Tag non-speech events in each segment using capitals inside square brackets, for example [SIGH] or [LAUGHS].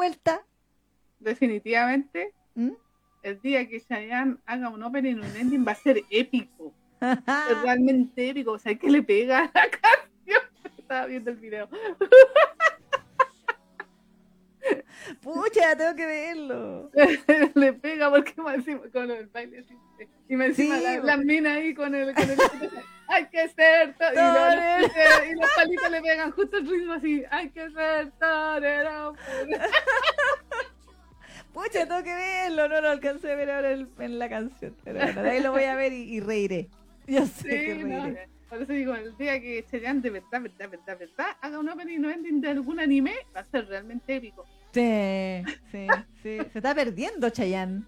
vuelta. Definitivamente, ¿Mm? el día que Chayanne haga un opening un ending va a ser épico. Es [LAUGHS] realmente épico. O sea, que le pega a la [LAUGHS] canción. Estaba viendo el video. Pucha, tengo que verlo. [LAUGHS] le pega porque más encima con el baile así. Y me encima Sí, la, bo. la mina ahí con el. Con el [LAUGHS] hay que ser. to- Y, los, Torero. y los palitos le pegan justo el ritmo así. Hay que ser torero. Pucha, tengo que verlo. No lo alcancé a ver ahora en, en la canción. Pero bueno, de ahí lo voy a ver y, y reiré. Yo sé que Sí, no, reiré. por eso digo, el día que Chayanne de verdad, verdad, verdad, verdad, haga un opening o ending de algún anime, va a ser realmente épico. Sí, sí, sí. Se está perdiendo, Chayanne.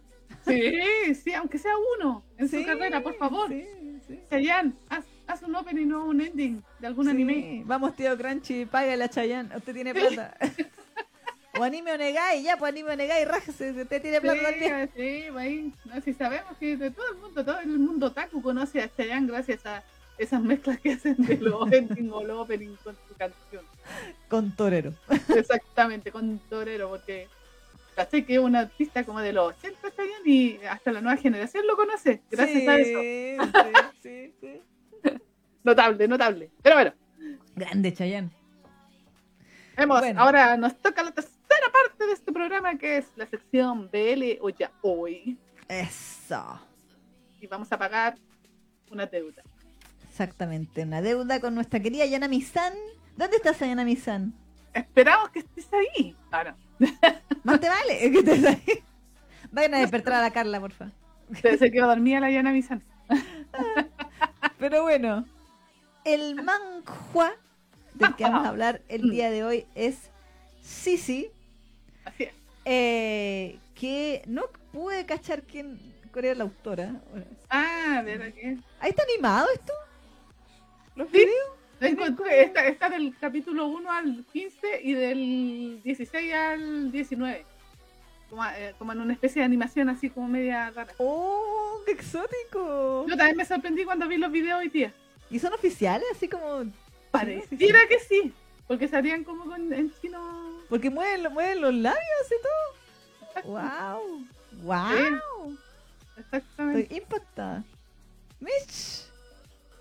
Sí, sí, aunque sea uno en Sí, su carrera, por favor. Sí, sí. Chayanne, haz, haz un opening o un ending de algún anime. Vamos, tío Crunchy, págale a Chayanne. Usted tiene plata. [LAUGHS] o anime o negai, ya, pues anime o negai, rájese. Usted tiene plata también. Sí, sí, ahí, no, si sabemos que de todo el mundo, todo el mundo otaku conoce a Chayanne gracias a esas mezclas que hacen de los [LAUGHS] ending o los opening con su canción. Con torero. Exactamente, con Torero, porque caché que es un artista como de los 80 Chayanne y hasta la nueva generación lo conoce, gracias a eso. Sí, sí, sí. [LAUGHS] Notable, notable. Pero bueno, Grande Chayanne. vemos, Bueno. ahora nos toca la tercera parte de este programa que es la sección BL o ya hoy. Eso. Y vamos a pagar una deuda. Exactamente. Una deuda con nuestra querida Yanami-san. ¿Dónde estás, Yanami-san? Esperamos que estés ahí. Ah, no. [LAUGHS] Más te vale que estés ahí. [LAUGHS] Vayan a despertar a la Carla, porfa. Se, quedó dormida la Yana Misan. [LAUGHS] Pero bueno, el manhua del que vamos a hablar el día de hoy es Sisi, Así es. eh, que no pude cachar quién cuál era la autora. Ah, ¿verdad que? ¿Ahí está animado esto? ¿Los Sí. videos? Está, está del capítulo 1 al 15 y del 16 al 19. Como, eh, como en una especie de animación así como media rara. ¡Oh, qué exótico! Yo también me sorprendí cuando vi los videos hoy día. ¿Y son oficiales? Así como... Pareciera que sí. Porque salían como con, en chino. Porque mueven, mueven los labios y todo. ¡Wow! ¡Wow! Exactamente. Estoy impactada. Mitch.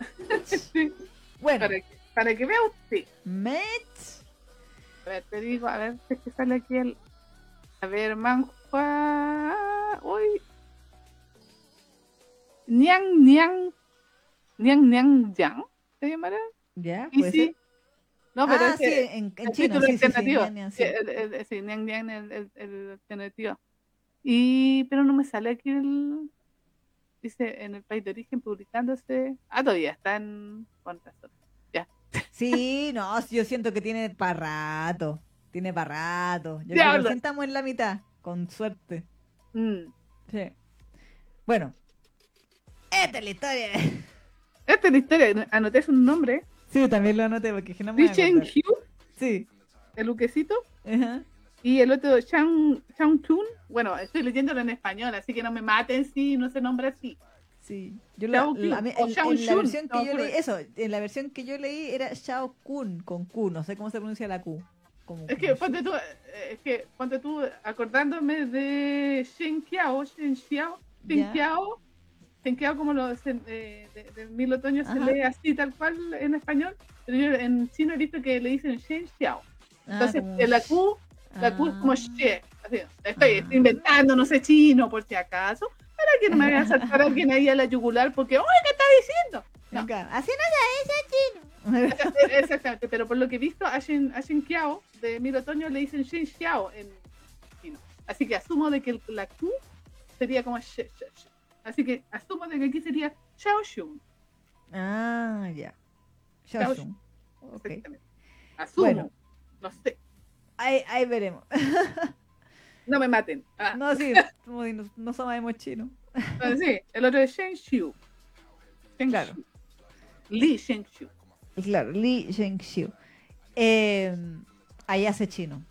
[LAUGHS] Bueno, Para, que, para que vea usted. Mitch. A ver, te digo, a ver es que sale aquí el. A ver, manhua. Uy. Niang, niang. Niang, niang, yang. ¿Se llamará? ¿Ya? Y ¿Puede sí. No, pero ah, ese sí, en, en el chino, título sí, alternativo. Sí, sí, niang, niang, el, el, el alternativo. Y, pero no me sale aquí el. Dice en el país de origen publicándose. Ah, todavía está en. ¿Cuántas horas? [LAUGHS] Sí, no, sí, yo siento que tiene para rato. Tiene para rato. Yo creo que estamos en la mitad, con suerte. Mm. Sí. Bueno. Esta es la historia. [LAUGHS] Esta es la historia. Anoté su nombre. Sí, también lo anoté porque que no me. Hugh, Sí. el luquecito. Ajá. Y el otro, Shang, Shang Chun. Bueno, estoy leyéndolo en español, así que no me maten si no se nombra así. Sí. Yo la, la- Kun, en, o Shao en la Shun, versión que no, yo ocurre. leí, eso, en la versión que yo leí era Shao Kun, con Q, no sé cómo se pronuncia la Q. Como- Es que ponte tú, eh, es que ponte tú acordándome de Shen Qiao, Shen Xiao, Shen Ya. Qiao, Shen Qiao como lo se- de, de, de Mil Otoños se lee así tal cual en español, pero yo en chino he visto que le dicen Shen Xiao. Ah, Entonces como- de la Q, la es como Ah. Xie. Así, estoy, Ah. inventando, no sé chino por si acaso, para que no me vaya a saltar alguien ahí a la yugular porque, oye, ¿qué está diciendo? No. Así no se dice chino. Exactamente, pero por lo que he visto, a Shen, a Qiao de Mil Otoño le dicen Shen Xiao en chino. Así que asumo de que la Q sería como She- She- She. Así que asumo de que aquí sería Xiao Shun. ah, ya. Shao Shao Shun. Ok. Exactamente. Asumo. Bueno. No sé. Ahí, ahí veremos. [LAUGHS] No me maten. Ah, No, sí, [LAUGHS] no, no sabemos chino. ah, sí, el otro es Shen Xiu. Shen Claro. Xiu. Li Shen Xiu. Claro, Li Zhengxiu. Eh, ahí hace chino.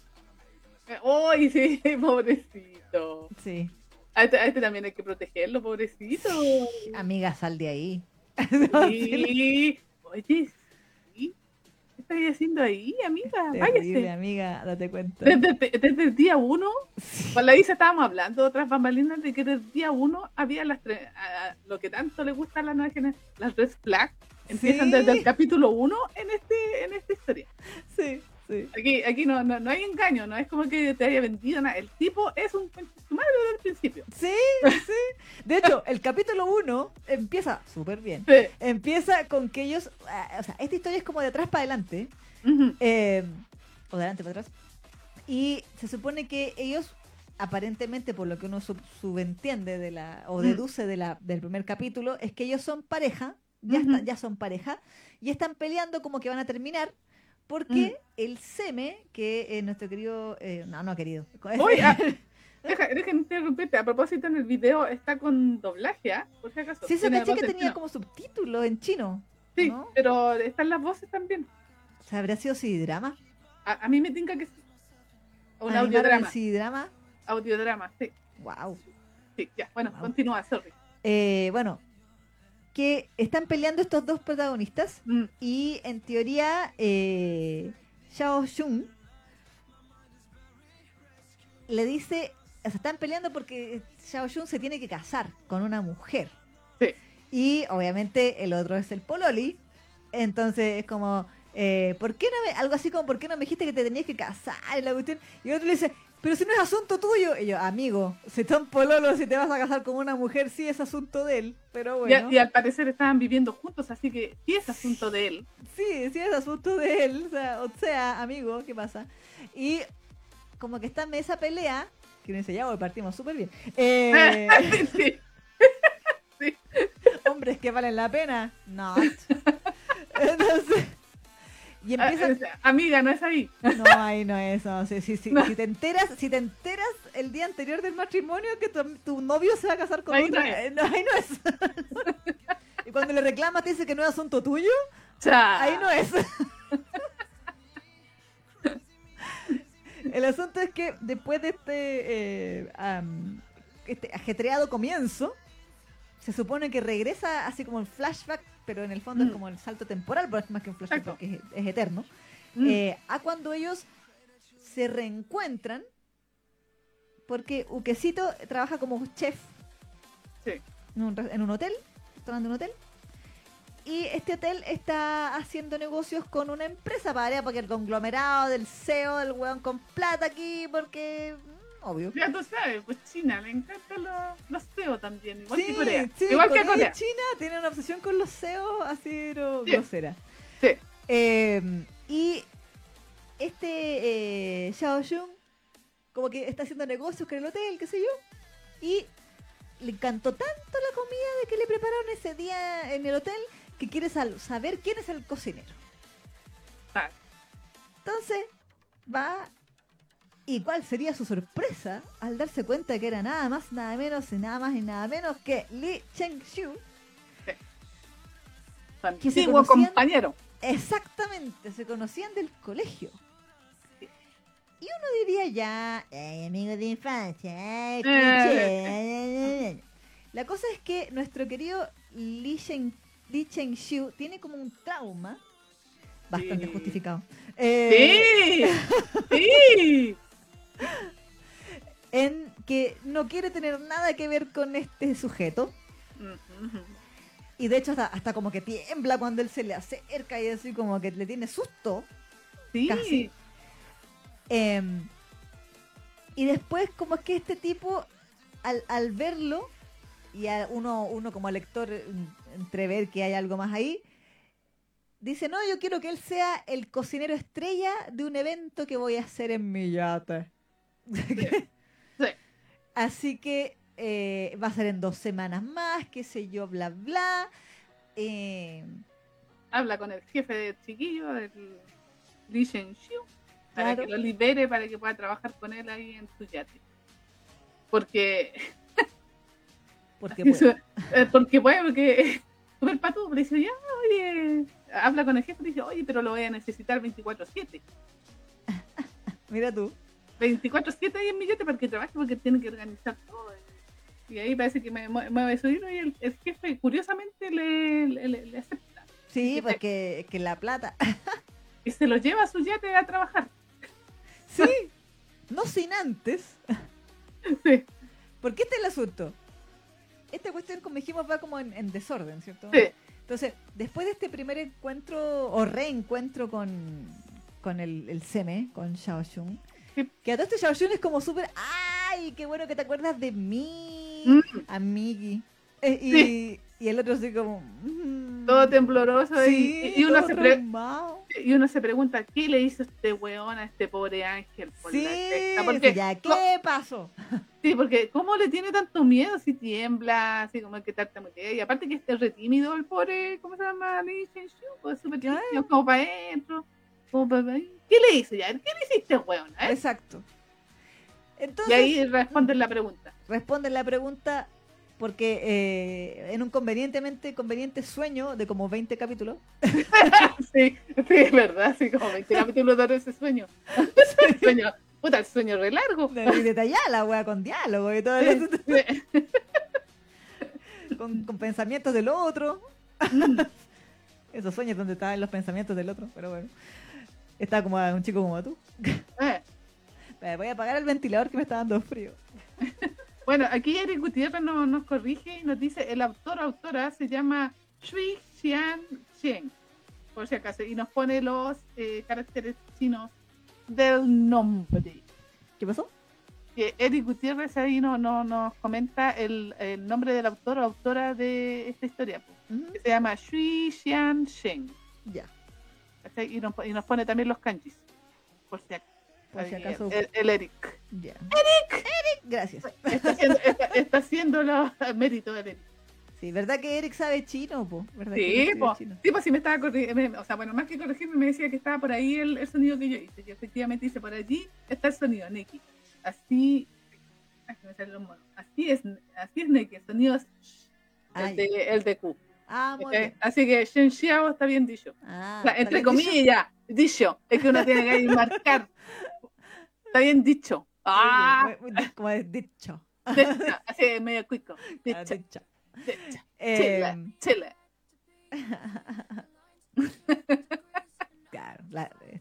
¡Ay, sí! [LAUGHS] Pobrecito. Sí. A este, a este también hay que protegerlo, pobrecito. Amiga, sal de ahí. Sí. Oye. Estáis haciendo ahí, amiga? Terrible, Váyase. amiga, date cuenta. Desde, desde el día uno, con la Isa estábamos hablando, otras bambalinas, de que desde el día uno había las tres, a- a lo que tanto le gusta a la nueva generación, las red flags, empiezan Sí. desde el capítulo uno en este en esta historia. Sí, sí. Aquí, aquí no, no, no hay engaño, no es como que te haya vendido nada. El tipo es un madre desde el principio. Sí, sí. De hecho, el capítulo 1 empieza súper bien. Sí. Empieza con que ellos, ah, o sea, esta historia es como de atrás para adelante, eh, o de adelante para atrás, y se supone que ellos, aparentemente, por lo que uno sub- subentiende de la, o deduce de la, del primer capítulo, es que ellos son pareja, ya, están, ya son pareja, y están peleando como que van a terminar, porque Mm. el Seme, que eh, nuestro querido, eh, no, no querido, [LAUGHS] Oye, ah, [LAUGHS] deja, deja interrumpirte. A propósito, en el video está con doblaje, ¿ah? Por si acaso. Sí, Tiene caché que tenía como subtítulos en chino. Sí, ¿no? pero están las voces también. O sea, ¿Habría sido CD-drama? A, a mí me tinca que sí. Un ¿Animaron audiodrama. el CD-drama? Audiodrama, sí. Wow. Sí, ya. Bueno, Wow. continúa, sorry. Eh, bueno, que están peleando estos dos protagonistas Mm, y en teoría eh, Xiao Xun le dice, o sea, están peleando porque Xiao Xun se tiene que casar con una mujer. Sí. Y obviamente el otro es el Pololi. Entonces es como, eh, ¿por qué no me, algo así como, ¿por qué no me dijiste que te tenías que casar? Y la cuestión, y el otro le dice, pero si no es asunto tuyo. Y yo, amigo, si están pololos, si te vas a casar con una mujer, sí es asunto de él. Pero bueno. y al parecer estaban viviendo juntos, así que sí es asunto de él. Sí, sí es asunto de él. O sea, o sea, amigo, ¿qué pasa? Y como que está en esa pelea, que uno dice, ya, hoy partimos súper bien. Eh, [LAUGHS] [LAUGHS] sí. hombres que valen la pena, no. [LAUGHS] Entonces, y Ah, empieza... eh, Amiga, no es ahí. No, ahí no es, no. No. Si te enteras, si te enteras el día anterior del matrimonio que tu, tu novio se va a casar con Ahí otra, eh, no, ahí no es. [LAUGHS] y cuando le reclamas te dice que no es asunto tuyo, Cha. Ahí no es. [LAUGHS] El asunto es que después de este, eh, este ajetreado comienzo, se supone que regresa así como el flashback, pero en el fondo es Mm. como el salto temporal, pero es más que un flashback porque es, es eterno. Mm, Eh, a cuando ellos se reencuentran, porque Uquecito trabaja como chef Sí. en un, en un hotel, restaurante de un hotel. Y este hotel está haciendo negocios con una empresa para porque el conglomerado del CEO, del weón con plata aquí, porque obvio. Ya tú sabes, pues China, le encantan los, los CEO también, igual Sí, que Corea. sí, igual Corea que y Corea. China tienen una obsesión con los CEOs así pero Sí. grosera. Sí. Eh, y este eh, Xiao Jun como que está haciendo negocios con el hotel, qué sé yo, y le encantó tanto la comida de que le prepararon ese día en el hotel que quiere saber quién es el cocinero. Ah, Entonces va y cuál sería su sorpresa al darse cuenta que era nada más, nada menos y nada más y nada menos que Li se antiguo conocían- compañero. Exactamente, se conocían del colegio. Y uno diría ya, "Ay, amigos de infancia, ay, cliché". La cosa es que nuestro querido Li, Shen, Li Cheng-xiu tiene como un trauma bastante Sí. justificado. eh, Sí, sí. En que no quiere tener nada que ver con este sujeto. Y de hecho hasta, hasta como que tiembla cuando él se le acerca y así como que le tiene susto. Sí. Casi. Em, y después, como es que este tipo, al, al verlo, y a uno, uno como lector entrever que hay algo más ahí, dice, no, yo quiero que él sea el cocinero estrella de un evento que voy a hacer en mi yate. [LAUGHS] Sí. Así que eh, va a ser en dos semanas más, qué sé yo, bla, bla. Em, Habla con el jefe del chiquillo, del Li Shenxiu, para Claro. que lo libere, para que pueda trabajar con él ahí en su yate. Porque, porque [LAUGHS] pues, eh, porque bueno, porque [LAUGHS] super patudo, le dice, ya, oye, habla con el jefe y dice, oye, pero lo voy a necesitar 24-7. mira tú. 24-7 ahí en mi yate para que trabaje porque tiene que organizar todo. Y ahí parece que me mueve su hilo y el, el jefe curiosamente le, le, le- le acepta. Sí, porque que la plata. [LAUGHS] y se lo lleva a su yate a trabajar. Sí, no sin antes. [LAUGHS] Sí, Porque este es el asunto. Esta cuestión, como dijimos, va como en, en desorden, ¿cierto? sí. Entonces, después de este primer encuentro o reencuentro con, con el, el Seme, con Xiao Xun, Sí. [LAUGHS] que a todo este Xiao Xun es como súper, ¡ay! ¡Qué bueno que te acuerdas de mí! Mm. Amigui. Eh, y, Sí. y el otro así como... mm, Todo tembloroso sí, y, y uno se y uno se pregunta, ¿qué le hizo este weón a este pobre ángel por Sí, la? Porque, ya, ¿qué pasó? sí, porque ¿cómo le tiene tanto miedo si tiembla, así como que tartamudea? Y aparte que este re tímido el pobre, ¿cómo se llama? Lee Chen-Shu, pues súper tímido, como para adentro, como para ahí. ¿Qué le hizo ya? ¿Qué le hiciste, weón? eh? Exacto. Y Entonces, ahí responden la pregunta. responden la pregunta porque eh, en un convenientemente conveniente sueño de como 20 capítulos, [LAUGHS] Sí, sí, es verdad, sí, como 20 [LAUGHS] capítulos de ese sueño. El [LAUGHS] sueño, puta, el sueño re largo. y detallada la wea con diálogo y todo Sí, sí. con, con pensamientos del otro. Esos sueños donde estaban los pensamientos del otro, pero bueno. Está como un chico como tú. Eh, [LAUGHS] Voy a apagar el ventilador que me está dando frío. [LAUGHS] Bueno, aquí Eric Gutiérrez nos, nos corrige y nos dice, el autor o autora se llama Shui Xian Chen, por si acaso, y nos pone los eh, caracteres chinos del nombre. ¿Qué pasó? Que Eric Gutiérrez ahí no, no, nos comenta el, el nombre del autor o autora de esta historia, pues, que se llama Shui Xian Shen. Ya. ¿Cachai? Y nos, y nos pone también los kanjis, por si acaso. Por si Ahí, acaso. El, el Eric. Eric. Eric. Gracias. Está haciendo, está, está haciendo los méritos del Eric. Sí, ¿verdad que Eric sabe chino, po? ¿Verdad Sí, po. chino? sí, pues sí me estaba corrigiendo, o sea, bueno, más que corregirme, me decía que estaba por ahí el, el sonido que yo hice, y efectivamente dice, por allí está el sonido, Neki. Así, que me salen los monos. Así es, así es Neki, el sonido es el de, el de Q. Ah, muy ¿ok? bien. Así que Shen Xiao está bien dicho. Ah, O sea, ¿está entre dicho? comillas, dicho. Es que uno tiene que marcar. Está bien dicho. Ah, Muy bien, muy- muy- como es dicho. dicho. Así medio cuico. Ah, Dicho, dicho. dicho. Eh, Chile, Chile. [LAUGHS] claro, la, eh.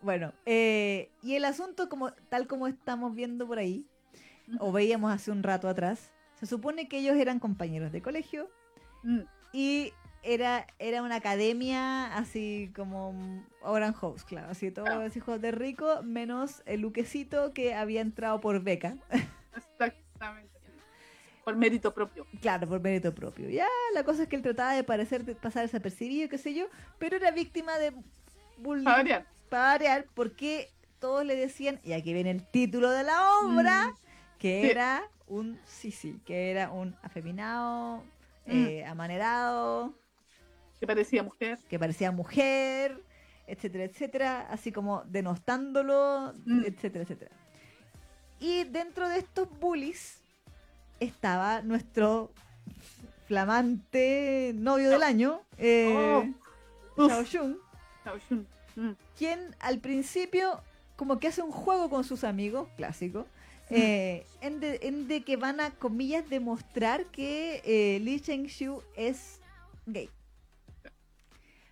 Bueno, eh, y el asunto, como tal como estamos viendo por ahí, o veíamos hace un rato atrás, se supone que ellos eran compañeros de colegio Mm, y era, era una academia así como Oran House, claro, así todos Claro. los hijos de rico, menos el Luquecito que había entrado por beca. Exactamente. Por mérito propio. Claro, por mérito propio. Ya, la cosa es que él trataba de parecer de pasar desapercibido, qué sé yo, pero era víctima de bullying. Para variar. Para variar, porque todos le decían, y aquí viene el título de la obra, Mm, que sí. era un sí, sí, que era un afeminado, Mm. eh, amanerado, que parecía mujer. que parecía mujer, etcétera, etcétera, así como denostándolo, Mm. etcétera, etcétera. Y dentro de estos bullies estaba nuestro flamante novio del año, eh, Oh, Shun. Mm, quien al principio como que hace un juego con sus amigos, clásico. Eh, en, de, en de que van a, comillas, demostrar que eh, Lee Cheng-Xiu es gay.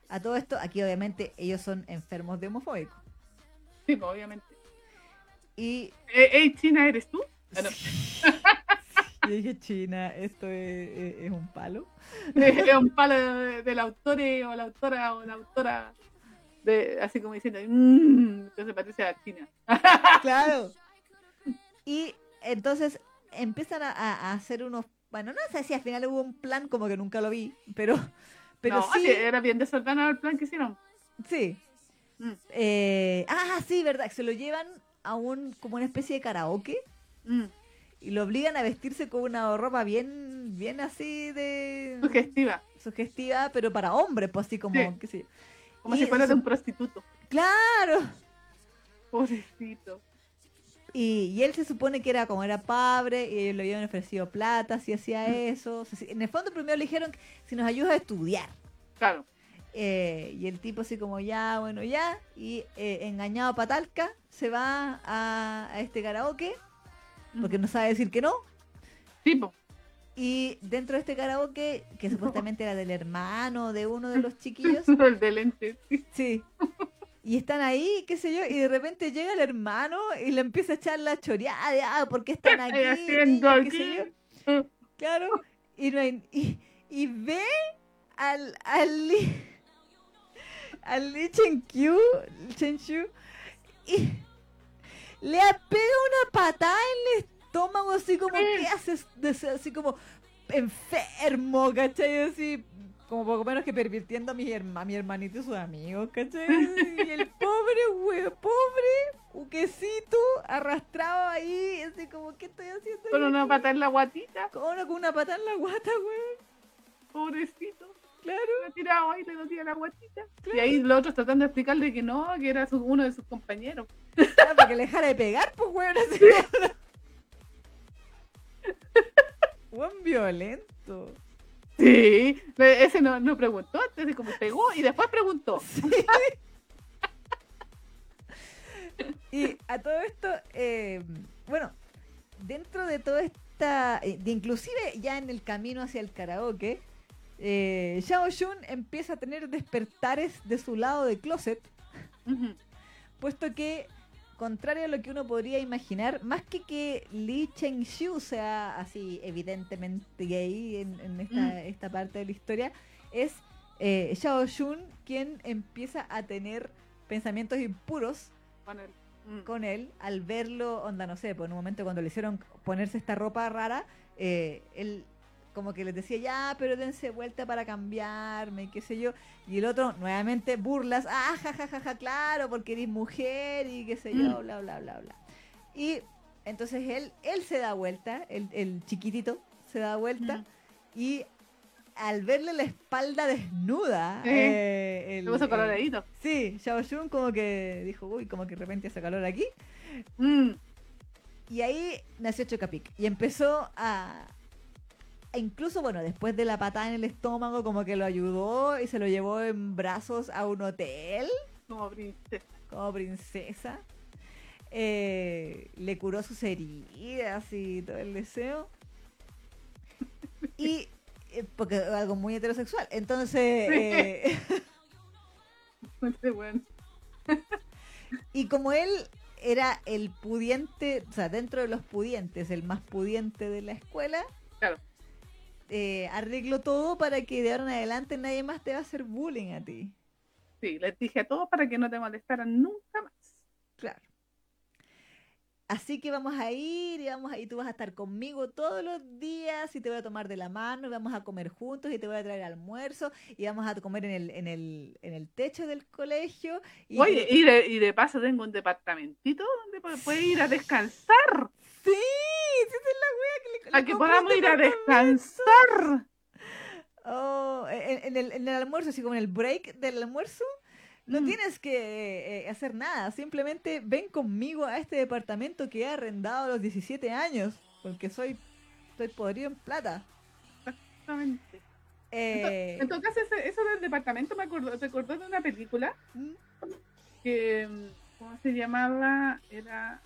A todo esto, aquí obviamente ellos son enfermos de homofóbicos. Sí, pues, obviamente. Y Eh, ¿Ey, China, eres tú? Ah, no. [LAUGHS] yo dije, China, esto es, es- es un palo. [LAUGHS] es un palo de- del autor eh, o la autora o la autora de, así como diciendo mmm, entonces parece a China Claro. Y entonces empiezan a, hacer unos... Bueno, no sé si al final hubo un plan, como que nunca lo vi, pero, pero no, sí... sí, era bien desordenado el plan que hicieron Sí. Mm. Eh, ah, sí, verdad. Se lo llevan a un como una especie de karaoke Mm, y lo obligan a vestirse con una ropa bien, bien así de sugestiva sugestiva, pero para hombres, pues así como, Sí. qué sé yo. como Y si fuera de un prostituto Claro. pobrecito Y, y él se supone que era como era padre y ellos le habían ofrecido plata si hacía Mm. eso. O sea, si- en el fondo primero le dijeron que si nos ayudas a estudiar. claro Eh, y el tipo así como ya, bueno, ya. Y eh, engañado a Patalca, se va a, a este karaoke porque no sabe decir que no. tipo Y dentro de este karaoke, que supuestamente era del hermano de uno de los [LAUGHS] chiquillos, El de lente. sí. [LAUGHS] Y están ahí, qué sé yo, y de repente llega el hermano y le empieza a echar la choreada de, ah, ¿por qué están ¿Qué aquí? estoy haciendo niños?", qué aquí? sé yo. [LAUGHS] Claro, y, no hay- y, y ve al, al Lee, al Lee Chen-Kyu, Chen-Shu, y le pega una patada en el estómago, así como, ¿qué haces? Así como enfermo, ¿cachai? Así, como poco menos que pervirtiendo a mi, herma, a mi hermanito y sus amigos, ¿cachai? Y el pobre, güey, pobre, uquecito, arrastrado ahí, así como, ¿qué estoy haciendo? Con una pata en la guatita. Con una, con una pata en la guata, güey. Pobrecito. Claro. Lo tirado ahí, le dolía la guatita. Y ahí los otros tratando de explicarle que no, que era su- uno de sus compañeros. Ah, para que le dejara de pegar, pues, güey. Buen violento. Sí, ese no, no preguntó, entonces como pegó y después preguntó. [LAUGHS] Y a todo esto, eh, bueno, dentro de toda esta, eh, de inclusive ya en el camino hacia el karaoke, eh, Xiao Jun empieza a tener despertares de su lado de closet, puesto que, contrario a lo que uno podría imaginar, más que que Lee Cheng-Xiu sea así evidentemente gay en, en esta, Mm. esta parte de la historia, es eh, Xiao Jun quien empieza a tener pensamientos impuros Con el- mm. con él al verlo, onda, no sé, por un momento cuando le hicieron ponerse esta ropa rara, eh, él como que les decía, ya, pero dense vuelta para cambiarme, qué sé yo. Y el otro, nuevamente, burlas, ah, ja, ja, ja, ja, claro, porque eres mujer y qué sé yo, Mm. bla, bla, bla, bla. Y entonces él, él se da vuelta, el, el chiquitito se da vuelta Mm. y al verle la espalda desnuda, Sí. eh, el- puso coloradito. Sí, Xiao Jun como que dijo, uy, como que de repente hace calor aquí. Mm. Y ahí nació Chocapic. Y empezó a... a Incluso, bueno, después de la patada en el estómago, como que lo ayudó y se lo llevó en brazos a un hotel Como princesa. como princesa. Eh, le curó sus heridas y todo el deseo. Y eh, porque algo muy heterosexual. Entonces, Sí. eh. [LAUGHS] Y como él era el pudiente, o sea, dentro de los pudientes, el más pudiente de la escuela, Claro. Eh, arregló todo para que de ahora en adelante nadie más te va a hacer bullying a ti. Sí, les dije a todos para que no te molestaran nunca más. Claro. Así que vamos a ir y vamos a, y tú vas a estar conmigo todos los días y te voy a tomar de la mano y vamos a comer juntos y te voy a traer almuerzo y vamos a comer en el, en el, en el techo del colegio. Y Oye, y de, y de paso tengo un departamentito donde pu- puede ir a descansar. Sí, sí, esa es la wea que le, le que podamos este ir a descansar. Oh, en, en el, en el almuerzo, así como en el break del almuerzo, no Mm. tienes que eh, hacer nada. Simplemente ven conmigo a este departamento que he arrendado a los 17 años, porque soy, soy podrido en plata. Exactamente. Eh, En todo caso, eso del departamento me acordó, te acordó de una película mm, que, mm, ¿cómo se llamaba? Era,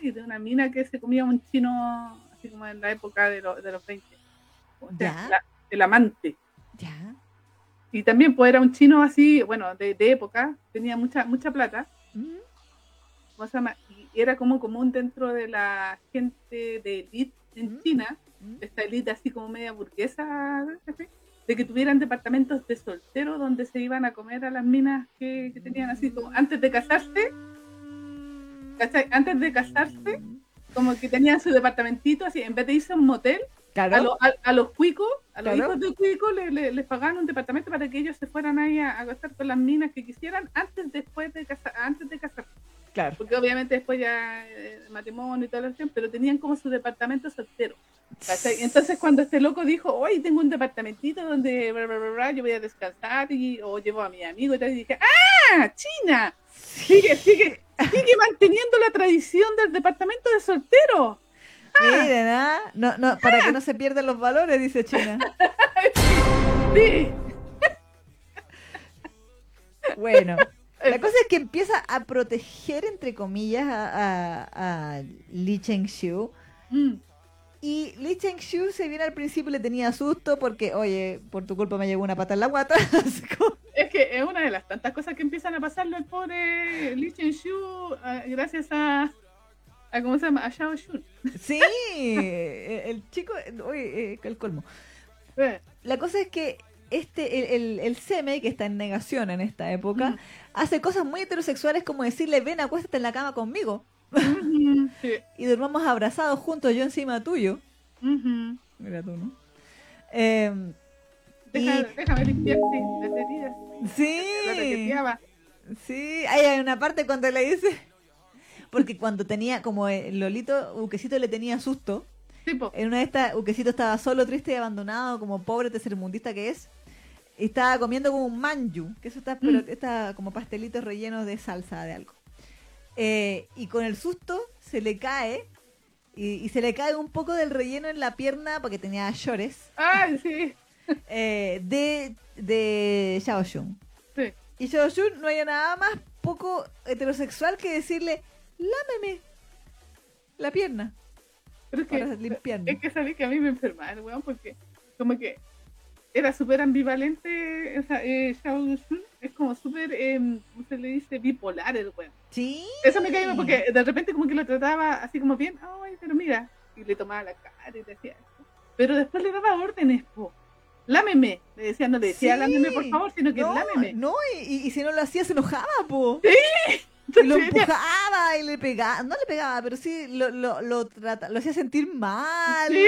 ay, de una mina que se comía un chino, así como en la época de, lo- de los 20. O sea, la- el amante. ya. Y también pues era un chino así, bueno, de, de época, tenía mucha mucha plata, mm, ¿cómo se llama? Y era como común dentro de la gente de élite en Mm. China, mm. esta élite así como media burguesa, ¿cachai? de que tuvieran departamentos de soltero donde se iban a comer a las minas que, que tenían así como antes de casarse, ¿cachai? Antes de casarse, como que tenían su departamentito así, en vez de irse a un motel, Claro. a, lo- a- a los cuicos, a los Claro. hijos de cuicos le- le- les pagaban un departamento para que ellos se fueran ahí a, a gastar con las minas que quisieran antes después de casar, antes de casarse. Claro. Porque obviamente después ya eh, matrimonio y toda la cuestión, pero tenían como su departamento soltero. ¿cachai? Entonces cuando este loco dijo, hoy tengo un departamentito donde bla, bla, bla, yo voy a descansar y, o llevo a mi amigo y tal, y dije, ¡ah! ¡China! Sigue, sigue, sigue manteniendo la tradición del departamento de soltero. Miren, ¿ah? No, no, para que no se pierdan los valores, dice China. [LAUGHS] Sí. Bueno, la cosa es que empieza a proteger, entre comillas, a, a, a Li Chengxiu Mm, Y Lee Cheng-shu se viene al principio le tenía susto porque, oye, por tu culpa me llegó una pata en la guata. [LAUGHS] Es que es una de las tantas cosas que empiezan a pasarle al pobre Lee Chen-shu ah, gracias a, a, ¿cómo se llama? A Shao Shun. [LAUGHS] sí, el chico, oye, eh, el colmo. Eh, La cosa es que este, el, el, el Seme, que está en negación en esta época, Mm. hace cosas muy heterosexuales como decirle, ven, acuéstate en la cama conmigo [LAUGHS] sí, y durmamos abrazados juntos, yo encima tuyo. ujú. Mira tú, ¿no? Em, Deja- Y- Déjame limpiarte las heridas. La sí, sí, ahí hay una parte cuando le dice, porque cuando tenía, como el Lolito, Uquecito le tenía susto, Tipo, en una de estas, Uquecito estaba solo, triste y abandonado, como pobre tercermundista que es, estaba comiendo como un manju, que eso está, pero está como pastelitos rellenos de salsa de algo. Eh, y con el susto se le cae, y, y se le cae un poco del relleno en la pierna, porque tenía llores, ay, sí, [LAUGHS] eh, de, de Xiao Xun. sí. Y Xiao Xun no hay nada más poco heterosexual que decirle, lámeme la pierna Pero es para que, limpiarme. es que que a mí me enfermaba el weón porque como que era súper ambivalente, o sea, eh, Shao Shun es como súper, eh, ¿cómo se le dice? Bipolar el weón. Sí. Eso me caía porque de repente como que lo trataba así como bien, ay, pero mira, y le tomaba la cara y le decía esto. Pero después le daba órdenes, po. Lámeme, le decía, no le decía Sí. lámeme por favor, sino que no, lámeme. no, y, si no lo hacía se enojaba, po. Sí. Y lo empujaba y le pegaba, no le pegaba, pero sí lo, lo, lo, trata- lo hacía sentir mal. Sí.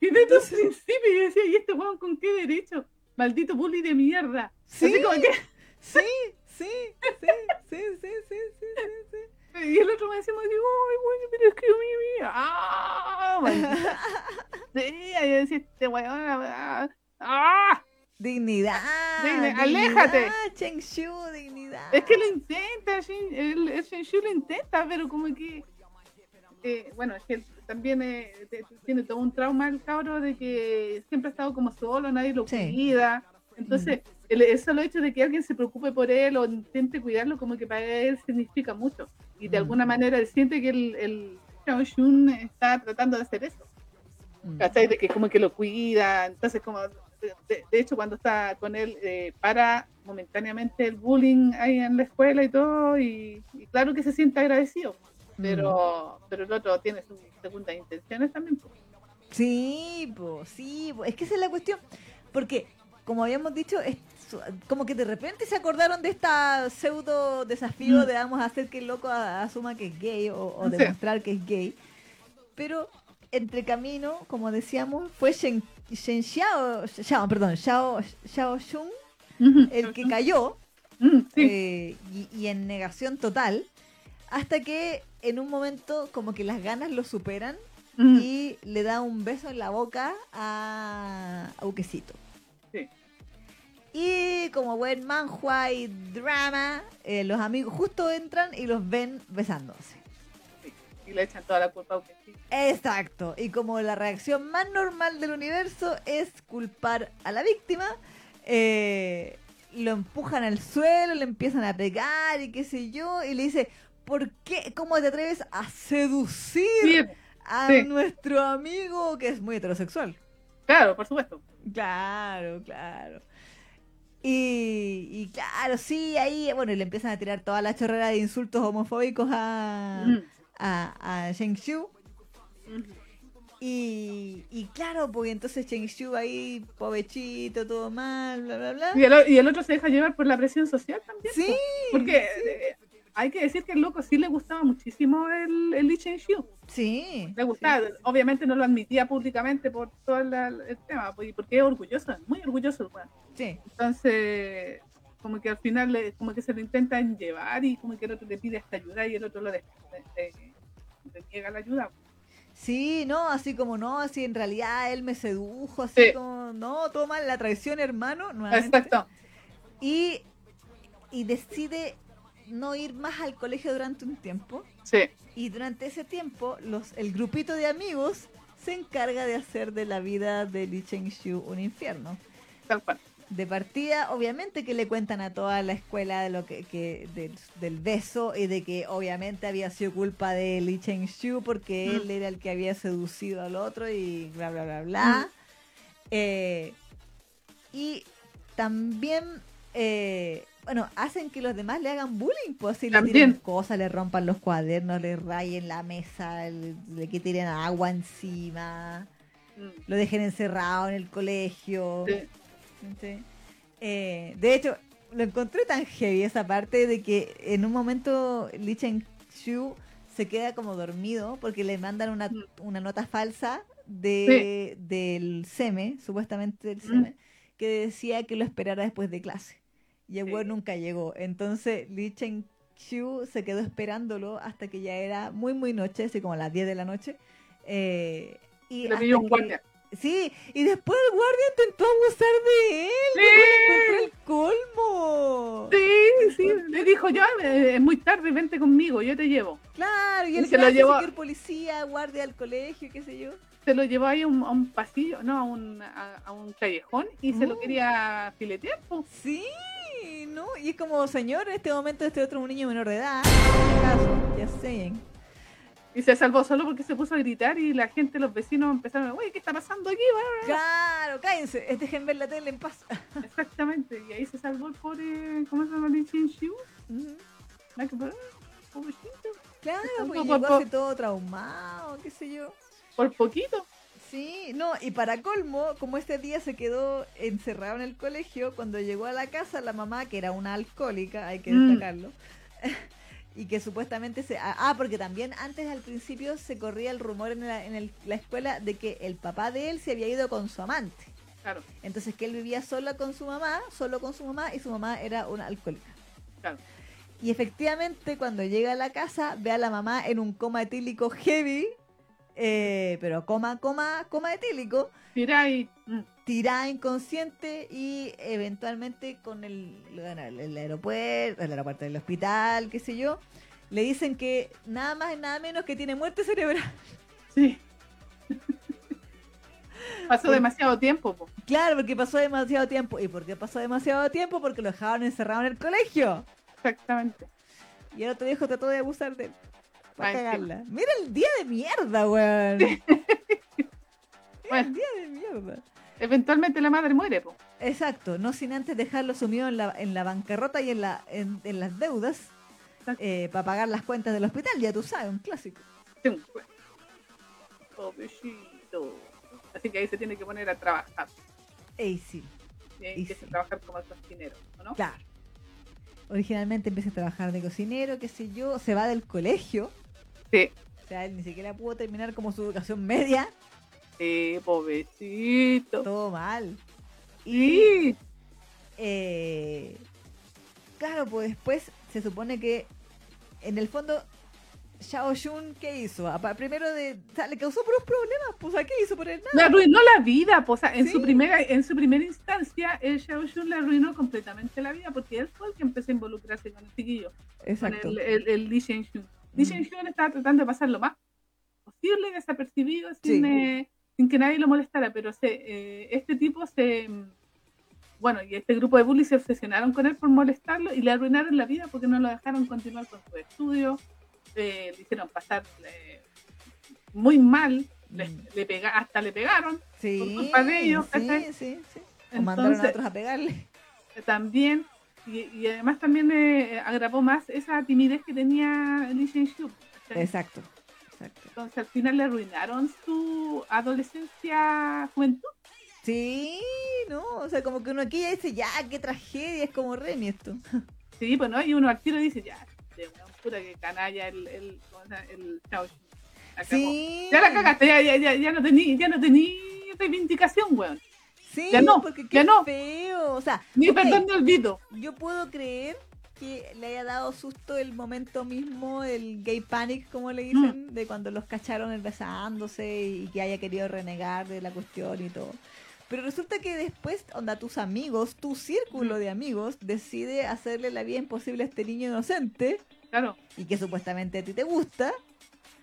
Y desde un principio yo decía, ¿y este weón con qué derecho? Maldito bully de mierda. Sí, sí, sí, sí, sí, sí, Y el otro me decía, ay, weón, pero es que mi ¡Ah! [LAUGHS] Sí, yo decía, este weón, ¡ah! Dignidad. dignidad. aléjate. Cheng Shu, dignidad. Es que lo intenta, Shen, el, el Shu lo intenta, pero como que. Eh, bueno, es que también eh, tiene todo un trauma el cabro de que siempre ha estado como solo, nadie lo Sí. Mm. cuida. Entonces, el, el solo hecho de que alguien se preocupe por él o intente cuidarlo, como que para él significa mucho. Y de Mm. alguna manera él siente que el, el Shun está tratando de hacer eso. Mm. ¿cachai? De que como que lo cuida, entonces como, de, de- de hecho cuando está con él, eh, para momentáneamente el bullying ahí en la escuela y todo, y, y claro que se siente agradecido, Mm. pero, pero el otro tiene sus segundas intenciones también. pues. Sí, po, sí, po. es que esa es la cuestión. Porque, como habíamos dicho, es como que de repente se acordaron de esta pseudo desafío Mm. de vamos a hacer que el loco asuma que es gay o, o Sí. demostrar que es gay. Pero entre camino, como decíamos, fue Shen, Shen Xiao, Xiao, perdón, Xiao, Xiao Xun el que cayó Mm, sí, eh, y, y en negación total, hasta que en un momento como que las ganas lo superan mm, y le da un beso en la boca a, a Uquecito. sí. Y como buen manhua y drama, eh, los amigos justo entran y los ven besándose. sí. Y le echan toda la culpa a Ukechi. Exacto. Y como la reacción más normal del universo es culpar a la víctima, eh, lo empujan al suelo, le empiezan a pegar y qué sé yo, y le dice, ¿por qué? ¿Cómo te atreves a seducir Sí, a sí. nuestro amigo que es muy heterosexual? claro, por supuesto. Claro, claro. Y, y claro, sí, ahí, bueno, y le empiezan a tirar toda la chorrera de insultos homofóbicos a, Mm, a, a Sheng Xiu. mm. Y, y claro, pues entonces Cheng Xiu ahí, pobechito, todo mal, bla, bla, bla. Y, el, o- y el otro se deja llevar por la presión social también. Sí, Porque eh, hay que decir que el loco sí le gustaba muchísimo el, el Lee sí. Le gustaba, obviamente no lo admitía públicamente por todo la- el tema, pues, porque es orgulloso, muy orgulloso el. Sí, Entonces, como que al final le- como que se lo intentan llevar y como que el otro le pide esta ayuda y el otro lo le, le- le niega la ayuda. sí, no, así como no, así en realidad él me sedujo, así Sí. como, no, toma la traición, hermano, nuevamente. Exacto. Y, y decide no ir más al colegio durante un tiempo. Sí, Y durante ese tiempo, los, el grupito de amigos se encarga de hacer de la vida de Li Chengxiu un infierno. tal cual. de partida, obviamente que le cuentan a toda la escuela de lo que, que del, del beso y de que obviamente había sido culpa de Lee Cheng Shu porque Mm. él era el que había seducido al otro y bla bla bla bla. Eh, y también eh, bueno, hacen que los demás le hagan bullying, pues si le tiren cosas, le rompan los cuadernos, le rayen la mesa, le, le que tiren agua encima, Mm. lo dejen encerrado en el colegio. Sí. Sí. Eh, de hecho, lo encontré tan heavy esa parte de que en un momento Lee Chen Shu se queda como dormido porque le mandan una, Mm. una nota falsa de, del SEME, supuestamente del SEME, que decía que lo esperara después de clase. Y el Sí. weón nunca llegó. Entonces Lee Chen Shu se quedó esperándolo hasta que ya era muy, muy noche, así como a las 10 de la noche. Eh, y Le un guardia. Sí, y después el guardia intentó abusar de él. Sí. El colmo. Sí, sí, le dijo yo, eh, es muy tarde, vente conmigo, yo te llevo. Claro, y Y él se lo llevó- señor policía, guardia del colegio, qué sé yo. Se lo llevó ahí a un, a un pasillo, no, a un, a, a un callejón y se lo Mm. quería filetear. Sí, ¿no? Y es como, señor, en este momento este otro es un niño menor de edad. ya sé. Y se salvó solo porque se puso a gritar y la gente, los vecinos empezaron, uy, ¿qué está pasando aquí? Claro, cállense, dejen ver la tele en paz. Exactamente, y ahí se salvó el pobre, ¿cómo se llama? Por- Pobrecito, Claro, pues Po, llegó así todo traumado, qué sé yo. por poquito. Sí, no, y para colmo, como este día se quedó encerrado en el colegio, cuando llegó a la casa la mamá, que era una alcohólica, hay que Mm. destacarlo, [LAUGHS] y que supuestamente se... Ah, ah, porque también antes al principio se corría el rumor en, la, en el- la escuela de que el papá de él se había ido con su amante. Claro, Entonces que él vivía solo con su mamá, solo con su mamá, y su mamá era una alcohólica. claro. Y efectivamente, cuando llega a la casa, ve a la mamá en un coma etílico heavy, eh, pero coma, coma, coma etílico, ahí. mm, tirada inconsciente y eventualmente con el, bueno, el, aeropuerto, el aeropuerto del hospital, qué sé yo, le dicen que nada más y nada menos que tiene muerte cerebral. Sí. [LAUGHS] Pasó demasiado tiempo, po. Claro, porque pasó demasiado tiempo. ¿Y por qué pasó demasiado tiempo? Porque lo dejaron encerrado en el colegio. exactamente. Y el otro viejo trató de abusar de él. Para cagarla. Mira el día de mierda, weón. Mira [LAUGHS] [LAUGHS] el día de mierda. Eventualmente la madre muere, po. Exacto, no sin antes dejarlo sumido en la, en la bancarrota y en, la, en, en las deudas Exacto. para pagar las cuentas del hospital, ya tú sabes, un clásico. Sí, pues. Pobrecito. Así que ahí se tiene que poner a trabajar. Ey, sí, Y ahí empieza sí. a trabajar como cocinero, ¿o ¿no? claro. Originalmente empieza a trabajar de cocinero, qué sé yo, se va del colegio, Sí. o sea, él ni siquiera pudo terminar como su educación media, Sí, pobrecito. todo mal. Sí. Eh, claro, pues después se supone que en el fondo Xiao Jun, ¿qué hizo? Primero de, o sea, le causó puros problemas, pues ¿a qué hizo por él? Le arruinó la vida, pues, o sea, en Sí. su primera, en su primera instancia, el Xiao Jun le arruinó completamente la vida porque él fue el que empezó a involucrarse con el chiquillo, con Exacto. el, el, el Li Shenxun. Li Mm. Estaba tratando de pasar lo más posible desapercibido sin, Sí. eh, sin que nadie lo molestara, pero se, eh, este tipo se bueno, y este grupo de bullies se obsesionaron con él por molestarlo y le arruinaron la vida porque no lo dejaron continuar con sus estudios, eh, le hicieron pasar eh, muy mal, le, Mm. le pega, hasta le pegaron Sí, por culpa de ellos, sí, sí, sí. O mandaron a Entonces, otros a pegarle. también, y, y además también eh, agravó más esa timidez que tenía Lee. ¿cachai? Exacto, exacto. Entonces al final le arruinaron su adolescencia, juventud. Sí, ¿no? O sea, como que uno aquí ya dice, ya, qué tragedia, es como Remy esto. Sí, pues no, y uno al tiro dice, ya, este weón, puta que canalla el, el, el Chao Shin. Acabó. Sí. Ya la cagaste, ya, ya, ya, ya no tení, ya no tení reivindicación, weón. Sí, Ya no, porque qué ya no. feo. O sea, Ni ok, perdón ni olvido. yo puedo creer que le haya dado susto el momento mismo, el gay panic, como le dicen, Mm. de cuando los cacharon besándose y que haya querido renegar de la cuestión y todo. Pero resulta que después, onda, tus amigos, tu círculo Mm. de amigos, decide hacerle la vida imposible a este niño inocente Claro. y que supuestamente a ti te gusta,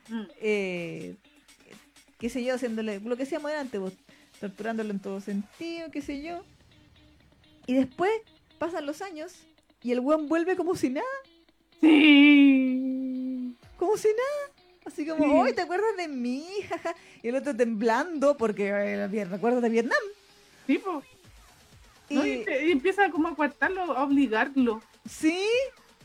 Mm. eh, qué sé yo, haciéndole lo que decíamos antes, vos, torturándolo en todo sentido, qué sé yo. Y después pasan los años y el weón vuelve como si nada, Sí. como si nada. Así como, Sí. hoy ¿te acuerdas de mí? [LAUGHS] Jaja. Y el otro temblando porque eh, bien, recuerdos de Vietnam. Sí, po. Y, ¿no? Y, te- y empieza como a coartarlo, a obligarlo. sí,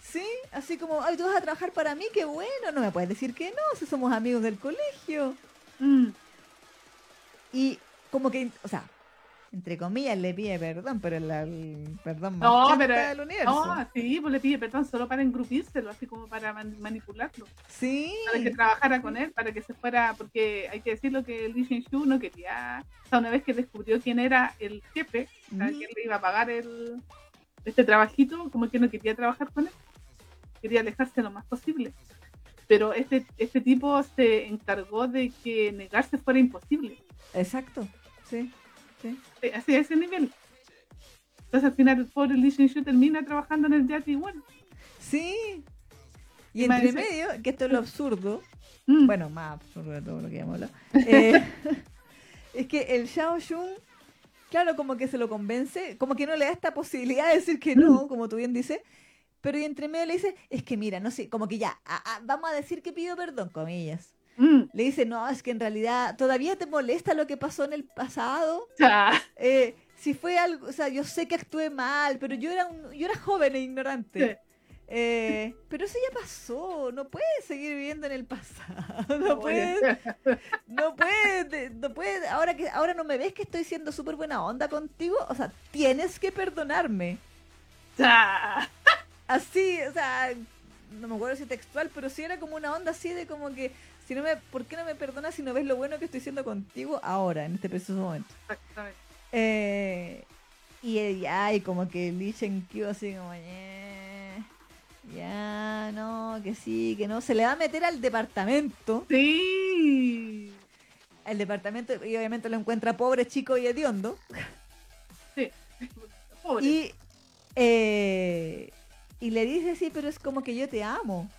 sí, así como, ay, tú vas a trabajar para mí, qué bueno, no me puedes decir que no, si somos amigos del colegio. Mm. Y como que, o sea, entre comillas le pide perdón, pero el, el perdón más No, pero- del universo. No, sí, pues le pide perdón solo para engrupírselo, así como para man- manipularlo. Sí, Para que trabajara con él, para que se fuera, porque hay que decirlo que Lee Shin-Shu no quería, o sea, una vez que descubrió quién era el jefe, o sea, Ujú. quién le iba a pagar el, este trabajito, como que no quería trabajar con él, quería alejarse lo más posible. Pero este, este tipo se encargó de que negarse fuera imposible. exacto, sí, sí. Sí, Así a ese nivel. Entonces al final el pobre Lee Shin-Shu termina trabajando en el Yati igual. Sí. Y entre medio, que esto es lo absurdo, Mm. bueno, más absurdo de todo lo que hemos hablado, eh, [LAUGHS] [LAUGHS] es que el Xiao Jun, claro, como que se lo convence, como que no le da esta posibilidad de decir que no, como tú bien dices, pero y entre medio le dice, es que mira, no sé, como que ya, a- a- vamos a decir que pido perdón, comillas. Mm. Le dice, no, es que en realidad todavía te molesta lo que pasó en el pasado. Cha. Eh, si fue algo, o sea, yo sé que actué mal, pero yo era un, yo era joven e ignorante. Sí. Eh, pero eso ya pasó, no puedes seguir viviendo en el pasado, no puedes, [LAUGHS] no puedes, no puedes, ahora que ahora no me ves que estoy siendo súper buena onda contigo, o sea, tienes que perdonarme. Cha. Así, o sea, no me acuerdo si textual, pero sí era como una onda así de como que, si no me, ¿por qué no me perdonas si no ves lo bueno que estoy haciendo contigo ahora, en este preciso momento? Exactamente. Eh, y y como que Lee Chen-kyu así como, "Eh, ya, no, que sí, que no. Se le va a meter al departamento. Sí. El departamento, y obviamente lo encuentra pobre, chico y hediondo. Sí. Pobre. Y, eh, y le dice, sí, pero es como que yo te amo.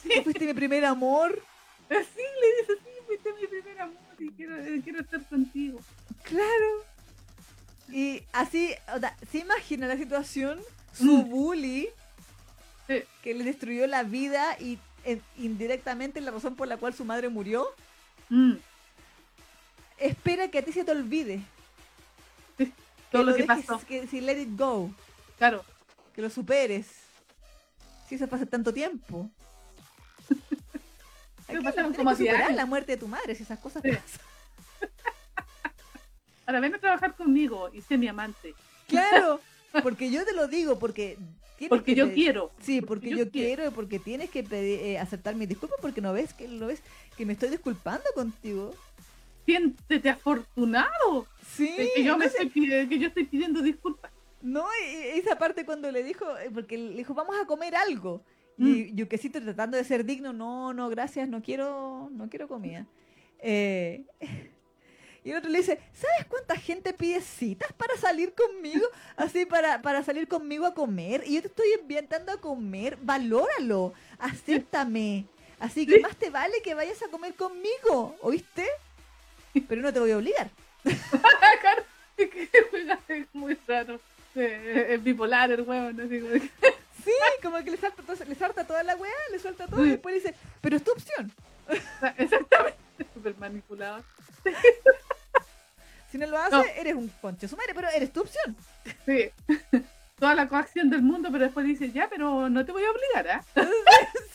Sí. Tú fuiste mi primer amor. Sí, le dice, sí, fuiste mi primer amor y quiero, quiero estar contigo. Claro. Y así, o sea, se imagina la situación, su Mm. bully, Sí. que le destruyó la vida y eh, indirectamente la razón por la cual su madre murió, Mm. espera que a ti se te olvide. Sí, Todo lo que dejes- pasó. Que si let it go, Claro. que lo superes. Si eso pasa tanto tiempo. Que- pasaron como que 10 superar años. la muerte de tu madre si esas cosas Sí. pasan. [LAUGHS] Ahora ven a trabajar conmigo y sé mi amante. Claro, [LAUGHS] porque yo te lo digo, porque... Porque que yo quiero. Sí, porque, yo yo, quiero. y porque tienes que pedir, eh, aceptar mis disculpas porque no ves que lo ves que me estoy disculpando contigo. Siéntete afortunado Sí, de que yo, me estoy, que yo estoy pidiendo disculpas. No, y- y esa parte cuando le dijo, eh, porque le dijo, vamos a comer algo. Mm. Y Yuquecito tratando de ser digno, no, no, gracias, no quiero, no quiero comida. Eh, [LAUGHS] y el otro le dice, ¿sabes cuánta gente pide citas para salir conmigo? Así, para, para salir conmigo a comer. Y yo te estoy invitando a comer, valóralo, acéptame. Así que más te vale que vayas a comer conmigo, ¿oíste? Pero no te voy a obligar. [LAUGHS] [LAUGHS] Es muy raro. Eh, Es bipolar el huevo, no sé Sí, como que le salta, todo- le salta toda la weá, le suelta todo y después le dice, pero es tu opción. Exactamente. [LAUGHS] Súper manipulado. Si no lo haces, No. eres un concho su madre, pero eres tu opción. Sí. [LAUGHS] Toda la coacción del mundo, pero después dice, ya, pero no te voy a obligar, ¿ah? [LAUGHS] Es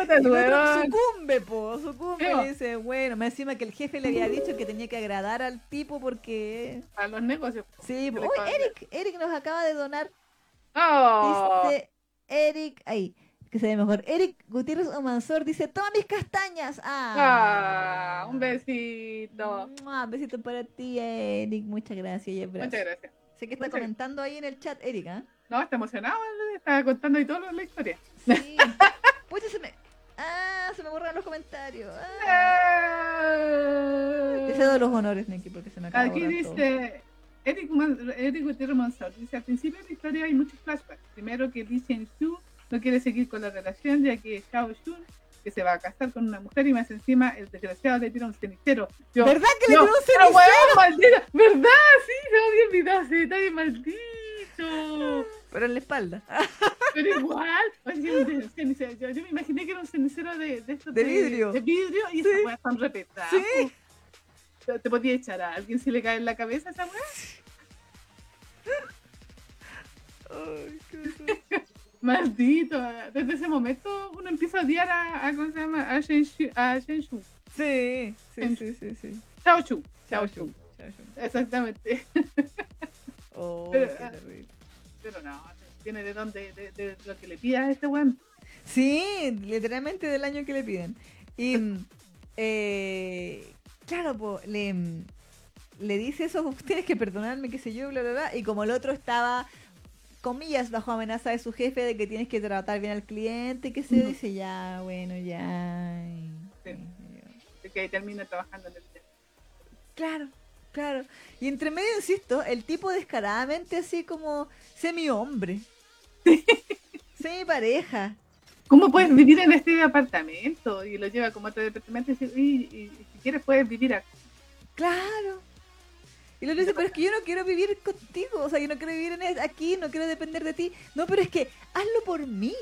el otro sucumbe, po, sucumbe y dice, bueno, me encima que el jefe le había dicho que tenía que agradar al tipo porque... A los negocios. Sí, po. pagan. Eric, Eric nos acaba de donar, Oh, dice Eric, ahí, que se ve mejor. Eric Gutiérrez Omansor dice, toma mis castañas. Ah, ah, un besito. Mua, besito para ti, Eric, muchas gracias. Muchas gracias. Sé que está Muchas- comentando ahí en el chat, Eric, ¿ah? No, está emocionado, está contando ahí todo la historia. Sí. [LAUGHS] Pucha, se me. Ah, se me borran los comentarios. Ah. Te cedo los honores, Neki, porque se me acaba Aquí dice Eric, Eric Gutiérrez Monzón, dice al principio de la historia hay muchos flashbacks. Primero que Lee Shen Shu no quiere seguir con la relación ya que Xiao Shun que se va a casar con una mujer y más encima el desgraciado le tira un cenicero. Yo, ¿Verdad que le tiró un "Ah, cenicero? weón! ¿Verdad? Sí, se me había olvidado ese detalle maldito. Pero en la espalda. [LAUGHS] Pero igual, [LAUGHS] cenicero, yo, yo me imaginé que era un cenicero de, de estos De vidrio. De vidrio y esas weas repetadas. Sí. ¿Te, te podía echar a alguien si le cae en la cabeza esa wea? Ay, qué horror. [LAUGHS] Maldito. Desde ese momento uno empieza a odiar a, a ¿cómo se llama? A Shen Shu. A Shen Shu. sí, sí, sí, sí, sí. Chao Chu. Chao, Chu. Exactamente. Oh, Pero, qué ah, terrible. Pero no, tiene de dónde, de, de lo que le pida a este weón. Sí, literalmente del año que le piden. Y [LAUGHS] eh, claro, po, le, le dice eso, tienes que perdonarme, qué sé yo, bla, bla, bla. Y como el otro estaba, comillas, bajo amenaza de su jefe de que tienes que tratar bien al cliente, qué sé yo, dice, ya, bueno, ya. y- Sí. y- De que termina trabajando en el. Claro, claro. Y entre medio, insisto, el tipo descaradamente así como semi-hombre. [LAUGHS] Semi-pareja. ¿Cómo puedes vivir en este apartamento? Y lo lleva como a otro departamento y dice, "Uy, y, y si quieres puedes vivir aquí. Claro. Y luego dice, pero es que yo no quiero vivir contigo, o sea, yo no quiero vivir en es- aquí, no quiero depender de ti. No, pero es que hazlo por mí.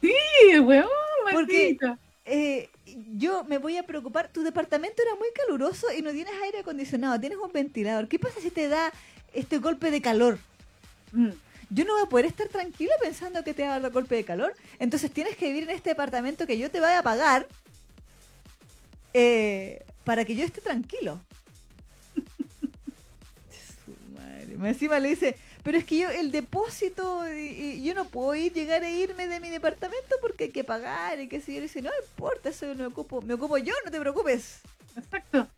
Sí, weón, Porque-. Eh, yo me voy a preocupar, tu departamento era muy caluroso y no tienes aire acondicionado, tienes un ventilador. ¿Qué pasa si te da este golpe de calor? Mm. Yo no voy a poder estar tranquila pensando que te va a dar golpe de calor. Entonces tienes que vivir en este departamento que yo te vaya a pagar eh, para que yo esté tranquilo. [LAUGHS] Su Encima le dice, pero es que yo el depósito, y, y yo no puedo ir, llegar a irme de mi departamento porque hay que pagar y que si yo le dice, no importa, eso me ocupo, me ocupo yo, no te preocupes. Exacto.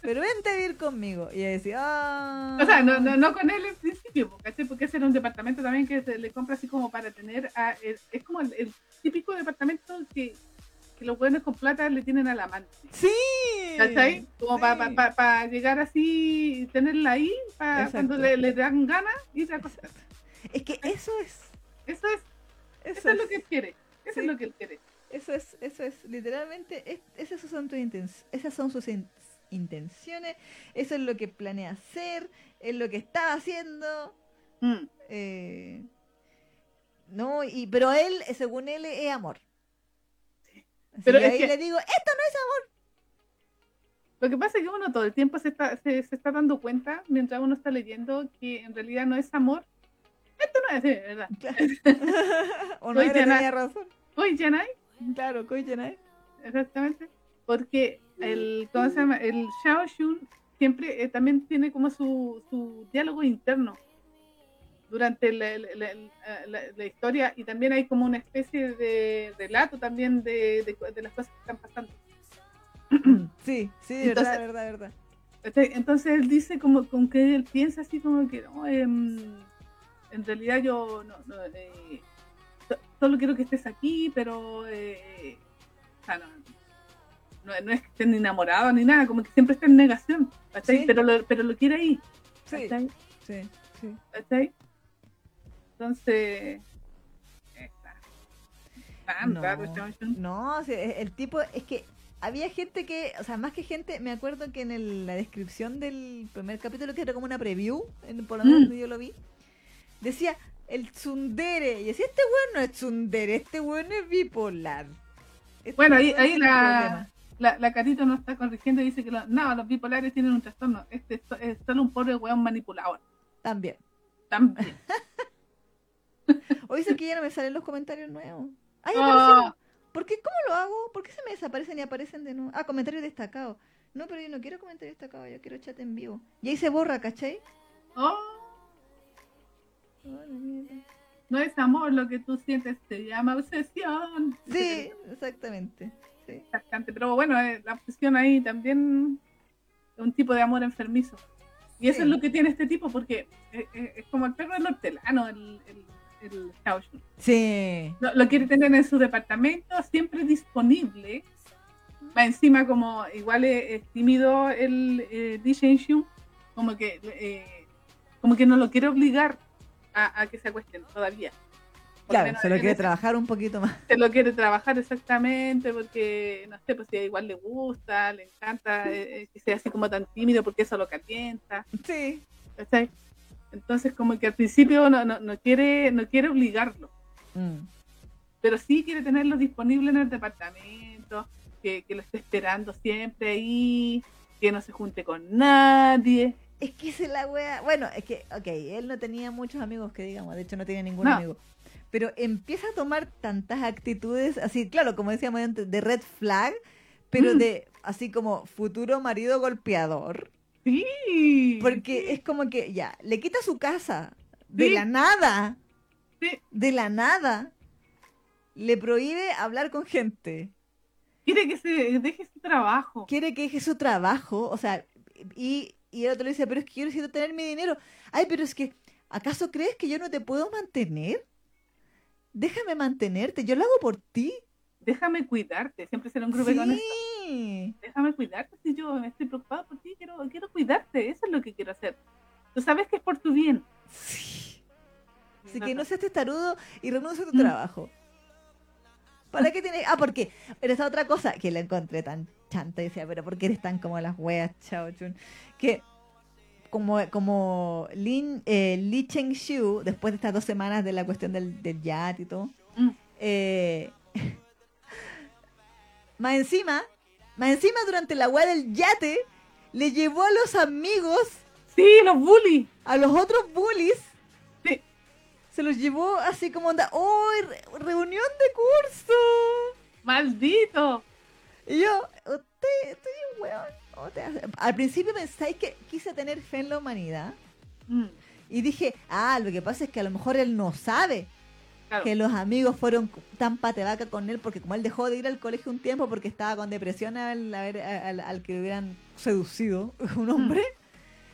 Pero vente a vivir conmigo. Y ella decía, ah. O sea, no, no, no con él en principio. Porque ese era un departamento también que se le compra así como para tener. A, es, es como el, el típico departamento que, que los buenos con plata le tienen al amante. Sí. ¿Cachai? Como sí. para llegar así y tenerla ahí, para cuando le, le dan ganas y se acostar. Es que eso es. Eso es, Eso, eso es lo que él quiere. Eso Sí. es lo que él quiere. Eso es, eso es, literalmente, es- esas son, tus inten- esas son sus in- intenciones, eso es lo que planea hacer, es lo que está haciendo. Mm. eh, no, y, pero él, según él, es amor. Pero es ahí que- le digo, esto no es amor. Lo que pasa es que uno todo el tiempo se está, se, se está dando cuenta, mientras uno está leyendo, que en realidad no es amor. Esto no es, sí, ¿verdad? o [LAUGHS] no tenía razón. Oye, Janai, Claro, Koijanai. exactamente. Porque el, ¿cómo se llama? El Xiao Xun siempre eh, también tiene como su, su diálogo interno durante la, la- la- la- la- la historia y también hay como una especie de relato también de, de- de las cosas que están pasando. [CLEARS THROAT] Sí, sí, de Entonces- verdad, verdad, verdad. Entonces él dice como con que él piensa así como que no, em, en realidad yo no, no, eh, so- solo quiero que estés aquí, pero eh, o sea, no, no, no es que estén enamorados ni nada, como que siempre está en negación. Sí. Pero, lo, pero lo quiere ahí, Sí, ¿cachai? sí, sí. Entonces, está tan No. raro. No, e- el tipo, es que había gente que, o sea, más que gente, me acuerdo que en el- la descripción del primer capítulo, que era como una preview, en, por lo menos Mm. yo lo vi, decía el tsundere. Y decía, este weón no es tsundere, este weón es bipolar. Este Bueno, ahí, ahí la, problemas". la, la Carito nos está corrigiendo y dice que lo- no, los bipolares tienen un trastorno. Este es, es solo un pobre weón manipulador. También. También. [LAUGHS] O dice que ya no me salen los comentarios nuevos. Ay, Ah. aparecieron. ¿Por qué? ¿Cómo lo hago? ¿Por qué se me desaparecen y aparecen de nuevo? Ah, comentarios destacados. No, pero yo no quiero comentarios destacados, yo quiero chat en vivo. Y ahí se borra, ¿cachai? Oh, no es amor lo que tú sientes, se llama obsesión. Sí, exactamente. Sí. Pero bueno, eh, la obsesión ahí también es un tipo de amor enfermizo. Y eso Sí. es lo que tiene este tipo, porque eh, eh, es como el perro del hortelano, el, el, el Xun. Sí. Lo, lo quiere tener en su departamento, siempre disponible. Va encima como igual es, es tímido el eh, Shen-Xiu, como que eh, como que no lo quiere obligar a, a que se acuesten todavía. Claro, se lo quiere ese- trabajar un poquito más. se lo quiere trabajar exactamente porque, no sé, pues si igual le gusta, le encanta eh, eh, que sea así como tan tímido porque eso lo calienta, Sí. ¿cachai? Entonces como que al principio no, no, no quiere no quiere obligarlo, Mm. pero sí quiere tenerlo disponible en el departamento, que, que lo esté esperando siempre ahí, que no se junte con nadie. Es que es la wea. Bueno, es que, ok, él no tenía muchos amigos que digamos, de hecho no tenía ningún No. amigo. Pero empieza a tomar tantas actitudes, así, claro, como decíamos antes, de red flag, pero Mm. de así como futuro marido golpeador. Sí. Porque es como que, ya, le quita su casa de Sí. la nada, Sí. de la nada. Le prohíbe hablar con gente. Quiere que se deje su trabajo. quiere que deje su trabajo, o sea, y, y el otro le dice, pero es que yo necesito tener mi dinero. Ay, pero es que, ¿acaso crees que yo no te puedo mantener? Déjame mantenerte, yo lo hago por ti. Déjame cuidarte. Siempre se lo engrupe con eso. Déjame cuidarte si yo me estoy preocupada por ti, quiero, quiero cuidarte, eso es lo que quiero hacer. Tú sabes que es por tu bien. sí. Así que no seas te testarudo y renuncia a tu Mm. trabajo. ¿Para qué tienes? Ah, porque pero esta otra cosa que la encontré tan chanta y decía, pero ¿por qué eres tan como las weas, chao, chun? Que como, como Lin, eh, Lee Cheng Xiu, después de estas dos semanas de la cuestión del, del yat y todo, Mm. eh, [LAUGHS] más encima, más encima durante la wea del yate, le llevó a los amigos, Sí, los bullies. a los otros bullies, Sí. se los llevó así como onda, ¡oh, re- reunión de curso! Maldito. Y yo, usted, estoy un weón. ¿cómo te hace? Al principio pensáis que quise tener fe en la humanidad Mm, y dije, ah, lo que pasa es que a lo mejor él no sabe claro. que los amigos fueron tan patevaca con él porque como él dejó de ir al colegio un tiempo porque estaba con depresión al, al, al que hubieran seducido [LAUGHS] un hombre,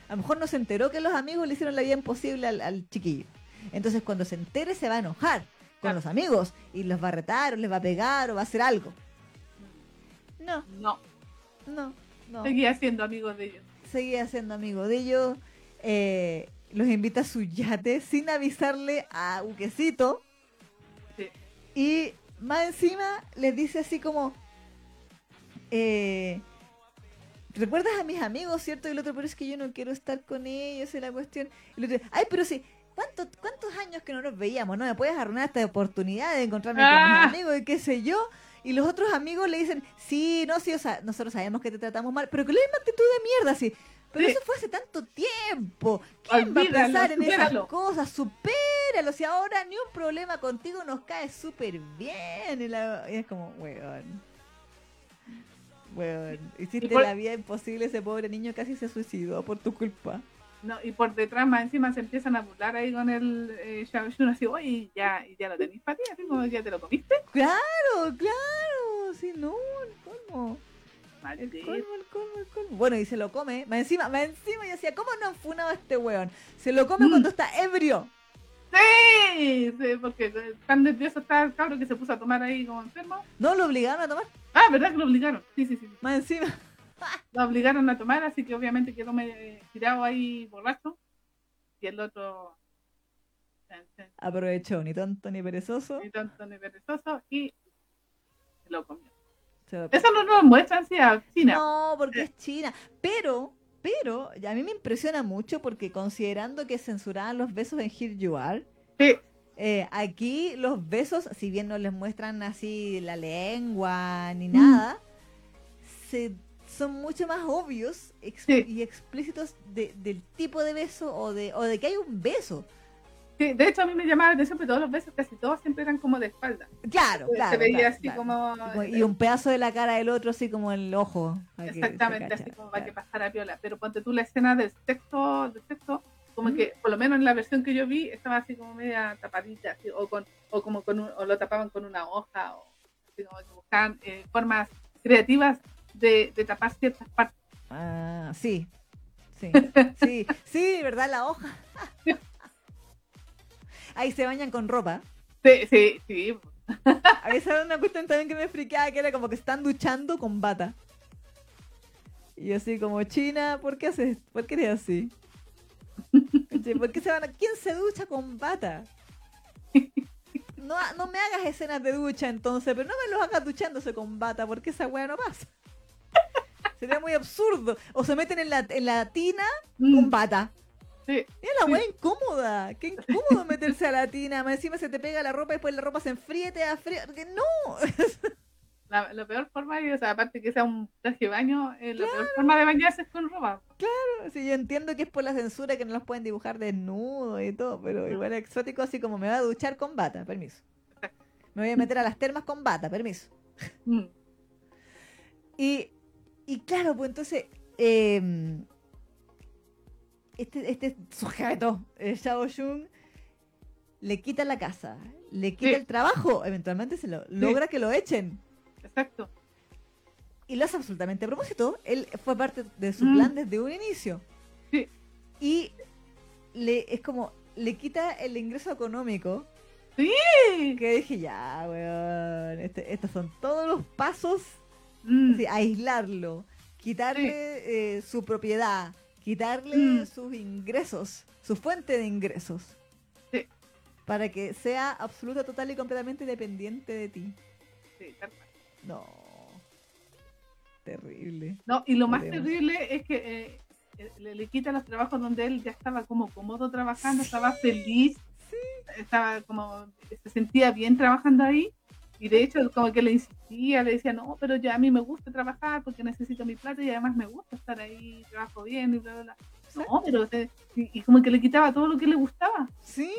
a lo mejor no se enteró que los amigos le hicieron la vida imposible al, chiquillo. Entonces cuando se entere se va a enojar con Claro. los amigos y los va a retar o les va a pegar o va a hacer algo. No, No, no, no. seguía siendo amigos de ellos. Seguía siendo amigo de ellos. eh, los invita a su yate sin avisarle a Uquecito. Y más encima les dice así como, eh, ¿recuerdas a mis amigos, cierto? Y el otro, pero es que yo no quiero estar con ellos, es la cuestión. Y el otro, ay, pero sí, ¿cuántos, ¿cuántos años que no nos veíamos? ¿No me puedes arruinar esta oportunidad de encontrarme con Ah. mis amigos y qué sé yo? Y los otros amigos le dicen, sí, no, sí, o sea, nosotros sabemos que te tratamos mal, pero con la misma actitud de mierda, sí. Pero Sí. eso fue hace tanto tiempo. ¿Quién va a Olvídalo, pensar en esas cosas? Supéralo. Si ahora ni un problema contigo nos cae súper bien. Y, la- y es como, weón. Weón. Hiciste por- la vida imposible. Ese pobre niño casi se suicidó por tu culpa. No, y por detrás más encima se empiezan a burlar ahí con el eh, Xun, así, oye, ya, y ya lo tenéis para ti, así como ya te lo comiste. Claro, claro. Sí, no, el colmo. El colmo, el colmo, el colmo. Bueno, y se lo come. Más encima, más encima, y decía, ¿cómo no han funado a este weón? Se lo come Mm. cuando está ebrio. Sí, sí, porque eh, tan nervioso está el cabro que se puso a tomar ahí como enfermo. No lo obligaron a tomar. Ah, ¿verdad que lo obligaron? Sí, sí, sí. Más encima. [LAUGHS] Lo obligaron a tomar, así que obviamente quedó eh, tirado ahí borracho. Y el otro, eh, eh, Aprovechó, ni tonto ni perezoso. ni tonto ni perezoso, y se lo comió. Eso no nos muestran si a China. No, porque es China. Pero, pero, a mí me impresiona mucho porque considerando que censuraban los besos en Here You Are, Sí, eh, aquí los besos, si bien no les muestran así la lengua ni Mm. nada, se, son mucho más obvios Sí. y explícitos de- del tipo de beso o de, o de que hay un beso. Sí, de hecho a mí me llamaba la atención, pero todos los besos, casi todos siempre eran como de espalda. Claro, claro. se veía claro, así claro. como... Y Y un pedazo de la cara del otro así como el ojo. Exactamente, cacha, así como para que claro. pasara piola. Pero ponte tú la escena del sexo, del sexo como Mm. que, por lo menos en la versión que yo vi, estaba así como media tapadita, así, o, con, o como con un- o lo tapaban con una hoja, o así como que buscaban eh, formas creativas de, de tapar ciertas partes. Ah, sí. Sí, [LAUGHS] sí, sí, ¿verdad? La hoja. [LAUGHS] Ahí se bañan con ropa. Sí, sí, sí. [LAUGHS] A veces era una cuestión también que me friqueaba, que era como que están duchando con bata. Y así como, China, ¿por qué haces? ¿Por qué eres así? ¿Por qué se van a... ¿Quién se ducha con bata? no, no me hagas escenas de ducha entonces, pero no me los hagas duchándose con bata, porque esa weá no pasa. Sería muy absurdo. O se meten en la, en la tina con Mm, bata. Sí. Es la Sí. weá incómoda. Qué incómodo meterse a la tina. Más encima se te pega la ropa y después la ropa se enfría te da frío. No. [LAUGHS] La, la peor forma, y, o sea, aparte que sea un traje de baño, eh, la peor forma de bañarse es con ropa. Sí, yo entiendo que es por la censura que no los pueden dibujar desnudos y todo, pero igual es exótico así como me voy a duchar con bata, permiso. Me voy a meter a las termas con bata, permiso. Mm, Y, y claro, pues entonces, eh, este, este sujeto, eh, Shao Jun, le quita la casa, le quita Sí. el trabajo, eventualmente se lo logra que lo echen. exacto. Y lo hace absolutamente a propósito. Él fue parte de su Mm. plan desde un inicio. Sí. Y le, es como, le quita el ingreso económico. Sí. Que dije, ya, weón, este- estos son todos los pasos Mm, aislarlo, quitarle eh, su propiedad, quitarle Mm. sus ingresos, su fuente de ingresos. Sí. Para que sea absoluta, total y completamente dependiente de ti. sí, tal cual. No. Terrible. No, y lo más terrible es que eh, eh, le, le quita los trabajos donde él ya estaba como cómodo trabajando, estaba feliz, estaba como, se sentía bien trabajando ahí. Y de hecho, como que le insistía, le decía, no, pero ya a mí me gusta trabajar porque necesito mi plata y además me gusta estar ahí, trabajo bien y bla, bla, bla. No, pero, y, como que le quitaba todo lo que le gustaba. Sí,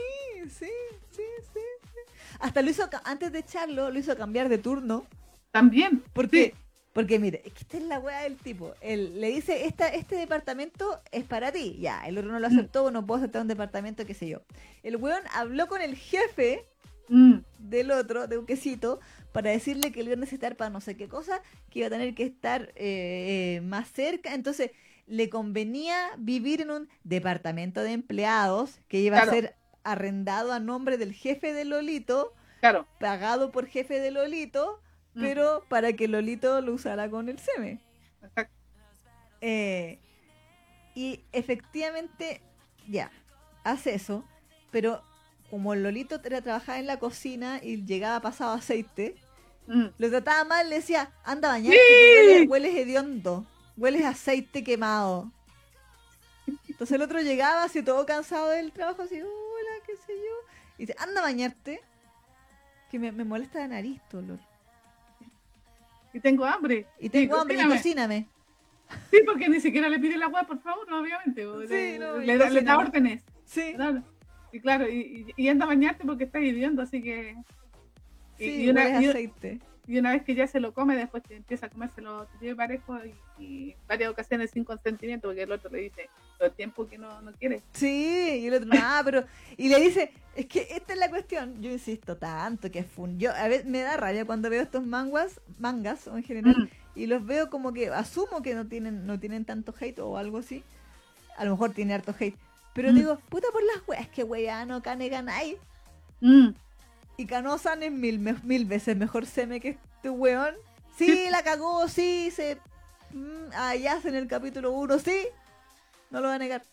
sí, sí, sí. sí. Hasta lo hizo, antes de echarlo, lo hizo cambiar de turno. También. Porque, porque mire, es que esta es la weá del tipo. Él le dice, esta, este departamento es para ti. Ya, el otro no lo aceptó, bueno, puedo aceptar un departamento, qué sé yo. El weón habló con el jefe Mm, del otro, de un quesito, para decirle que lo iba a necesitar para no sé qué cosa, que iba a tener que estar eh, eh, más cerca. Entonces, le convenía vivir en un departamento de empleados que iba Claro. a ser arrendado a nombre del jefe de Lolito, claro. pagado por jefe de Lolito, Mm, pero para que Lolito lo usara con el SEME. exacto. Eh, y efectivamente, ya, hace eso, pero como el Lolito trabajaba en la cocina y llegaba pasado aceite, Mm, lo trataba mal, le decía, anda a bañarte, Sí. hueles, hueles hediondo, hueles aceite quemado. Entonces el otro llegaba así todo cansado del trabajo, así, hola, qué sé yo. Y dice, anda a bañarte, que me, me molesta la nariz, tu olor. Y tengo hambre. Y tengo Sí, hambre, y cocíname. cocíname. Sí, porque ni siquiera le pide la agua, por favor, obviamente. o Sí, le, no, le da, le da cocíname. órdenes. Sí, Claro. Y claro, y, y, anda a bañarte porque está hirviendo, así que. Y, sí, y una, y- aceite. y una vez que ya se lo come, después te empieza a comérselo lleve parejo y, varias ocasiones sin consentimiento, porque el otro le dice todo el tiempo que no, no quiere. Sí, y el otro, ah, pero. Y le dice, es que esta es la cuestión. Yo insisto tanto que es fun. Yo, a veces me da rabia cuando veo estos manguas, mangas o en general, Mm, y los veo como que asumo que no tienen, no tienen tanto hate o algo así. A lo mejor tiene harto hate. Pero Mm. digo, puta por las weas que weyano, cane ganai. mm, Y Canosan es mil, mil veces mejor seme que este weón. Sí, [LAUGHS] Sí. la cagó, sí, se. mm, allá en el capítulo 1, sí. No lo va a negar.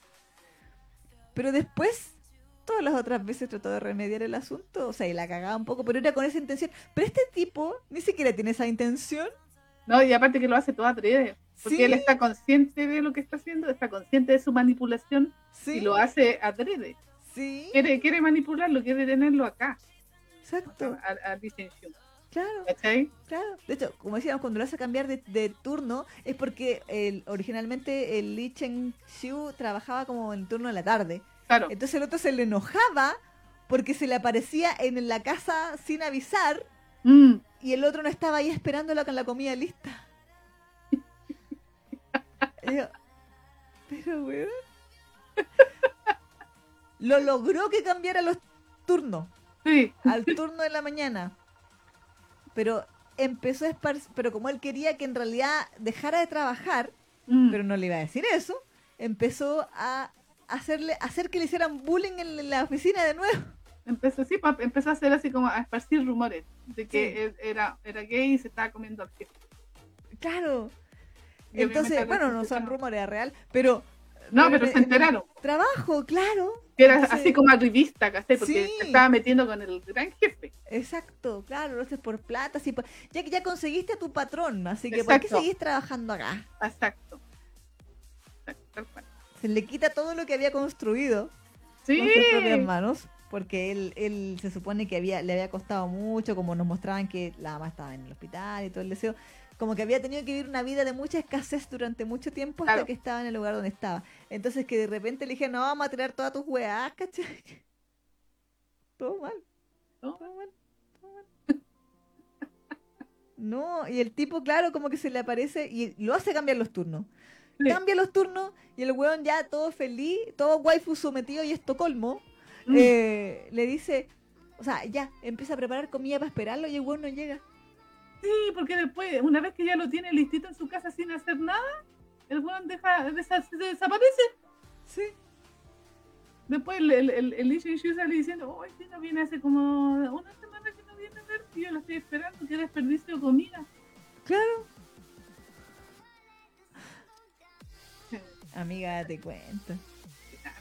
Pero después, todas las otras veces trató de remediar el asunto. O sea, y la cagaba un poco, pero era con esa intención. Pero este tipo ni siquiera tiene esa intención. No, y aparte que lo hace todo adrede, porque Sí. él está consciente de lo que está haciendo, está consciente de su manipulación Sí. y lo hace adrede. Sí. Quiere, quiere manipularlo, quiere tenerlo acá, Exacto. a, a Claro. ¿cachai? Claro, de hecho, como decíamos, cuando lo hace cambiar de, de turno es porque el, originalmente el Lee Cheng Xiu trabajaba como en el turno de la tarde. Claro, Entonces el otro se le enojaba porque se le aparecía en la casa sin avisar Mm, y el otro no estaba ahí esperándolo con la comida lista. [LAUGHS] Yo, pero weón. Lo logró que cambiara los turnos sí, al turno de la mañana. Pero empezó a esparcir, pero como él quería que en realidad dejara de trabajar, mm, pero no le iba a decir eso, empezó a hacerle hacer que le hicieran bullying en la oficina de nuevo. Empezó, sí, empezó a hacer así como a esparcir rumores de que Sí. él era, era gay y se estaba comiendo al jefe. Claro. Y Entonces, bueno, no son rumores, es real, pero No, pero se en- enteraron. trabajo, claro. Que era Entonces- así como arribista, ¿cachai? Porque Sí. se estaba metiendo con el gran jefe. Exacto, claro, lo haces por plata, sí, por- ya que ya conseguiste a tu patrón, así que ¿por qué seguís trabajando acá? Exacto. Se le quita todo lo que había construido Sí, con sus propias manos, porque él, él se supone que había, le había costado mucho, como nos mostraban que la mamá estaba en el hospital y todo el deseo, como que había tenido que vivir una vida de mucha escasez durante mucho tiempo hasta Claro. que estaba en el lugar donde estaba. Entonces que de repente le dije, no, vamos a tirar todas tus weas, ¿cachai? [LAUGHS] Todo mal, ¿no? todo mal, todo mal. [LAUGHS] No, y el tipo, claro, como que se le aparece y lo hace cambiar los turnos. Sí. Cambia los turnos y el weón ya todo feliz, todo waifu sometido y Estocolmo. Eh, le dice, o sea, ya, empieza a preparar comida para esperarlo y el weón no llega. Sí, porque después, una vez que ya lo tiene listito en su casa sin hacer nada, el weón deja, desa- se desaparece. Sí. Después el, el, el, el sale diciendo, oh, este no viene hace como una semana que no viene a ver, yo lo estoy esperando, que desperdicio de comida. Claro. [LAUGHS] Amiga, te cuento.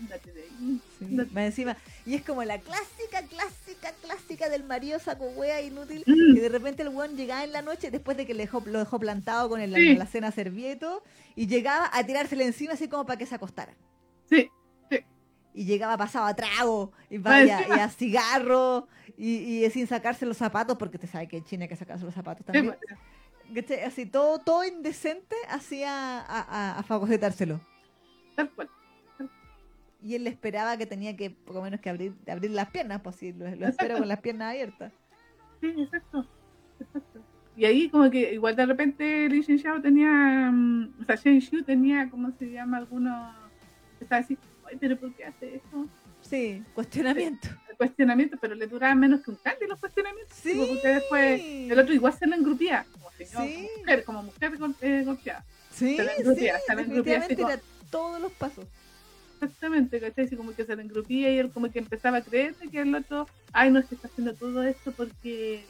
Ándate de ahí. Sí. Ándate. Más encima, y es como la clásica, clásica, clásica del marido saco wea inútil. Mm. Y de repente el weón llegaba en la noche después de que le dejó, lo dejó plantado con el, Sí. la cena servieto y llegaba a tirársele encima así como para que se acostara. Sí, y llegaba pasado a trago y, vaya, y a cigarro y, y sin sacarse los zapatos porque te sabe que en China hay que sacarse los zapatos sí, también pues, así todo todo indecente hacía a, a, a fagocitárselo tal cual. Y él le esperaba que tenía que por lo menos que abrir abrir las piernas pues si lo, lo espero con las [LAUGHS] piernas abiertas Sí, exacto. exacto. Y ahí como que igual de repente Shin Xiao tenía, mm, o sea, Shen Shu tenía, ¿cómo se llama? Algunos, estaba así, ay, pero ¿por qué hace eso? sí cuestionamiento Cuestionamientos, pero le duraban menos que un candy los cuestionamientos. Sí. Porque después el otro igual se lo engrupía, como señor, Sí. como mujer, como mujer eh, golpeada. sí Se sí engrupía, se la engrupía era todos los pasos Exactamente, ¿cachai? Así como que se lo engrupía y él como que empezaba a creer que el otro, ay, no es que está haciendo todo esto porque,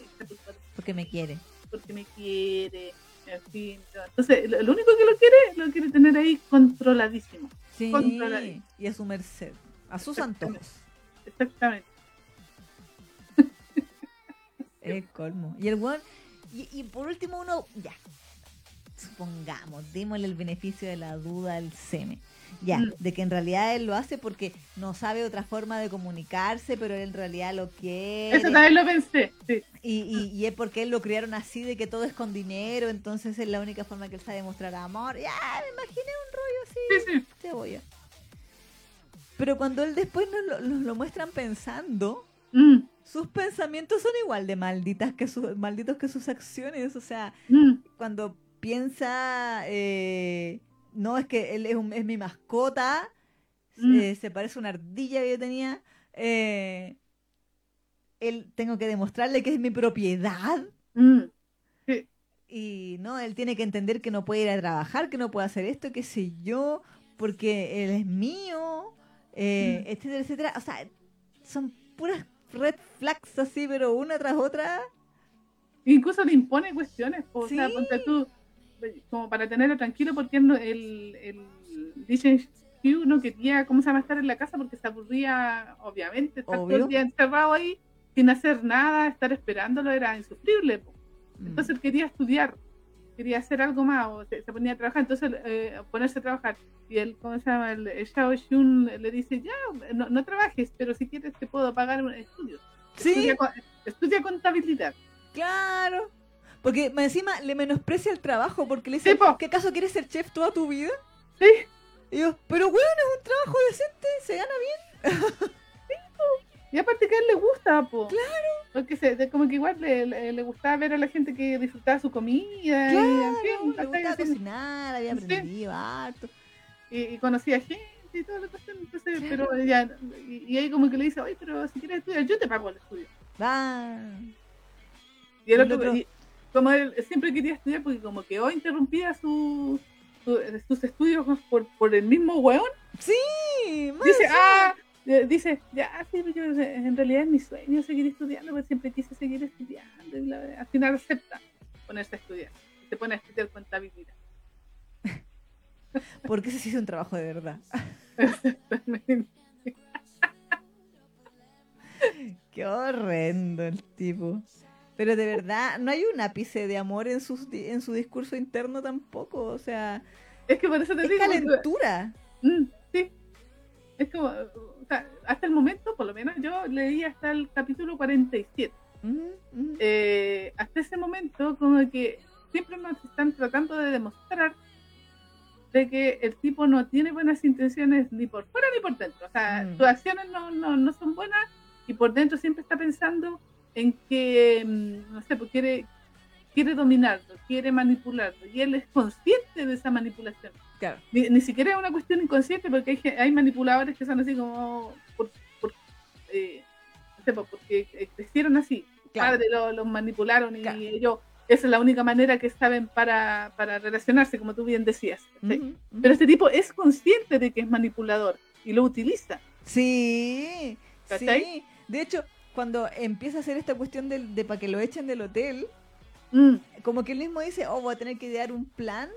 porque me quiere porque me quiere, en fin. Entonces, lo, lo único que lo quiere, lo quiere tener ahí controladísimo. sí Controladísimo. y a su merced a sus antojos Exactamente. [LAUGHS] El colmo. Y el weón. Y, y por último, uno. Ya. Supongamos, démosle el beneficio de la duda al seme. Ya, Mm. de que en realidad él lo hace porque no sabe otra forma de comunicarse, pero él en realidad lo quiere. Eso también lo pensé, sí. Y, y, y es porque él lo criaron así, de que todo es con dinero, entonces es la única forma que él sabe demostrar amor. Ya, me imaginé un rollo así Sí, sí. cebolla. Pero cuando él después nos lo, nos lo muestran pensando, Mm, sus pensamientos son igual de malditas que sus malditos que sus acciones. O sea, mm, cuando piensa, eh, no es que él es, un- es mi mascota, Mm. eh, se parece a una ardilla que yo tenía. eh, él tengo que demostrarle que es mi propiedad. mm. Y no, él tiene que entender que no puede ir a trabajar, que no puede hacer esto, qué sé yo, porque él es mío, eh, Mm. etcétera, etcétera. O sea, son puras red flags así, pero una tras otra. Incluso le impone cuestiones, o sea, ponte tú, como para tenerlo tranquilo, porque no- el, el DJ Hugh no quería, ¿cómo se llama?, estar en la casa porque se aburría, obviamente, estar todo Obvio. el día encerrado ahí, sin hacer nada, estar esperándolo era insufrible, po. Mm. Entonces él quería estudiar, quería hacer algo más, o se, se ponía a trabajar, entonces eh, ponerse a trabajar. Y él, ¿cómo se llama? El, el Xiao Xun le dice, ya, no, no trabajes, pero si quieres te puedo pagar un estudio. sí, Estudia, estudia contabilidad. claro. Porque encima le menosprecia el trabajo porque le dice, Sí. ¿qué acaso quieres ser chef toda tu vida? Sí, Y yo, pero bueno, es un trabajo decente, se gana bien. [LAUGHS] y aparte que a él le gusta, po. Claro. Porque se, como que igual le, le, le gustaba ver a la gente que disfrutaba su comida. y, en fin, Claro, le gustaba Así, cocinar, había Sí. aprendido harto. y, y conocía gente y toda la cuestión. Entonces, pero ya, y, y ahí como que le dice, oye, pero si quieres estudiar, yo te pago el estudio. Va. Y el otro, otro- y como él siempre quería estudiar, porque como que hoy interrumpía su, su- sus estudios por, por el mismo weón, Sí, dice, ah, eh, dice, ya, sí, yo, eh, en realidad es mi sueño seguir estudiando, porque siempre quise seguir estudiando. Y la- al final acepta ponerse a estudiar. Y se pone a estudiar contabilidad. [LAUGHS] Porque ese sí es un trabajo de verdad. [LAUGHS] Qué horrendo el tipo. Pero de verdad, no hay un ápice de amor en, di- en su discurso interno tampoco. O sea, Es que por eso te es digo. calentura. Mm, sí. Es como, o sea, hasta el momento, por lo menos yo leí hasta el capítulo 47. Mm, mm. Eh, hasta ese momento, como que siempre nos están tratando de demostrar de que el tipo no tiene buenas intenciones ni por fuera ni por dentro. O sea, Mm. sus acciones no, no, no son buenas y por dentro siempre está pensando en que, mm, no sé, pues quiere, quiere dominarlo, quiere manipularlo. Y él es consciente de esa manipulación. Claro. Ni, ni siquiera es una cuestión inconsciente porque hay, hay manipuladores que son así como por, por, eh, no sé, pues, porque eh, crecieron así. Claro. Padre lo- los manipularon y Claro. ellos esa es la única manera que saben para, para relacionarse, como tú bien decías. ¿sí? Ujú, ujú. Pero este tipo es consciente de que es manipulador y lo utiliza. Sí, ¿Cachai? sí. De hecho, cuando empieza a hacer esta cuestión de, de para que lo echen del hotel, Mm, como que él mismo dice, oh, voy a tener que idear un plan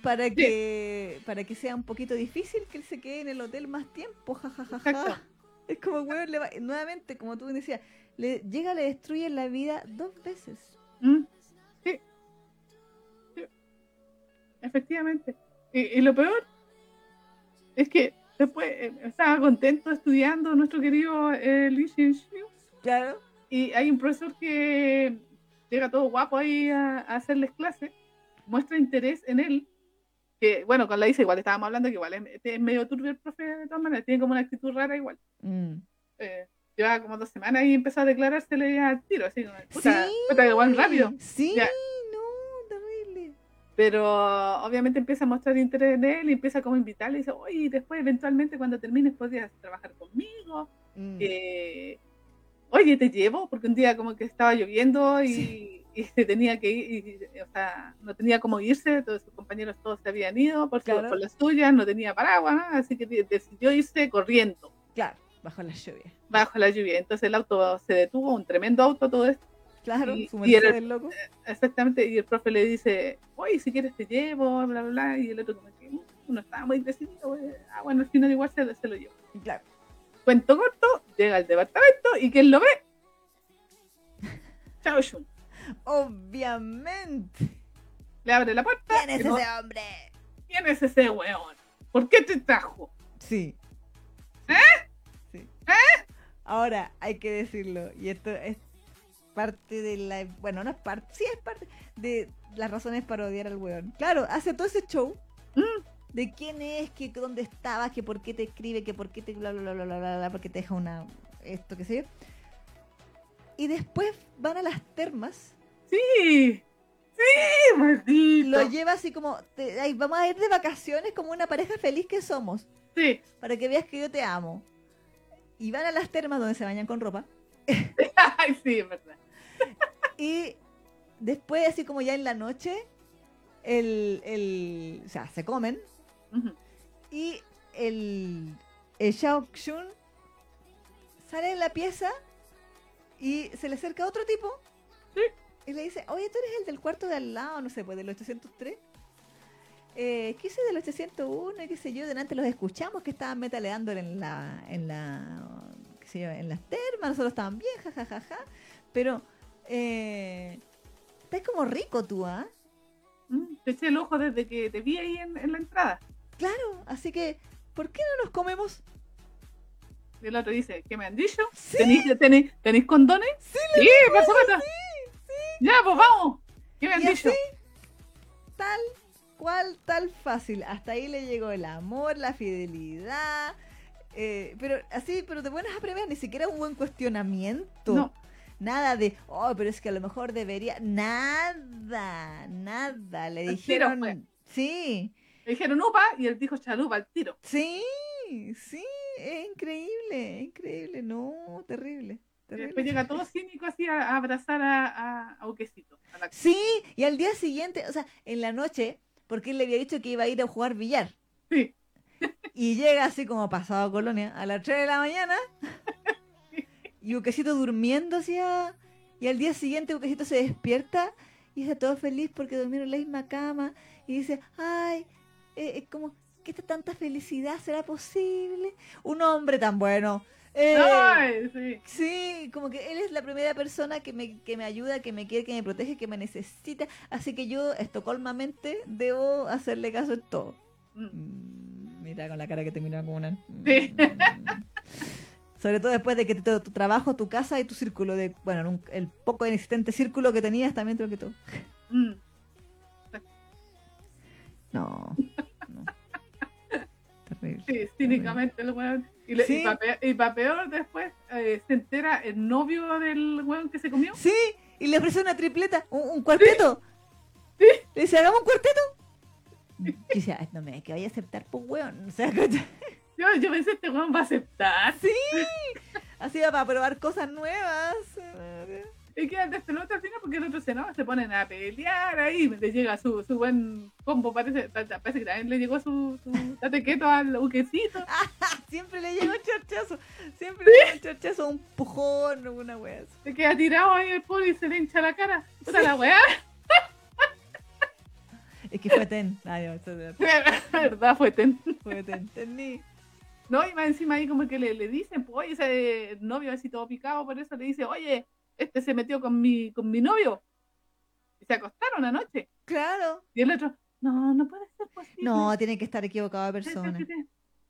para que para que sea un poquito difícil que él se quede en el hotel más tiempo, jajajaja. Exacto. [LAUGHS] Es como, weón, le va- nuevamente, como tú decías, le llega, le destruye la vida dos veces. mm, sí. Sí. Efectivamente. Y, y lo peor es que después eh, estaba contento estudiando nuestro querido eh, Lee Shin-Shu, Claro. y hay un profesor que llega todo guapo ahí a, a hacerles clase, muestra interés en él, que bueno, con la Isa igual estábamos hablando que igual es, es medio turbio el profe de todas maneras, tiene como una actitud rara igual. Mm. Eh, lleva como dos semanas y empezó a declarársele al tiro, así como, puta, Sí. puta, igual rápido. Sí, Ya. no, terrible. Pero obviamente empieza a mostrar interés en él y empieza como a invitarle y dice, oye, después eventualmente cuando termines podrías trabajar conmigo. Mm. eh, oye, te llevo, porque un día como que estaba lloviendo y, Sí. [LAUGHS] y se tenía que ir, y, o sea, no tenía cómo irse, todos sus compañeros todos se habían ido por, Claro. por las suyas, no tenía paraguas, así que de- decidió irse corriendo Claro, bajo la lluvia. bajo la lluvia. Entonces el auto se detuvo, un tremendo auto, todo esto, Claro, Y- su y era- Mercedes loco. exactamente, y el profe le dice, oye, si quieres te llevo, bla, bla, bla, y el otro como que "Mm, no estaba muy decidido, ah, bueno, al final igual se, se lo llevo. Claro. Cuento corto, llega al departamento y ¿quién lo ve? Chao Shun. Obviamente. Le abre la puerta. ¿Quién es no- ese hombre? ¿Quién es ese weón? ¿Por qué te trajo? Sí. ¿Eh? Sí. Ahora, hay que decirlo, y esto es parte de la... Bueno, no es parte, sí es parte de las razones para odiar al weón. Claro, hace todo ese show Mm, de quién es, que dónde estabas, que por qué te escribe, que por qué te bla bla bla bla bla bla, porque te deja una... esto, qué sé yo. Y después van a las termas, Sí, sí, maldito. lo lleva así como, te- ay, vamos a ir de vacaciones como una pareja feliz que somos. Sí, para que veas que yo te amo. Y van a las termas donde se bañan con ropa. [LAUGHS] ay, sí, es verdad. Y después, así como ya en la noche, el, el, o sea, se comen. Y el, el Xiao Xun sale de la pieza y se le acerca otro tipo. Sí. Y le dice, oye, tú eres el del cuarto de al lado, no sé, pues del 803. Eh, ¿Qué hice del 801? y qué sé yo, delante los escuchamos que estaban metaleando en la, en la, qué sé yo, en las termas, nosotros estaban bien, jajajaja. Pero, eh, estás como rico tú, ¿ah? Mm, Te eché el ojo desde que te vi ahí en, en la entrada. Claro, así que, ¿por qué no nos comemos? Y el otro dice, ¿qué me han dicho? Sí, ¿Tenéis, tenéis, tenéis condones? sí, Sí, supuesto. Ya, pues vamos. ¿Qué me han Y dicho? así, tal cual, tal fácil. Hasta ahí le llegó el amor, la fidelidad. eh, pero así, pero te pones a prever, ni siquiera un buen cuestionamiento. No. Nada de, oh, pero es que a lo mejor debería. Nada, nada. Le dijeron. Sí, Le dijeron upa y él dijo chalupa al tiro. sí, sí. Es increíble, es increíble. No, terrible. Terrible. después llega todo cínico así a, a abrazar a, a, a Uquecito. la- Sí, y al día siguiente, o sea, en la noche, porque él le había dicho que iba a ir a jugar billar. Sí. [LAUGHS] Y llega así como pasado a Colonia a las 3 de la mañana. [LAUGHS] Y Buquecito durmiendo así. a- Y al día siguiente Buquecito se despierta y está todo feliz porque durmieron en la misma cama. Y dice, ay, eh, como, ¿qué tanta felicidad será posible? Un hombre tan bueno. Eh, Ay, sí. Sí, como que él es la primera persona que me, que me ayuda, que me quiere, que me protege, que me necesita. Así que yo, estocolmamente, debo hacerle caso en todo. Mm. Mm, Mira con la cara que te mira como una. Sí. Mm. [LAUGHS] Sobre todo después de que tu, tu trabajo, tu casa y tu círculo de. Bueno, en un- el poco inexistente círculo que tenías también creo que tú. Mm. No. [LAUGHS] Sí, cínicamente el weón. Y, le- Sí. y pa' pe- y pa' peor después eh, se entera el novio del weón que se comió. Sí, y le ofrece una tripleta, un, un cuarteto. Sí. Le dice, hagamos un cuarteto. Y dice, "Ay, no me que vaya a aceptar, pues weón. O sea. [LAUGHS] Yo, yo pensé, este weón va a aceptar. sí. Así va para probar cosas nuevas. Y quedan despelote al final porque el otro se no, se ponen a pelear ahí. Le llega su, su buen combo, parece, parece que también le llegó su, su tatequeto al buquecito. [LAUGHS] Siempre le llega un chorchazo. Siempre le llega un chorchazo, un pujón, una wea. Se queda tirado ahí el pobre y se le hincha la cara. Puta la weá. [LAUGHS] Es que fue ten. No, eso es [LAUGHS] verdad fue ten. fue ten. Tení. No, y más encima ahí como que le, le dicen, pues, oye, ese novio así todo picado, por eso le dice, oye, este se metió con mi, con mi novio. Y se acostaron anoche. Claro. Y el otro, no, no puede ser posible. No, tiene que estar equivocada Sí, sí, persona.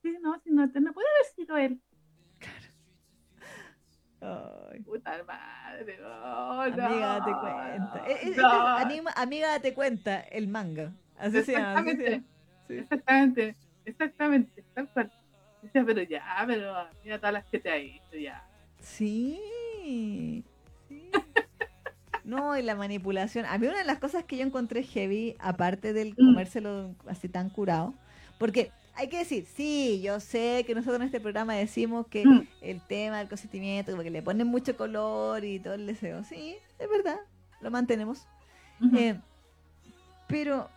sí, no, si no, no puede haber sido él. Ay. Puta madre, no, Amiga, date cuenta. Eh, eh, no. es anima- amiga, date cuenta, el manga. Así así se Exactamente. llama. Sí. Exactamente, exactamente, tal cual. Decía, pero ya, pero mira todas las que te ha hecho ya. Sí. No, y la manipulación. A mí una de las cosas que yo encontré heavy, aparte del Mm. comérselo así tan curado, porque hay que decir, sí, yo sé que nosotros en este programa decimos que Mm. el tema del consentimiento, porque le ponen mucho color y todo el deseo. Sí, es verdad, lo mantenemos. Eh, pero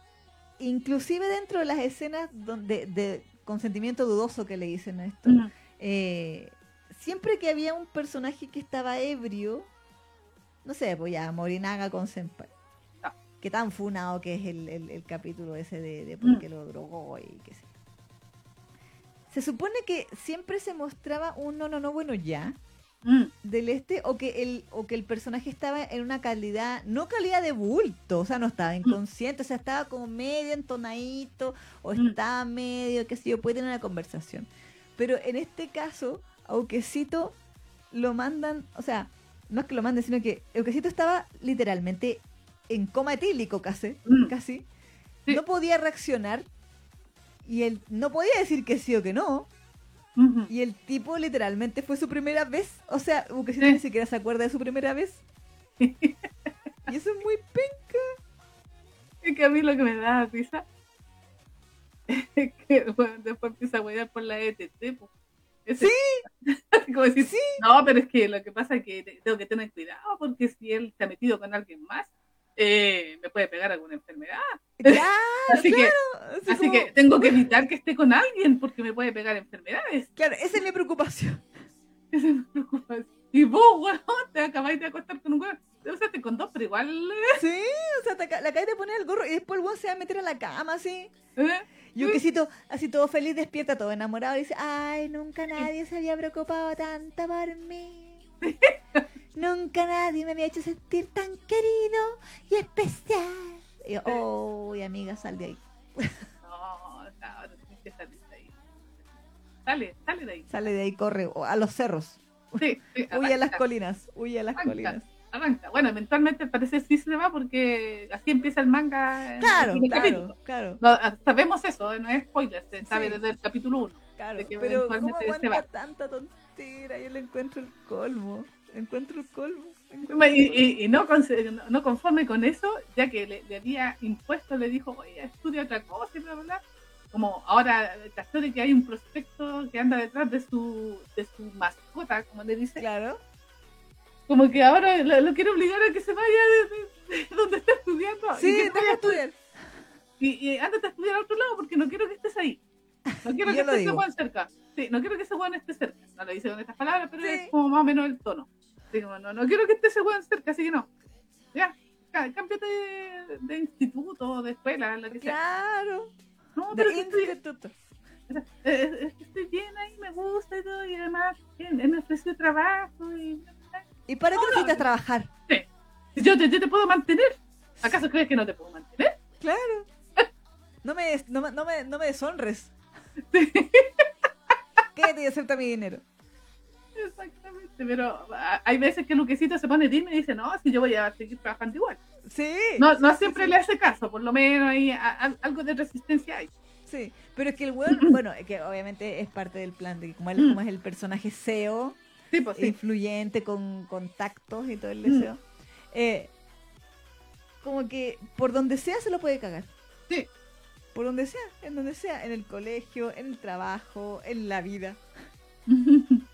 inclusive dentro de las escenas donde de consentimiento dudoso que le dicen a esto, Ujú. eh, siempre que había un personaje que estaba ebrio, no sé, pues ya Morinaga con Senpai. Ah. Que tan funado que es el, el- el capítulo ese de, de por qué lo drogó y qué sé. Se supone que siempre se mostraba un no, no, no, bueno, ya Mm. del este o que el o que el personaje estaba en una calidad no calidad de bulto o sea no estaba inconsciente o sea estaba como medio entonadito o Mm. estaba medio qué sé yo puede tener una conversación pero en este caso a Uquecito lo mandan o sea no es que lo manden sino que Uquecito estaba literalmente en coma etílico casi Mm. casi Sí. no podía reaccionar y él no podía decir que sí o que no y el tipo literalmente fue su primera vez. O sea, Sí. ni siquiera se acuerda de su primera vez. [LAUGHS] y eso es muy penca. Es que a mí lo que me da risa [LAUGHS] es que bueno, después empieza a huear por la ETT. po. Ese- [LAUGHS] Como decir, Sí. no, pero es que lo que pasa es que te- tengo que tener cuidado porque si él se ha metido con alguien más, eh, me puede pegar alguna enfermedad. [LAUGHS] [LAUGHS] Claro, Así, que, así así como- que tengo que evitar que esté con alguien porque me puede pegar enfermedades. Claro, esa es mi preocupación. Esa es mi preocupación. Y vos, weón, te acabáis de acostar con un weón. O sea, te con dos, pero igual. Sí, o sea, te le acabas de poner el gorro y después el weón se va a meter a la cama así. ¿eh? Y Uquecito, así todo feliz, despierta, todo enamorado y dice, ay, nunca nadie se había preocupado tanto por mí. [LAUGHS] nunca nadie me había hecho sentir tan querido y especial. Y yo, oh, amiga, sal de ahí. [LAUGHS] No, cabrón, tienes que salir de ahí. Sale, sale de ahí. Sale de ahí, corre a los cerros. Sí, sí, Huye a las colinas, huye a las colinas. Arranca. Bueno, eventualmente parece sí se va porque así empieza el manga. en Claro, el primer claro, claro, No, ah, sabemos eso, no es spoiler, se sabe Sí. desde el capítulo 1. claro. Pero ¿cómo aguanta va. tanta tontera? Yo le encuentro el colmo. Encuentro el colmo. encuentro Y, el colmo. y- y no, conse- no- conforme con eso, ya que le, le había impuesto, le dijo, oye, estudia otra cosa y bla, bla, bla. Como ahora de que hay un prospecto que anda detrás de su, de su mascota, como le dice, Claro. Como que ahora lo, lo quiere obligar a que se vaya de, de- de donde está estudiando. y Sí, que de a estudiar. Y, y ándate a estudiar a otro lado porque no quiero que estés ahí. No quiero [LAUGHS] que lo esté ese digo. Juan cerca. Sí, no quiero que ese Juan esté cerca. No lo dice con estas palabras, pero Sí. es como más o menos el tono. Así como, no, no quiero que esté ese Juan cerca, así que no. Ya, cá- cámbiate de, de instituto, de escuela, lo que sea. Claro. No, De pero que estoy, instituto. es que estoy bien ahí, me gusta y todo, y además en, en el ofreció trabajo y... ¿Y para qué No, no. necesitas trabajar? Yo te, yo te puedo mantener. ¿Acaso crees que no te puedo mantener? Claro. [LAUGHS] No me, des- no, me- no me, no me deshonres. [LAUGHS] Quédate y acepta mi dinero. Exactamente, pero ah, hay veces que Luquecito se pone Disney y dice, no, si yo voy a seguir trabajando igual. Sí. No, no sí, siempre sí, le hace caso, por lo menos a- a- algo de resistencia hay. Sí, pero es que el weón, [CLEARS THROAT] bueno, es que obviamente es parte del plan de que como él como es el personaje SEO, Sí, pues sí. influyente, con contactos y todo el Mm. deseo, eh, como que por donde sea se lo puede cagar. Sí. Por donde sea, en donde sea, en el colegio, en el trabajo, en la vida. [LAUGHS]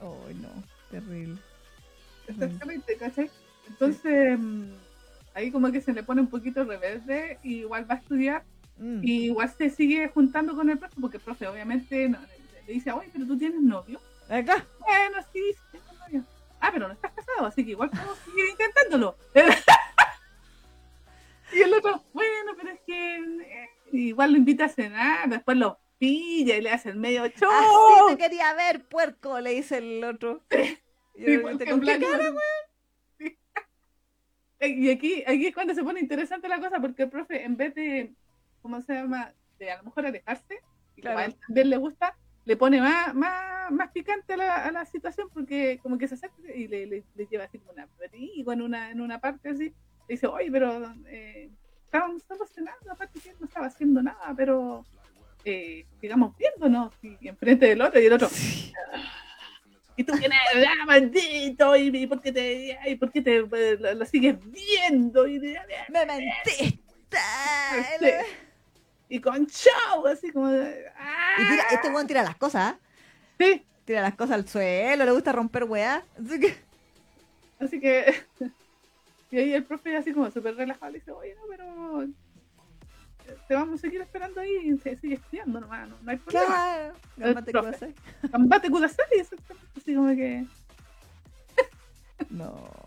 Oh, no, terrible. Exactamente, ¿cachai? Entonces, mm, ahí como que se le pone un poquito rebelde, y igual va a estudiar, Mm. y igual se sigue juntando con el profe, porque el profe obviamente no- le dice, oye, pero tú tienes novio. Acá. Bueno, sí, sí tengo novio. Ah, pero no estás casado, así que igual podemos seguir intentándolo. [LAUGHS] y el otro, bueno, pero es que eh, igual lo invita a cenar, después lo pilla y le hace el medio show. Así te quería ver, puerco, le dice el otro. Sí. [LAUGHS] Y aquí, aquí es cuando se pone interesante la cosa, porque el profe, en vez de, ¿cómo se llama? De a lo mejor alejarse, y como Claro. a él también le gusta, le pone más, más, más picante a la, a la situación, porque como que se acerca y le, le, le lleva así como una abrigo en una, en una parte así. Le dice, oye, pero eh, solo cenando, aparte que no estaba haciendo nada, pero eh, sigamos viéndonos, y enfrente del otro, y el otro, y tú vienes, ah, maldito, y, y por qué te, y por qué te eh, lo, lo sigues viendo, y, de- Me mentiste. Sí. Y con show, así como, de, ah, Y tira, este weón tira las cosas, ¿ah? sí, Tira las cosas al suelo, le gusta romper weá. Así que, así que, [LAUGHS] y ahí el profe así como súper relajado le dice, oye, no, pero te vamos a seguir esperando ahí, y se sigue estudiando nomás, no, no hay problema. claro. Gambate. Combate Kudasai, exactamente, así como que, No.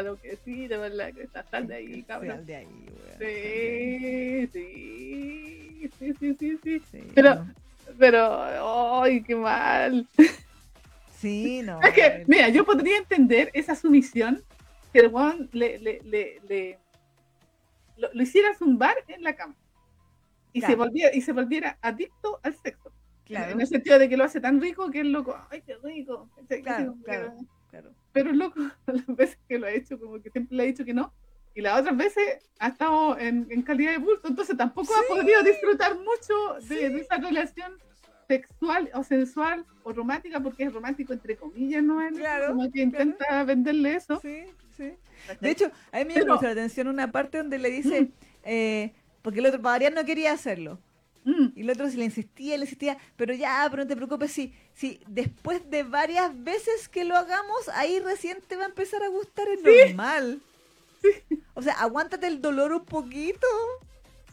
Lo que sí, de verdad, que estás tarde ahí, cabrón. Sal de ahí, weón. Sí, sí, sí, sí, sí, sí. Sí, Pero- no. Pero, ¡ay, qué mal! Sí, no. Es que, mira, yo podría entender esa sumisión que el weón le, le, le, le- lo, lo hiciera zumbar en la cama y, se volviera, y se volviera adicto al sexo. Claro, En el sentido de que lo hace tan rico que el loco, ¡ay, qué rico! Claro, claro. Pero loco, [LAUGHS] las veces que lo ha hecho, como que siempre le ha dicho que no. Y las otras veces ha estado en, en calidad de bulto, entonces tampoco ha podido disfrutar mucho de, de esa relación sexual o sensual o romántica, porque es romántico entre comillas, ¿no? Él Claro, como que intenta venderle eso. Sí, sí. De hecho, a mí me llamó la atención una parte donde le dice, eh, porque el otro para variar no quería hacerlo. Mm, Y el otro si le insistía, le insistía, pero ya, pero no te preocupes, si, si después de varias veces que lo hagamos, ahí recién te va a empezar a gustar, es normal. O sea, aguántate el dolor un poquito.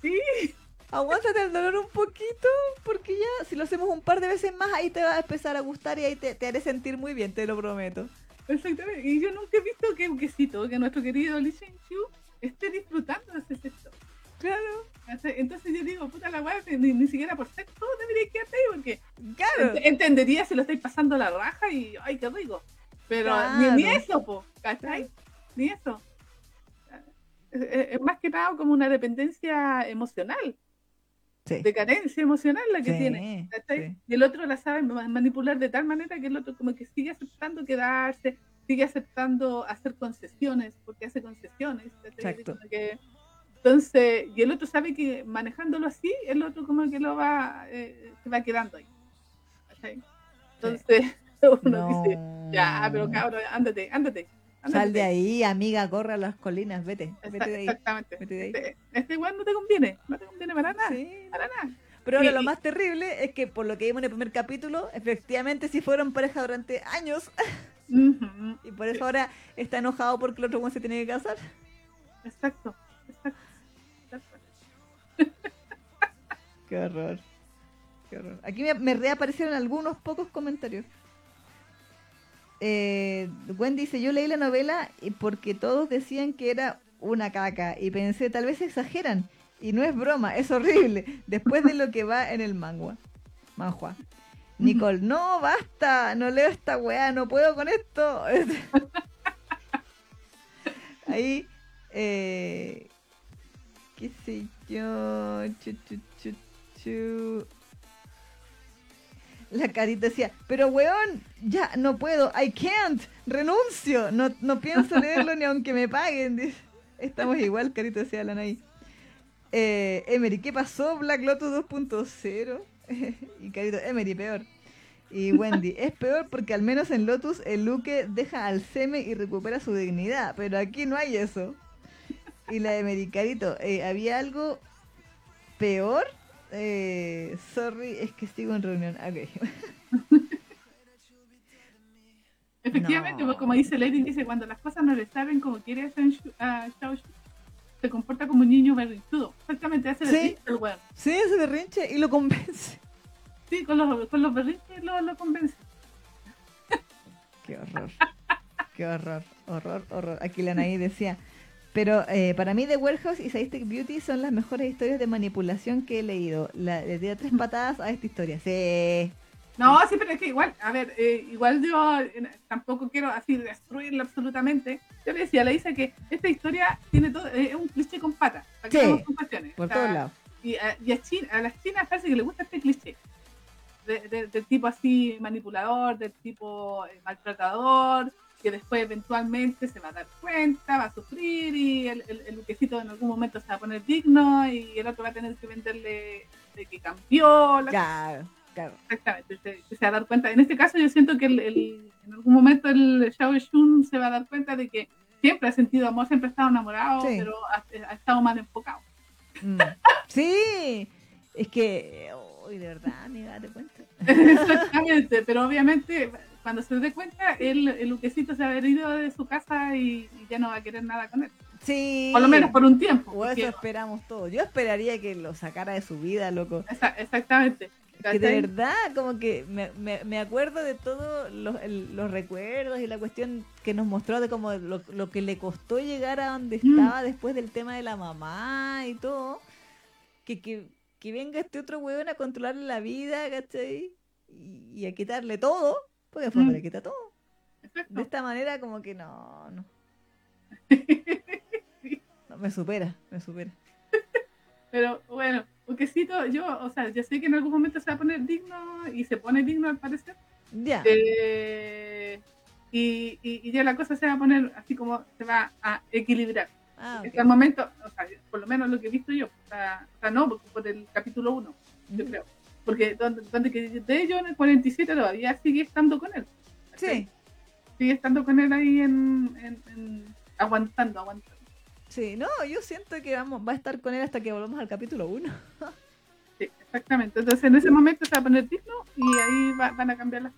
sí, Aguántate el dolor un poquito, porque ya, si lo hacemos un par de veces más, ahí te va a empezar a gustar y ahí te, te haré sentir muy bien, te lo prometo. exactamente. Y yo nunca he visto que un quesito, que nuestro querido Lee Shen Chu esté disfrutando de ese sexo. Claro. Entonces yo digo, puta la weá, ni, ni siquiera por sexo debería quedarte ahí, porque claro. Ent- Entendería si lo estáis pasando la raja y ¡ay, qué rico! Pero ni, eso, po, ¿cachai? Ni eso. Es, más que nada como una dependencia emocional, Sí. de carencia emocional la que Sí, tiene. ¿cachai? sí. Y el otro la sabe ma- manipular de tal manera que el otro como que sigue aceptando quedarse, sigue aceptando hacer concesiones, porque hace concesiones. ¿cachai? Exacto. Como que- entonces, y el otro sabe que manejándolo así, el otro como que lo va, eh, se va quedando ahí. Entonces, [LAUGHS] uno dice, ya, pero cabrón, ándate, ándate. ándate. Sal de ahí, amiga, corre a las colinas, vete, vete de ahí. Exactamente. Vete de ahí. Este, este weón no te conviene, no te conviene para nada, Sí. para nada. Pero ahora lo más terrible es que por lo que vimos en el primer capítulo, efectivamente sí fueron pareja durante años [LAUGHS] y por eso ahora está enojado porque el otro se tiene que casar. Exacto. Qué horror. Qué horror. Aquí me, reaparecieron algunos pocos comentarios. Eh, Gwen dice, yo leí la novela porque todos decían que era una caca y pensé, tal vez exageran. Y no es broma, es horrible. Después de lo que va en el manga. Manhua. Nicole, no, basta, no leo esta weá, no puedo con esto. [LAUGHS] Ahí, eh, qué sé yo, chu. La carita decía, pero weón, ya no puedo, I can't, renuncio, no, no pienso leerlo ni aunque me paguen. Estamos igual, carita decía la Nay. Eh, Emery, ¿qué pasó? Black Lotus 2.0. [LAUGHS] y carito, Emery, peor. Y Wendy, es peor porque al menos en Lotus el Luke deja al Seme y recupera su dignidad, pero aquí no hay eso. Y la Emery, carito, eh, ¿había algo peor? Eh, sorry, es que sigo en reunión. Ok. [LAUGHS] Efectivamente, No. pues, como dice Lady, dice, cuando las cosas no le saben como quiere hacer Shu, se comporta como un niño berrinchudo. Exactamente, hace berrinche el weón. Sí, ese berrinche y lo convence. Sí, con los, con los berrinches lo, lo convence. Qué horror. Qué horror. Horror, horror. Aquí la Anaí decía. Pero eh, para mí The Warehouse y Sadistic Beauty son las mejores historias de manipulación que he leído. La, le dio tres patadas a esta historia. Sí. No, sí, pero es que igual, a ver, eh, igual yo eh, tampoco quiero así destruirla absolutamente. Yo le decía, le dice que esta historia tiene todo, eh, es un cliché con patas. para que Sí. Por O sea, todos lados. Y, a, y a, China, a las chinas parece que le gusta este cliché. De- de- del tipo así manipulador, del tipo eh, maltratador, que después eventualmente se va a dar cuenta, va a sufrir y el, el, el luquecito en algún momento se va a poner digno y el otro va a tener que venderle de que cambió la Claro, claro. Exactamente, se, se va a dar cuenta. En este caso yo siento que el, en algún momento el Shao Shun se va a dar cuenta de que siempre ha sentido amor, siempre ha estado enamorado, Sí. pero ha, ha estado mal enfocado. Mm. Sí. Es que. Uy, de verdad, amiga, date cuenta. [LAUGHS] Exactamente, pero obviamente cuando se dé cuenta, el, el Luquecito se va a haber ido de su casa y, y ya no va a querer nada con él. Sí. Por lo menos por un tiempo. O eso esperamos todos. Yo esperaría que lo sacara de su vida, loco. Exa- exactamente. Que de verdad, como que me, me, me acuerdo de todos los, los recuerdos y la cuestión que nos mostró de como lo, lo que le costó llegar a donde Mm. estaba después del tema de la mamá y todo. Que, que, que venga este otro weón a controlarle la vida, ¿cachai? Y, y a quitarle todo, porque Mm. le quita todo. De esta manera, como que no, no, [LAUGHS] no, me supera, me supera. Pero bueno, Luquecito, yo, o sea, yo sé que en algún momento se va a poner digno y se pone digno al parecer. Ya. Eh, y, y, y ya la cosa se va a poner así como se va a equilibrar. Ah, ok. Hasta el momento, o sea, por lo menos lo que he visto yo, o sea, o sea, no, por el capítulo 1, yo creo. Porque donde, donde que de ellos en el 47 todavía sigue estando con él. Sí, Sigue estando con él ahí en, en- en- aguantando, aguantando. sí, no, yo siento que vamos, va a estar con él hasta que volvamos al capítulo 1. [LAUGHS] Sí, exactamente. Entonces en ese momento se va a poner digno y ahí va- van a cambiar las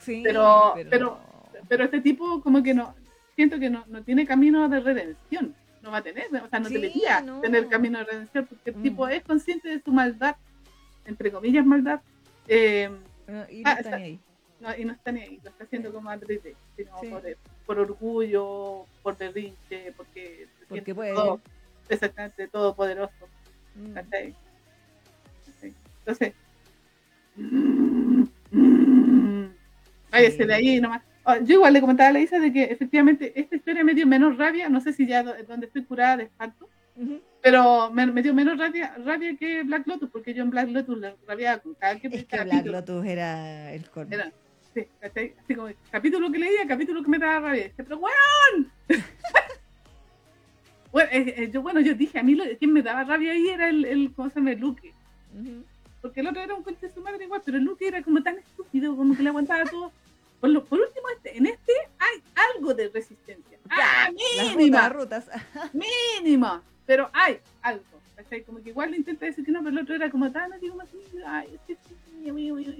Sí, Pero- pero- Pero este tipo como que no, siento que no, no tiene camino de redención. No va a tener, o sea, no Sí, debería no. tener camino de redención porque el Mm. tipo es consciente de su maldad, entre comillas maldad, eh, No, y no Ah, está ni ahí. no, y no está ni ahí, lo está haciendo como adrede, sino Sí. por, por orgullo, por berrinche, porque Porque puede. todo- exactamente todopoderoso. Mm. Entonces, váyase de ahí nomás. Ah, Yo igual le comentaba a la Isa de que efectivamente esta historia me dio menos rabia, no sé si ya do- donde estoy curada de espanto, Ujú. Pero me, me dio menos rabia, rabia que Black Lotus, porque yo en Black Lotus le rabiaba con cada que Es que Black capítulo. Lotus era el. Era- sí. Así como capítulo que leía, capítulo que me daba rabia. Pero weón. [LAUGHS] bueno, eh, eh, yo, bueno, yo dije, a mí lo, quien me daba rabia ahí era el, el ¿cómo se llama? El Luke. Porque el otro era un conche de su madre igual, pero el Luke era como tan estúpido, como que le aguantaba todo. Por, lo, por último, este, en este hay algo de resistencia. ¡Ah, Las mínima! rutas. [LAUGHS] mínima, pero hay algo. ¿cachai? Como que igual le intenta decir que no, pero el otro era como tan ay, es que sí, mío, mío.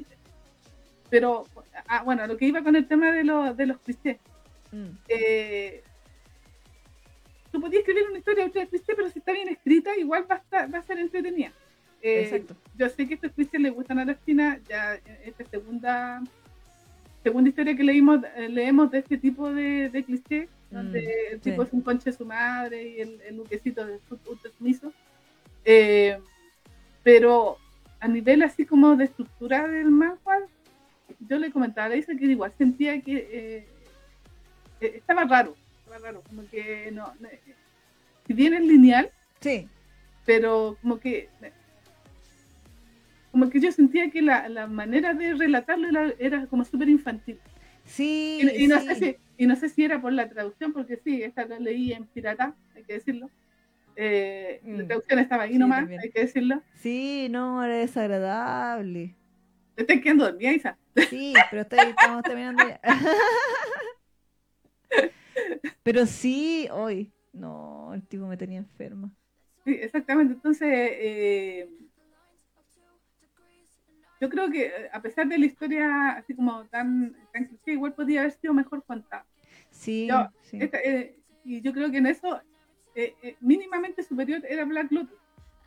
Pero, ah, bueno, lo que iba con el tema de, los de los clichés. Mm. Eh, tú podías escribir una historia de cliché, pero si está bien escrita, igual va a, estar- va a ser entretenida. Eh, Exacto. yo sé que estos clichés le gustan a la China, ya eh, esta segunda segunda historia que leímos eh, leemos de este tipo de, de cliché, donde Mm, el tipo sí. es un conche de su madre y el, el luquecito de su ultra sumiso. Eh, pero a nivel así como de estructura del manhwa, yo le comentaba a Isa que igual sentía que eh, eh, estaba raro, estaba raro, como que no, no, si bien es lineal, Sí, pero como que como que yo sentía que la, la manera de relatarlo era, era como súper infantil. sí. Y, y no sí. sé si, y no sé si era por la traducción, porque sí, esta la leí en pirata, hay que decirlo. Eh, La Mm. traducción estaba ahí Sí, nomás, también. hay que decirlo. Sí, no, era desagradable. Te estás quedando dormida, Isa. Sí, pero estoy, estamos terminando ya. [LAUGHS] Pero sí, hoy. No, el tipo me tenía enferma. Sí, exactamente. Entonces, eh, yo creo que eh, a pesar de la historia así como tan, tan cliché, igual podría haber sido mejor contada. Sí, Yo- sí. Esta, eh, y yo creo que en eso eh, eh, mínimamente superior era Black Lotus,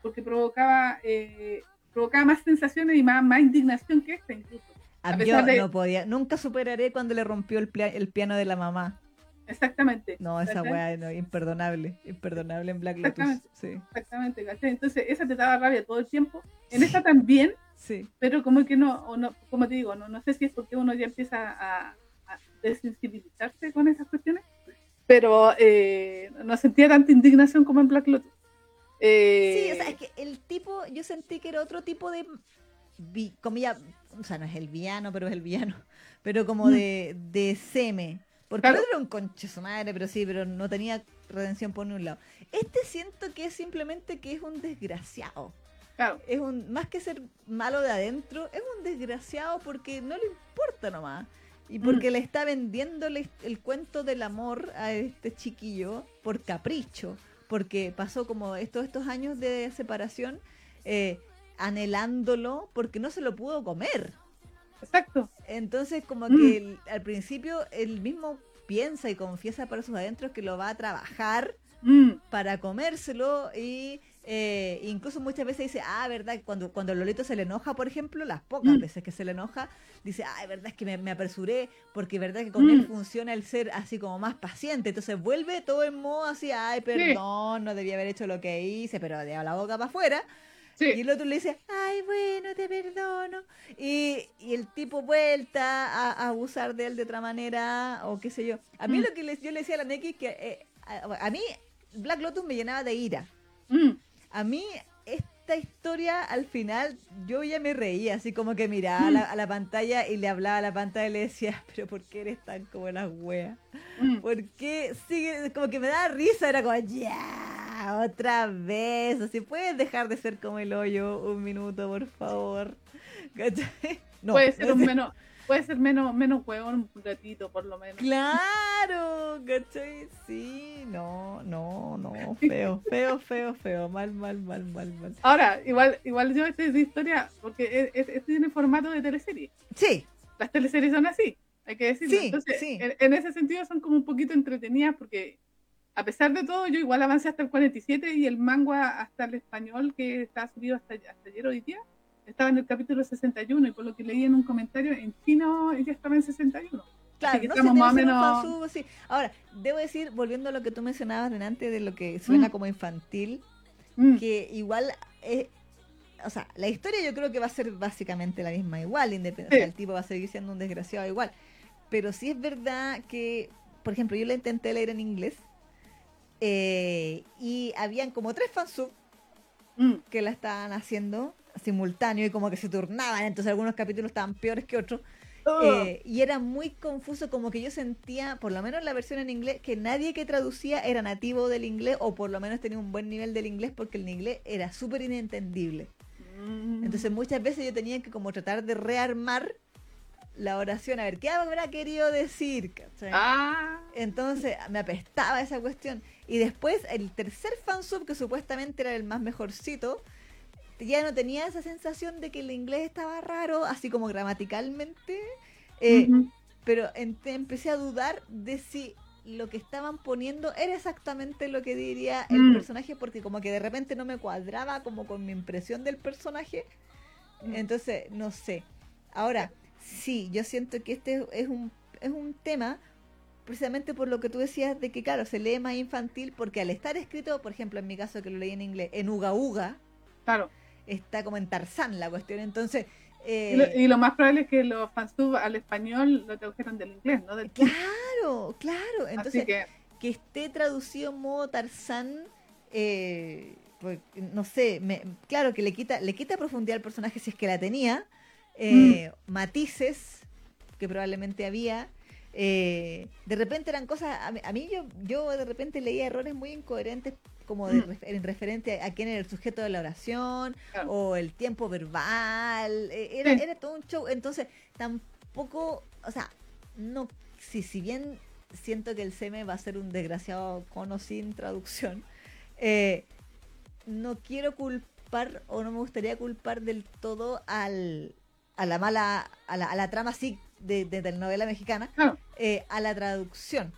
porque provocaba eh, provocaba más sensaciones y más, más indignación que esta incluso. A a pesar yo de- no podía, nunca superaré cuando le rompió el, el piano de la mamá. Exactamente. No, esa weá no, imperdonable, imperdonable en Black Lotus. Exactamente. Sí, Exactamente. Entonces esa te daba rabia todo el tiempo. En esta también, sí. pero como que no, o no como te digo, no, no sé si es porque uno ya empieza a, a desensibilizarse con esas cuestiones, pero eh, no sentía tanta indignación como en Black Lotus. Eh, Sí, o sea, es que el tipo, yo sentí que era otro tipo de, vi- comilla, o sea, no es el villano, pero es el villano, [LAUGHS] pero como Mm. de, de seme. Porque Claro. el otro era un conche su madre, pero sí, pero no tenía redención por ningún lado. Este siento que es simplemente que es un desgraciado. Claro, Es un, más que ser malo de adentro, es un desgraciado porque no le importa nomás. Y porque le está vendiendo el, el cuento del amor a este chiquillo por capricho. Porque pasó como estos, estos años de separación eh, anhelándolo porque no se lo pudo comer. exacto. Entonces como Mm. que el- al principio él mismo piensa y confiesa para sus adentros que lo va a trabajar Mm, para comérselo y eh, incluso muchas veces dice, ah, verdad, cuando, cuando Lolito se le enoja, por ejemplo, las pocas Mm. veces que se le enoja, dice, ah, verdad es que me, me apresuré, porque verdad que con él Mm. funciona el ser así como más paciente, entonces vuelve todo en modo así, ay, perdón, no debía haber hecho lo que hice, pero de la boca para afuera, sí, y el otro le dice, ay, bueno, te perdono. Y, y el tipo vuelta a, a abusar de él de otra manera, o qué sé yo. A mí Mm. lo que les- yo le decía a la Neki que eh, a, a mí Black Lotus me llenaba de ira. Mm, A mí esta historia al final yo ya me reía, así como que miraba a la, a la pantalla y le hablaba a la pantalla y le decía, [LAUGHS] pero ¿por qué eres tan como las weas? mm. ¿Por qué sigue? Como que me daba risa, era como, ya, otra vez, así puedes dejar de ser como el hoyo un minuto, por favor. ¿Cachai? No, puede ser un menos, puede ser menos, menos huevón un ratito por lo menos. Claro, ¿cachai? Sí, no, no, no, feo, feo, feo, feo, mal, mal, mal, mal, mal. Ahora, igual, igual yo esta es historia, porque es- es- este tiene formato de teleserie. Sí, Las teleseries son así, hay que decirlo. Sí, Entonces, sí. En, en ese sentido son como un poquito entretenidas porque a pesar de todo, yo igual avancé hasta el 47 y el manga hasta el español que está subido hasta, hasta ayer hoy día, estaba en el capítulo 61 y por lo que leí en un comentario, en chino ella estaba en 61. Claro, no estamos más o menos- sí. Ahora, debo decir, volviendo a lo que tú mencionabas delante de lo que suena Mm. como infantil, Mm, que igual es, o sea, la historia yo creo que va a ser básicamente la misma igual, independiente, Sí. el tipo va a seguir siendo un desgraciado igual. Pero sí es verdad que, por ejemplo, yo la intenté leer en inglés eh, y habían como tres fansub mm, que la estaban haciendo simultáneo y como que se turnaban, entonces algunos capítulos estaban peores que otros. oh, Eh, y era muy confuso, como que yo sentía, por lo menos en la versión en inglés, que nadie que traducía era nativo del inglés o por lo menos tenía un buen nivel del inglés porque el inglés era súper inentendible. mm. Entonces muchas veces yo tenía que como tratar de rearmar la oración, a ver, ¿qué habrá querido decir? Ah, Entonces me apestaba esa cuestión. Y después el tercer fansub, que supuestamente era el más mejorcito, ya no tenía esa sensación de que el inglés estaba raro, así como gramaticalmente. eh. Pero empecé a dudar de si lo que estaban poniendo era exactamente lo que diría el Mm. personaje, porque como que de repente no me cuadraba como con mi impresión del personaje. Mm. Entonces, no sé. Ahora, sí, yo siento que este es un, es un tema precisamente por lo que tú decías de que, claro, se lee más infantil porque al estar escrito, por ejemplo, en mi caso que lo leí en inglés, en Uga Uga, claro. Está como en Tarzán la cuestión. Entonces, Eh, Y lo, y lo más probable es que los fansub al español lo tradujeron del inglés, ¿no? Del Claro, claro. Entonces, que, que esté traducido en modo Tarzán, eh, pues, no sé, me- claro que le quita, le quita profundidad al personaje si es que la tenía, eh, matices que probablemente había. eh, de repente eran cosas, a mí, a mí yo, yo de repente leía errores muy incoherentes como de Mm. en referente a quién era el sujeto de la oración claro. o el tiempo verbal, eh, era, Sí. era todo un show, entonces tampoco, o sea, no, si, si bien siento que el CM va a ser un desgraciado cono sin traducción, eh, no quiero culpar o no me gustaría culpar del todo al, a la mala, a la, a la trama así de, de telenovela mexicana, Claro. eh, a la traducción.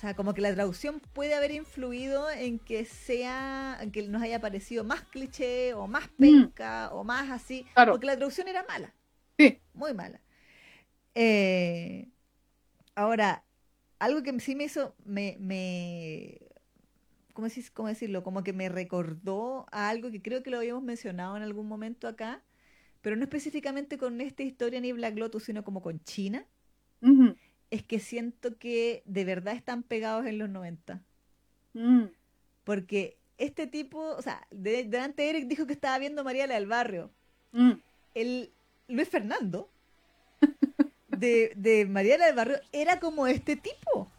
O sea, como que la traducción puede haber influido en que sea, en que nos haya parecido más cliché o más penca o más así, Claro. porque la traducción era mala, Sí, muy mala. Eh, ahora, algo que sí me hizo, me, me ¿cómo, decís- cómo decirlo? Como que me recordó a algo que creo que lo habíamos mencionado en algún momento acá, pero no específicamente con esta historia ni Black Lotus, sino como con China es que siento que de verdad están pegados en los 90. mm, Porque este tipo, o sea, de- delante Eric dijo que estaba viendo María la del Barrio. mm. El Luis Fernando de, de María la del Barrio era como este tipo.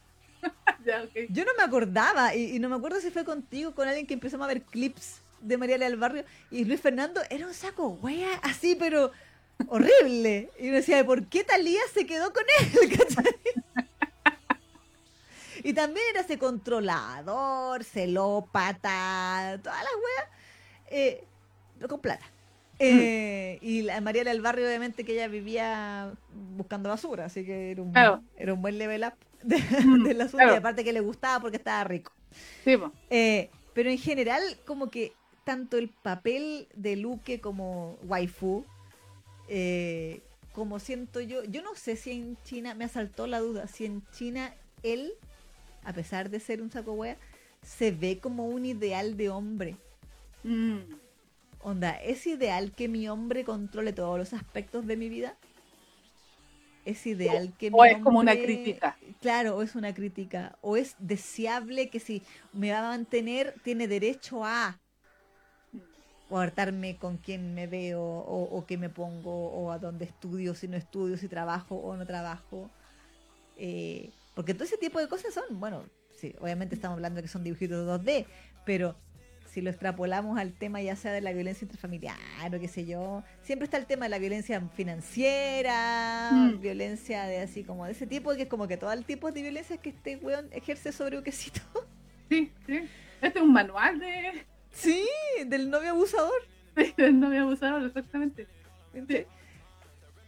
[LAUGHS] Yo no me acordaba, y, y no me acuerdo si fue contigo, con alguien que empezamos a ver clips de María la del Barrio, y Luis Fernando era un saco wea, así, pero horrible. Y uno decía, ¿por qué Talía se quedó con él? [LAUGHS] ¿Cachai? Y también era ese controlador, celópata, todas las weas, eh, con plata. Eh, y la María del Barrio, obviamente, que ella vivía buscando basura, así que era un, Claro. era un buen level up de, [LAUGHS] Mm, del asunto. claro. Y aparte que le gustaba porque estaba rico. Sí. Eh, pero en general, como que tanto el papel de Luque como waifu, eh, como siento yo, yo no sé si en China, me asaltó la duda, si en China él, a pesar de ser un saco wea, se ve como un ideal de hombre. Mm, Onda, ¿es ideal que mi hombre controle todos los aspectos de mi vida? ¿Es ideal que mi O es como una hombre- crítica. Claro, o es una crítica. O es deseable que si me va a mantener, tiene derecho a hartarme con quién me veo, o, o qué me pongo, o a dónde estudio, si no estudio, si trabajo o no trabajo. Eh, porque todo ese tipo de cosas son, bueno, sí, obviamente estamos hablando de que son dibujitos 2D, pero si lo extrapolamos al tema ya sea de la violencia intrafamiliar o qué sé yo, siempre está el tema de la violencia financiera, Mm. violencia de así como de ese tipo, que es como que todo el tipo de violencia que este weón ejerce sobre un quesito. sí, sí. Este es un manual de, Sí, del novio abusador. [LAUGHS] de no había abusado, exactamente. Sí.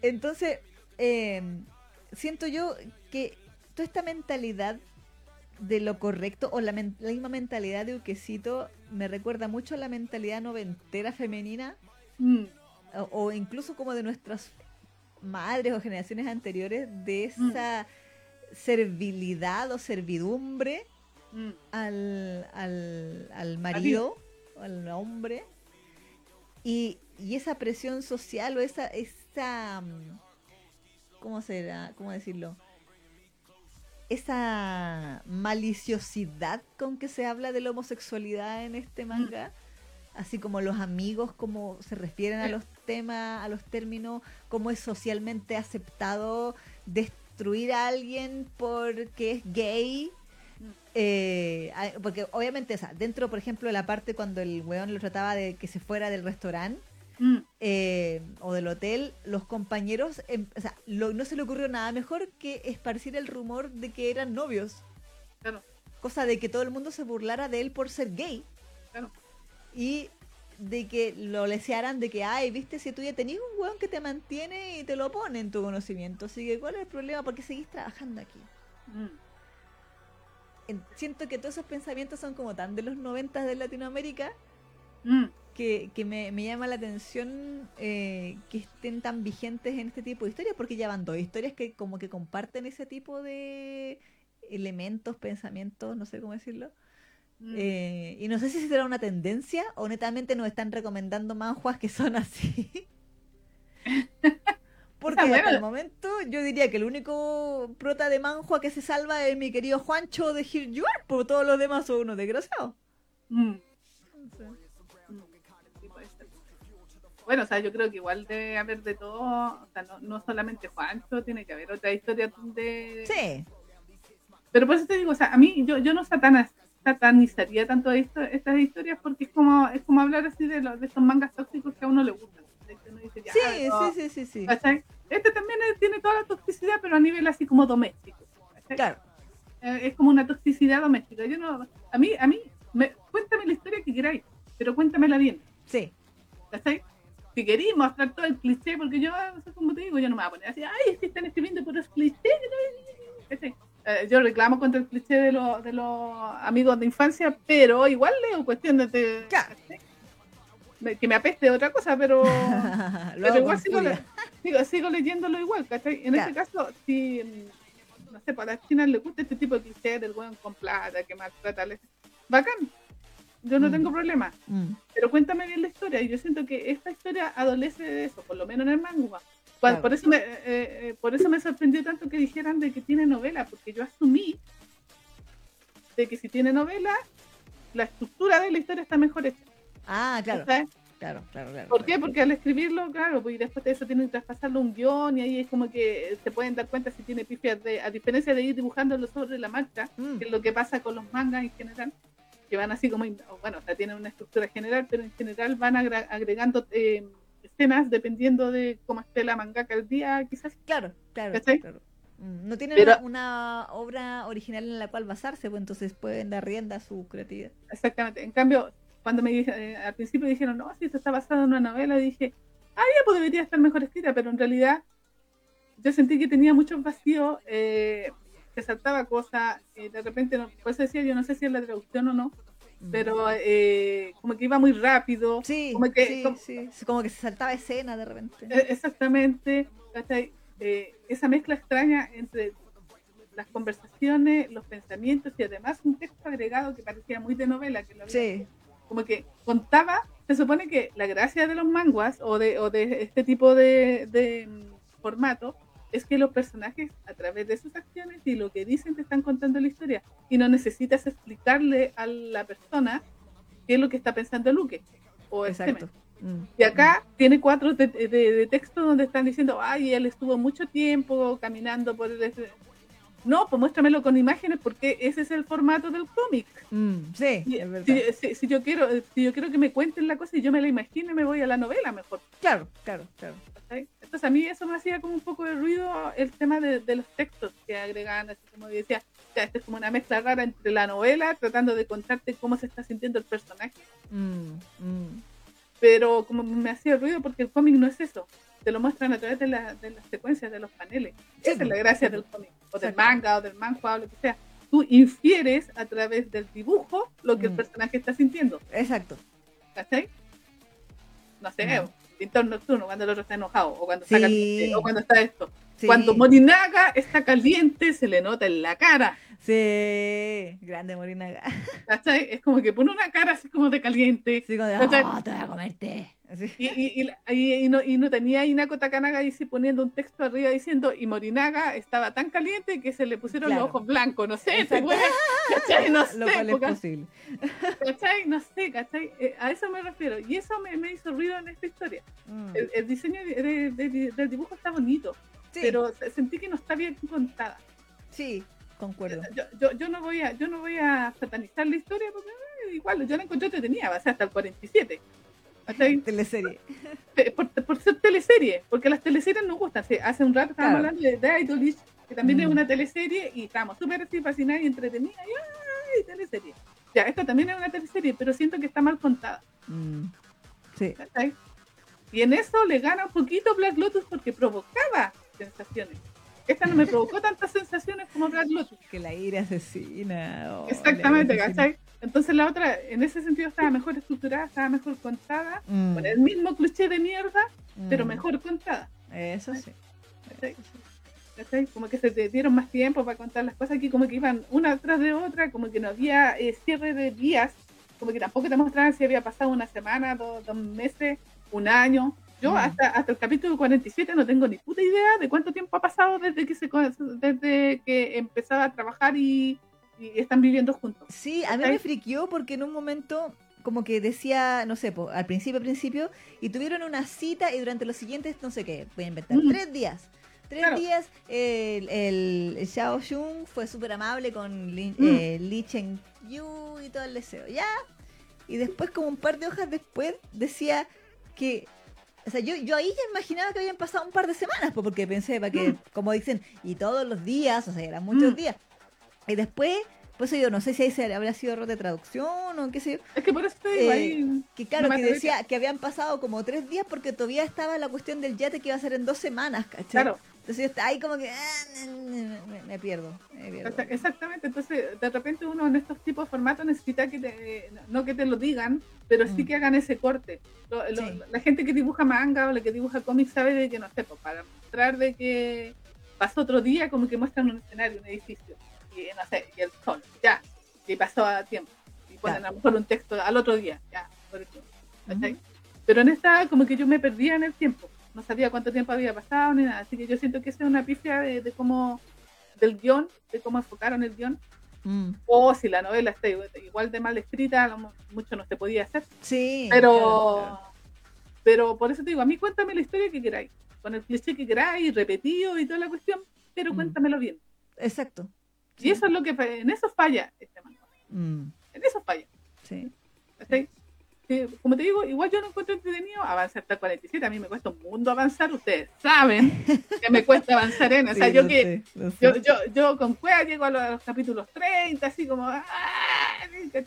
Entonces, eh, siento yo que toda esta mentalidad de lo correcto, o la, men- la misma mentalidad de Uquecito, me recuerda mucho a la mentalidad noventera femenina, Mm, o, o incluso como de nuestras madres o generaciones anteriores, de esa servilidad o servidumbre mm. al, al, al marido, al hombre, y, y esa presión social o esa, esa mm, ¿cómo será? ¿Cómo decirlo? Esa maliciosidad con que se habla de la homosexualidad en este manga, así como los amigos, como se refieren a Sí. los temas, a los términos, cómo es socialmente aceptado destruir a alguien porque es gay. Eh, a- porque obviamente, o sea, dentro, por ejemplo, de la parte cuando el weón lo trataba de que se fuera del restaurante Mm, eh, o del hotel, los compañeros, em, o sea, lo- no se le ocurrió nada mejor que esparcir el rumor de que eran novios. claro, Cosa de que todo el mundo se burlara de él por ser gay. claro. Y de que lo lesearan de que, ay, viste, si tú ya tenías un weón que te mantiene y te lo pone en tu conocimiento. Así que, ¿cuál es el problema? ¿Por qué seguís trabajando aquí? Mm, siento que todos esos pensamientos son como tan de los noventas de Latinoamérica mm. que, que me, me llama la atención eh, que estén tan vigentes en este tipo de historias, porque ya van dos historias que como que comparten ese tipo de elementos, pensamientos, no sé cómo decirlo. Mm. Eh, y no sé si será una tendencia o netamente nos están recomendando manjuas que son así. [LAUGHS] Porque hasta bueno. el momento yo diría que el único prota de manhua que se salva es mi querido Juancho de You Are, porque todos los demás son unos desgraciados. Mm. Bueno, o sea, yo creo que igual debe haber de todo, o sea, no, no solamente Juancho, tiene que haber otra historia de... Sí, Pero por eso te digo, o sea, a mí yo, yo no satana- satanizaría tanto esto, estas historias porque es como es como hablar así de, los, de estos mangas tóxicos que a uno le gustan. Uno dice, sí, no, sí, sí, sí, sí. ¿cachai? Este también es- tiene toda la toxicidad, pero a nivel así como doméstico. Claro. Eh, es como una toxicidad doméstica. Yo no, a mí, a mí, me, cuéntame la historia que queráis, pero cuéntamela bien. Sí, ¿cachai? Si queréis mostrar todo el cliché, porque yo, cómo te digo, yo no me voy a poner así, ay, es que están escribiendo puros clichés. ¿cachai? Eh, yo reclamo contra el cliché de, los de los amigos de infancia, pero igual leo cuestiones de. Claro. Que me apeste otra cosa, pero. [LAUGHS] lo pero igual sigo, le- sigo, sigo leyéndolo igual, ¿cachai? En este caso, si. mm, No sé, para las chinas les gusta este tipo de cliché del weón con plata que maltrata. al- Bacán. Yo no Mm. tengo problema. Mm, Pero cuéntame bien la historia. Y yo siento que esta historia adolece de eso, por lo menos en el manga. Claro. Por, eso me, eh, eh, por eso me sorprendió tanto que dijeran de que tiene novela, porque yo asumí de que si tiene novela, la estructura de la historia está mejor hecha. Ah, claro. Claro, claro, claro. ¿Por qué? Porque al escribirlo, claro, pues y después de eso tienen que traspasarlo un guion y ahí es como que se pueden dar cuenta si tiene pifias de, a diferencia de ir dibujándolo sobre la marcha, Mm, que es lo que pasa con los mangas en general, que van así como, bueno, o sea, tienen una estructura general, pero en general van agregando eh, escenas dependiendo de cómo esté la mangaka el día, quizás. Claro, claro, ¿Cachai? claro. Mm, No tienen Pero- una, una obra original en la cual basarse, pues entonces pueden dar rienda a su creatividad. Exactamente. En cambio, cuando me eh, al principio dijeron, no, si esto está basado en una novela, dije, ah, ya, pues debería estar mejor escrita, pero en realidad yo sentí que tenía muchos vacíos, eh, que saltaba cosas, eh, de repente, no, por eso decía, yo no sé si es la traducción o no, Mm. pero eh, como que iba muy rápido, Sí, como que- sí, como- sí. Como que se saltaba escena de repente. Eh, exactamente, ¿cachai? Eh, esa mezcla extraña entre las conversaciones, los pensamientos y además un texto agregado que parecía muy de novela, que lo había- Sí, como que contaba, se supone que la gracia de los manguas o de, o de este tipo de, de, mm, formato es que los personajes a través de sus acciones y lo que dicen te están contando la historia y no necesitas explicarle a la persona qué es lo que está pensando Luque o el exacto. Mm. Y acá tiene cuatro de, de, de texto donde están diciendo, ay, él estuvo mucho tiempo caminando por el... No, pues muéstramelo con imágenes porque ese es el formato del cómic. Mm, sí, Si, es verdad. si- si- si yo quiero, si yo quiero que me cuenten la cosa y yo me la imagino, me voy a la novela mejor. Claro, claro, claro. Entonces a mí eso me hacía como un poco de ruido el tema de, de los textos que agregaban, así como decía, ya, esto es como una mezcla rara entre la novela, tratando de contarte cómo se está sintiendo el personaje, Mm, mm. pero como me hacía ruido porque el cómic no es eso, te lo muestran a través de, la- de las secuencias de los paneles. Sí, Esa es la gracia sí, del cómic, o del manga, o del manhua, o lo que sea. Tú infieres a través del dibujo lo que el Mm. personaje está sintiendo. Exacto. ¿cachai? No sé, Mm. pintor nocturno, cuando el otro está enojado, o cuando Sí. caliente, o cuando está esto. Sí. Cuando Morinaga está caliente, se le nota en la cara, Sí, grande Morinaga. [LAUGHS] ¿cachai? Es como que pone una cara así como de caliente. Sí, como de. "Oh, te voy a comerte. Y, y, y, la- y- y no, y no tenía Inako Takanaga dice, poniendo un texto arriba diciendo, y Morinaga estaba tan caliente que se le pusieron Claro. los ojos blancos, no sé, güey, ¿cachai? No [LAUGHS] sé, Lo cual es posible. [LAUGHS] ¿cachai? No sé, ¿cachai? Eh, a eso me refiero. Y eso me, me hizo ruido en esta historia. Mm. El, el diseño de- de- de- del dibujo está bonito, Sí, pero se- sentí que no está bien contada. sí, concuerdo. Yo, yo, yo no voy a yo no voy a satanizar la historia porque eh, igual yo la encontré entretenida, va a ser hasta el 47. ¿cachai? [LAUGHS] Teleserie. Pe- Por, por ser teleserie, porque las teleseries nos gustan. Sí, hace un rato estábamos Claro. hablando de, de Idolish, que también es Mm. una teleserie y estábamos súper así fascinadas y entretenidas. Y, ¡ay, teleserie! Ya, esta también es una teleserie, pero siento que está mal contada. Mm. Sí. Y en eso le gana un poquito Black Lotus porque provocaba sensaciones. Esta no me provocó tantas sensaciones como Black Lotus. que la ira asesina. oh, Exactamente, la ira asesina. ¿cachai? Entonces la otra, en ese sentido, estaba mejor estructurada, estaba mejor contada, Mm, con el mismo cliché de mierda, pero mm. mejor contada. Eso sí. ¿cachai? ¿Cachai? Como que se te dieron más tiempo para contar las cosas aquí, como que iban una tras de otra, como que no había eh, cierre de días, como que tampoco te mostraban si había pasado una semana, dos, dos meses, un año. Yo Mm. hasta, hasta el capítulo 47 no tengo ni puta idea de cuánto tiempo ha pasado desde que se desde que empezaba a trabajar y, y están viviendo juntos. Sí, a mí me friqueó porque en un momento como que decía, no sé, po, al principio, al principio, y tuvieron una cita y durante los siguientes, no sé qué, voy a inventar, Mm. tres días. Tres Claro. días, el, el, el Xiao Jun fue súper amable con Lin, Mm. eh, Lee Chen Yu y todo el deseo, ¿ya? Y después, como un par de hojas después, decía que... O sea, yo, yo ahí ya imaginaba que habían pasado un par de semanas, po, porque pensé, para que, Mm. como dicen, y todos los días, o sea, eran muchos Mm. días. Y después, pues yo no sé si ahí se habrá sido error de traducción o qué sé yo. Es que por eso Eh, ahí. Que claro, No que decía que habían pasado como tres días porque todavía estaba la cuestión del yate que iba a ser en dos semanas, ¿cachai? Claro, Entonces yo ahí como que ah, me, pierdo, me pierdo. exa- exactamente. Entonces, de repente uno en estos tipos de formatos necesita que te, no que te lo digan, pero sí Mm. que hagan ese corte. Lo- lo- Sí. La gente que dibuja manga o la que dibuja cómics sabe de que, no sé, pues, para mostrar de que pasó otro día, como que muestran un escenario, un edificio, y no sé, y el sol, ya, y pasó a tiempo. Y ponen Claro. a lo mejor un texto al otro día, ya. Pero en esta, como que yo me perdía en el tiempo. No sabía cuánto tiempo había pasado ni nada. Así que yo siento que esa es una pifia de, de cómo, del guion, de cómo enfocaron el guion. Mm. O si la novela está igual- de mal escrita, mucho no se podía hacer. Sí. Pero, claro, claro. pero por eso te digo, a mí cuéntame la historia que queráis. Con el cliché que queráis, repetido y toda la cuestión, pero Mm. cuéntamelo bien. Exacto. Y eso es lo que, en eso falla este manga. Mm, En eso falla. sí. ¿cachai? Como te digo, igual yo no encuentro entretenido avanzar hasta 47. A mí me cuesta un mundo avanzar. Ustedes saben que me cuesta avanzar en. O sea, Sí, yo que. sé. Yo, yo, yo con Cueva llego a los, a los capítulos 30, así como. ¡ah!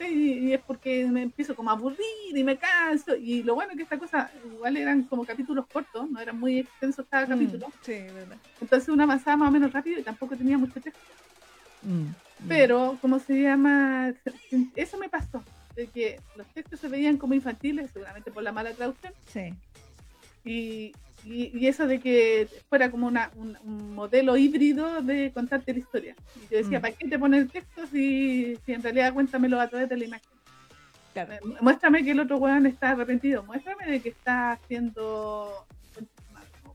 Y, es porque me empiezo como a aburrir y me canso. Y lo bueno es que esta cosa, igual eran como capítulos cortos, no eran muy extensos cada Mm, capítulo. Sí, verdad. Entonces uno avanzaba más o menos rápido y tampoco tenía mucho texto. Mm, mm. Pero, ¿cómo se llama? Eso me pasó, de que los textos se veían como infantiles, seguramente por la mala traducción, Sí. y, y, y eso de que fuera como una, un, un modelo híbrido de contarte la historia. Y yo decía, Mm. ¿para qué te pones el texto si, si en realidad cuéntamelo a través de la imagen? Claro. Eh, Muéstrame que el otro weón está arrepentido, muéstrame de que está haciendo...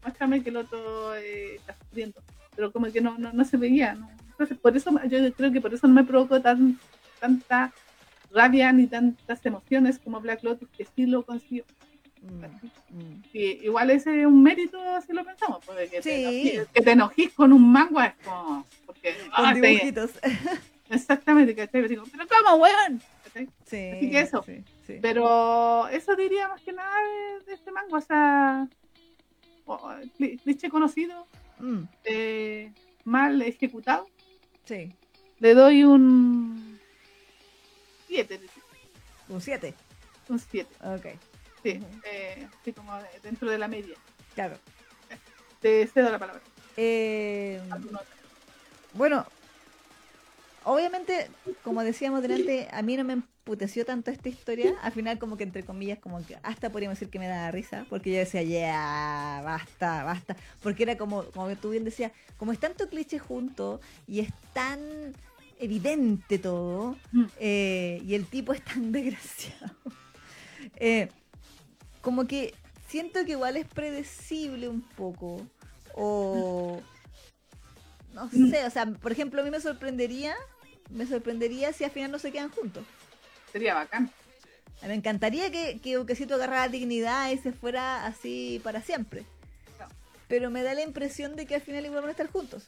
Muéstrame que el otro eh, está sufriendo. Pero como que no, no, no se veía, ¿no? Entonces, por eso yo creo que por eso no me provocó tan, tanta rabia ni tantas emociones como Black Lotus, que sí lo consiguió. Mm, mm. Igual ese es un mérito si lo pensamos, porque que, Sí. te que te enojes con un manga es como... Porque, Con ah, te- dibujitos. [LAUGHS] exactamente, ¿cachai? Pero ¿cómo, weón? Sí. Así que eso. Sí, sí. Pero eso diría más que nada de, de este manga, o sea, cliché conocido, Mm, eh, mal ejecutado. sí. Le doy un 7, Un 7. un 7, Ok. sí, eh, así como de- dentro de la media. Claro. Te cedo la palabra. Eh, bueno, obviamente, como decíamos delante, a mí no me emputeció tanto esta historia. Al final, como que entre comillas, como que hasta podríamos decir que me daba risa, porque yo decía, ya, basta, basta. Porque era como, como tú bien decías, como es tanto cliché junto y es tan evidente todo, Mm. eh, y el tipo es tan [LAUGHS] desgraciado. Eh, como que siento que igual es predecible un poco. O no Mm. sé, o sea, por ejemplo, a mí me sorprendería, me sorprendería si al final no se quedan juntos. Sería bacán. Me encantaría que, que Uquecito agarrara dignidad y se fuera así para siempre. Pero me da la impresión de que al final igual van a estar juntos.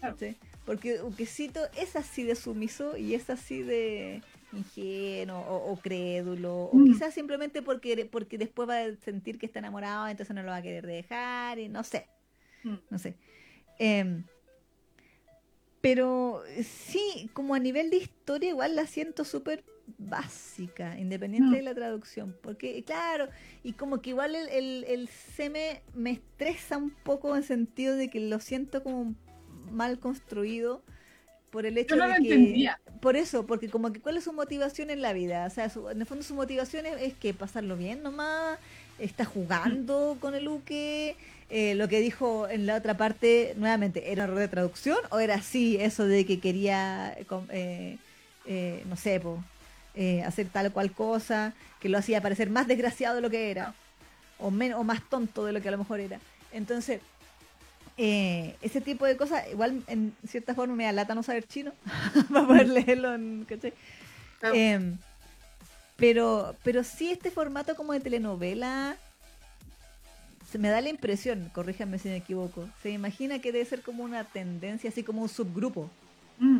Claro. ¿sí? Porque Uquecito es así de sumiso y es así de ingenuo o, o crédulo. O Mm. quizás simplemente porque, porque después va a sentir que está enamorado, entonces no lo va a querer dejar y no sé Mm. no sé. Em, pero sí, como a nivel de historia, igual la siento súper básica, independiente Mm. de la traducción. Porque, claro, y como que igual el, el, el seme me estresa un poco en sentido de que lo siento como mal construido por el hecho Yo no de lo que entendía. por eso, porque como que cuál es su motivación en la vida, o sea, su- en el fondo su motivación es, es que pasarlo bien nomás, está jugando con el Uke, eh, lo que dijo en la otra parte, nuevamente, ¿era un error de traducción o era así eso de que quería, eh, eh, no sé, po, eh, hacer tal o cual cosa, que lo hacía parecer más desgraciado de lo que era? o, menos, o más tonto de lo que a lo mejor era. Entonces, eh, ese tipo de cosas, igual en cierta forma me da lata no saber chino [LAUGHS] para poder leerlo en, ¿cachai? Claro. Em, pero, pero sí este formato como de telenovela se me da la impresión, corríjame si me equivoco, se imagina que debe ser como una tendencia, así como un subgrupo, Mm,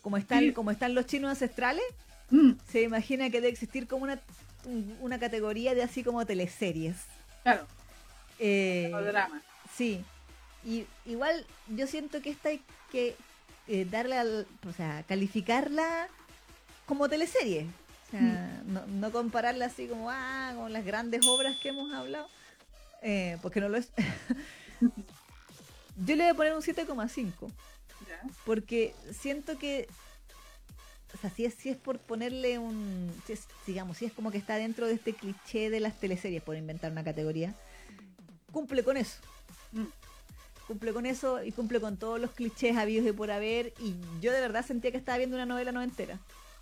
como están, Sí. como están los chinos ancestrales, mm, se imagina que debe existir como una, un- una categoría de así como teleseries. claro, Eh, o drama. Sí. Y igual yo siento que esta hay que eh, darle al, o sea, calificarla como teleserie. O sea, no, no compararla así como, ah, con las grandes obras que hemos hablado. eh, porque no lo es. [LAUGHS] yo le voy a poner un 7,5. Ya. Porque siento que. O sea, si es, si es por ponerle un. si es- digamos, si es como que está dentro de este cliché de las teleseries, por inventar una categoría. Cumple con eso. Mm, Cumple con eso y cumple con todos los clichés habidos y por haber. Y yo de verdad sentía que estaba viendo una novela noventera.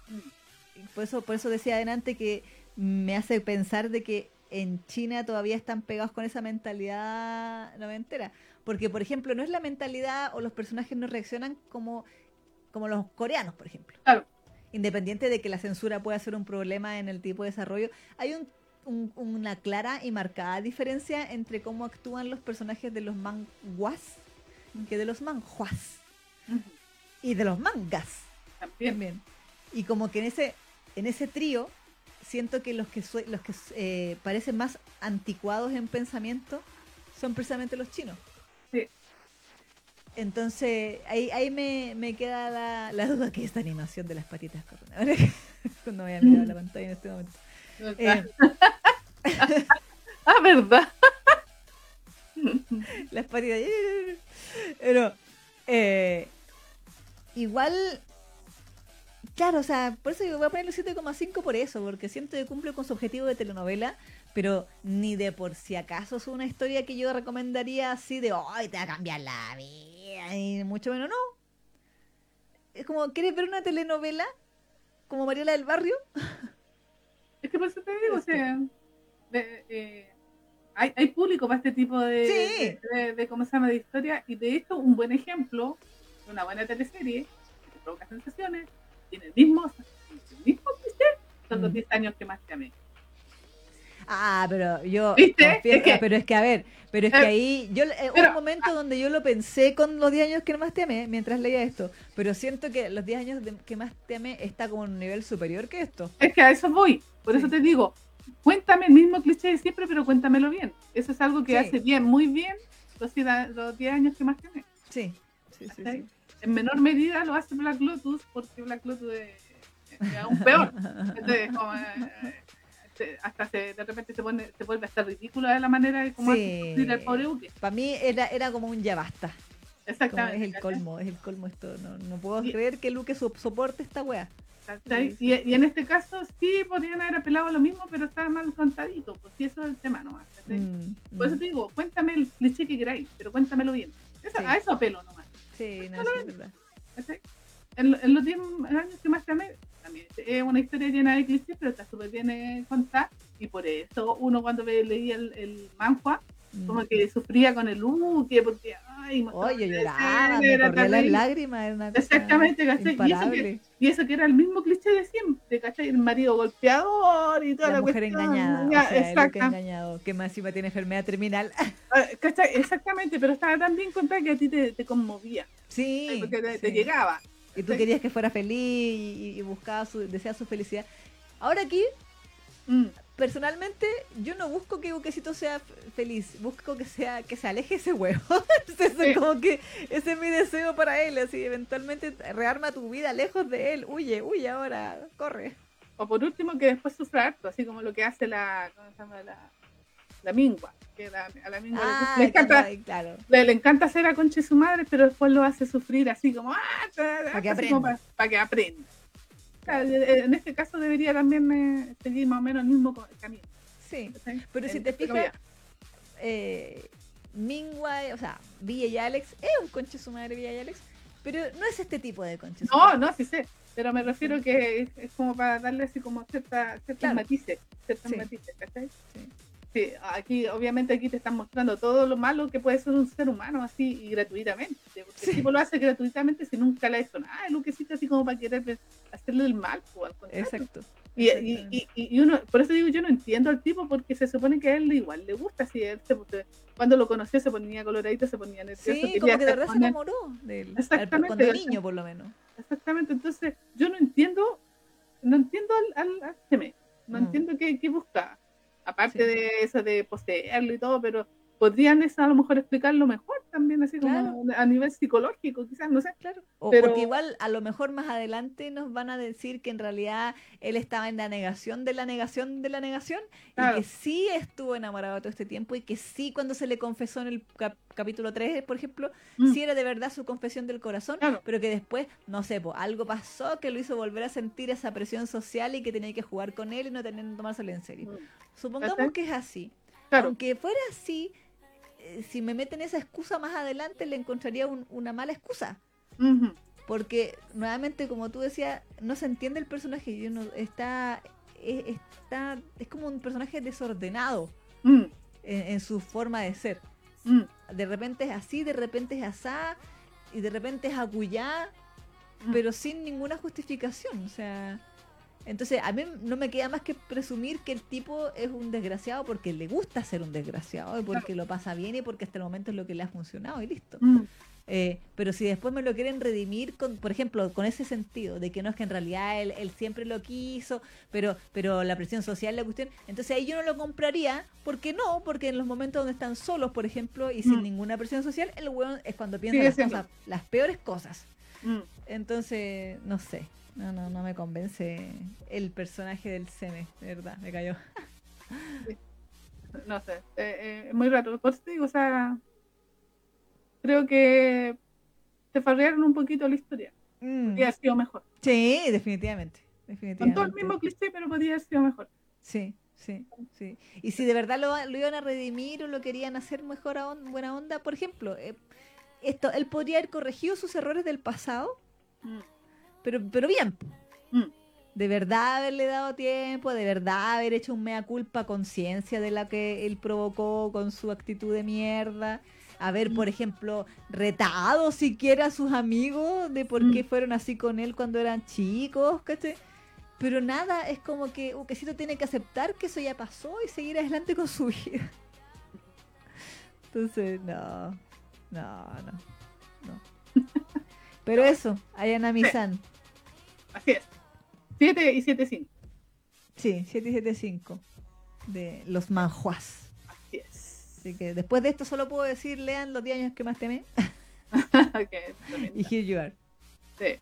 mm. Y Por eso, por eso decía adelante que me hace pensar de que en China todavía están pegados con esa mentalidad noventera. Porque, por ejemplo, no es la mentalidad o los personajes no reaccionan como, como los coreanos, por ejemplo. Claro. Independiente de que la censura pueda ser un problema en el tipo de desarrollo, hay un- un- una clara y marcada diferencia entre cómo actúan los personajes de los manguas que de los manjuas y de los mangas También. también. Y como que en ese en ese trío siento que los que los que eh, parecen más anticuados en pensamiento son precisamente los chinos. Sí. Entonces, ahí, ahí me, me queda la, la duda que esta animación de las patitas cuando [LAUGHS] voy a mirar la pantalla en este momento. ¿Verdad? Eh, [LAUGHS] Ah, ¿verdad? [LAUGHS] las patitas. Pero, eh, igual, claro, o sea, por eso yo voy a ponerle 7,5 por eso, porque siento que cumple con su objetivo de telenovela, pero ni de por si acaso es una historia que yo recomendaría así de, ¡ay, te va a cambiar la vida! Y mucho menos, no. Es como, ¿quieres ver una telenovela? Como Mariela del Barrio. [LAUGHS] Es que por eso te digo, o sea, de- eh, hay, hay público para este tipo de, Sí. de, de- de, ¿cómo se llama? de historia y de hecho un buen ejemplo una buena teleserie que te provoca sensaciones, tiene el mismo, el mismo cliché, son los Mm. 10 años que más te amé. Ah, pero yo. ¿Viste? confieso- Es que- pero es que, a ver, pero es que Eh, ahí. yo eh, pero- un momento donde yo lo pensé con los 10 años que más te amé mientras leía esto. Pero siento que los 10 años de- que más te amé está como en un nivel superior que esto. Es que a eso voy, por eso te digo, cuéntame el mismo cliché de siempre, pero cuéntamelo bien. Eso es algo que Sí. hace bien, muy bien los, cida- los 10 años que más amé. Sí. Sí, sí, sí. En menor medida lo hace Black Lotus, porque Black Lotus es, es aún peor. Entonces, como, eh, se- hasta se, de repente se, pone, se vuelve hasta ridícula de la manera de cómo Sí. al pobre Uke. Para mí era, era como un ya basta. Como Exactamente. es el colmo, es el colmo esto. No, no puedo creer que Luque so- soporte esta wea. ¿Cachai? Sí, Y, y en este caso sí podrían haber apelado a lo mismo, pero estaba mal contadito. Pues sí, eso es el tema nomás. Mm, Por eso mm. te digo, cuéntame el cliché que queráis, pero cuéntamelo bien. Eso- Sí. A eso apelo nomás. Sí, no, es. En, en los 10 años que más te amé, también es una historia llena de clichés, pero está súper bien eh, contada. Y por eso uno cuando ve- leía el, el manhua. Como que sufría con el Uke, porque, ay, Oye, que lloraba, me era corría las lágrimas. Era una cosa Exactamente, ¿cachai? Y eso, que, y eso que era el mismo cliché de siempre, ¿cachai? El marido golpeador y toda la, la, mujer cuestión. engañada, Ya, o sea, el engañado, que más encima tiene enfermedad terminal. Ah, ¿cachai? Exactamente, pero estaba tan bien contada que a ti te, te conmovía, Sí, porque te, te sí. llegaba. Y tú ¿cachai? querías que fuera feliz y, y buscaba su, deseaba su felicidad. Ahora aquí, Mm, personalmente, yo no busco que Buquecito sea feliz, busco que sea que se aleje ese huevo. [LAUGHS] Entonces, Sí. como que ese es mi deseo para él, así eventualmente rearma tu vida lejos de él, huye, huye ahora, corre. O por último, que después sufra harto, así como lo que hace la, ¿cómo se llama? La, la mingua. Que la- a la mingua le- Ah, le, encanta, claro, claro. le, le encanta hacer a conche su madre, pero después lo hace sufrir así como, ah, Pa' que pa' que aprenda. En este caso debería también eh, seguir más o menos el mismo camino. Sí, pero si te fijas, eh, Mingway, o sea, Villa y Alex, es un conche su madre Villa y Alex, pero no es este tipo de conche No, madre. no, sí sé, pero me refiero que es, es como para darle así como cierta, ciertos Claro. matices, ciertos Sí. matices, ¿cachai? Sí. Sí, aquí, obviamente, aquí te están mostrando todo lo malo que puede ser un ser humano así y gratuitamente. Porque el tipo lo hace gratuitamente si nunca le ha hecho nada, Luquecito, así como para querer hacerle el mal. Pues, Exacto. Y, y, y, y, uno, por eso digo, yo no entiendo al tipo porque se supone que a él igual le gusta. Si él se, cuando lo conoció se ponía coloradito, se ponía nervioso. Sí, como que de verdad se enamoró de él. Exactamente. Cuando niño, por lo menos. Exactamente. Entonces, yo no entiendo, no entiendo al, al, al no mm. entiendo qué, qué busca aparte de eso de poseerlo y todo, pero podrían eso a lo mejor explicarlo mejor también, así como a nivel psicológico, quizás, no sé. Claro. O pero... porque igual a lo mejor más adelante nos van a decir que en realidad él estaba en la negación de la negación de la negación y que sí estuvo enamorado todo este tiempo y que sí cuando se le confesó en el capítulo 3, por ejemplo, mm. sí era de verdad su confesión del corazón, pero que después, no sé, algo pasó que lo hizo volver a sentir esa presión social y que tenía que jugar con él y no tener que tomárselo en serio. Mm. Supongamos que es así. Aunque fuera así, eh, si me meten esa excusa más adelante, le encontraría una mala excusa. Porque nuevamente, como tú decías, no se entiende el personaje. Yo no, está, es, está, es como un personaje desordenado mm. en, su forma de ser. Mm. De repente es así, de repente es asá, y de repente es acullá, mm. pero sin ninguna justificación. O sea, entonces, a mí no me queda más que presumir que el tipo es un desgraciado porque le gusta ser un desgraciado y porque lo pasa bien y porque hasta el momento es lo que le ha funcionado y listo. Mm. Eh, pero si después me lo quieren redimir, con, por ejemplo, con ese sentido, de que no es que en realidad él, él siempre lo quiso, pero, pero la presión social, la cuestión, entonces ahí yo no lo compraría, porque no, porque en los momentos donde están solos, por ejemplo, y sin mm. ninguna presión social, el weón es cuando piensa las, cosas, las peores cosas. Mm. Entonces, no sé. No, no, no me convence el personaje del Seme, de verdad, me cayó. No sé, eh, eh, muy raro. Por eso te digo, o sea, creo que te farrearon un poquito la historia. Mm. Podría haber sido mejor. Sí, definitivamente. definitivamente. Con todo el mismo cliché, pero podría haber sido mejor. Sí, sí, sí. Y si de verdad lo, lo iban a redimir o lo querían hacer mejor a buena onda, por ejemplo, eh, esto, él podría haber corregido sus errores del pasado. Mm pero, pero bien. Mm. De verdad haberle dado tiempo, de verdad haber hecho un mea culpa conciencia de la que él provocó con su actitud de mierda. Haber, por mm. ejemplo, retado siquiera a sus amigos de por qué mm. fueron así con él cuando eran chicos, ¿cachai? Pero nada, es como que Uquecito tiene que aceptar que eso ya pasó y seguir adelante con su [LAUGHS] vida. Entonces, no, no, no, no. [LAUGHS] Pero eso, Ayana Misan. Así es. 7 y 7 5. Sí, 7 y 7 5. De los manjuas. Así es. Así que después de esto solo puedo decir, lean los 10 años que más temé. [LAUGHS] okay, y Here You Are. Sí,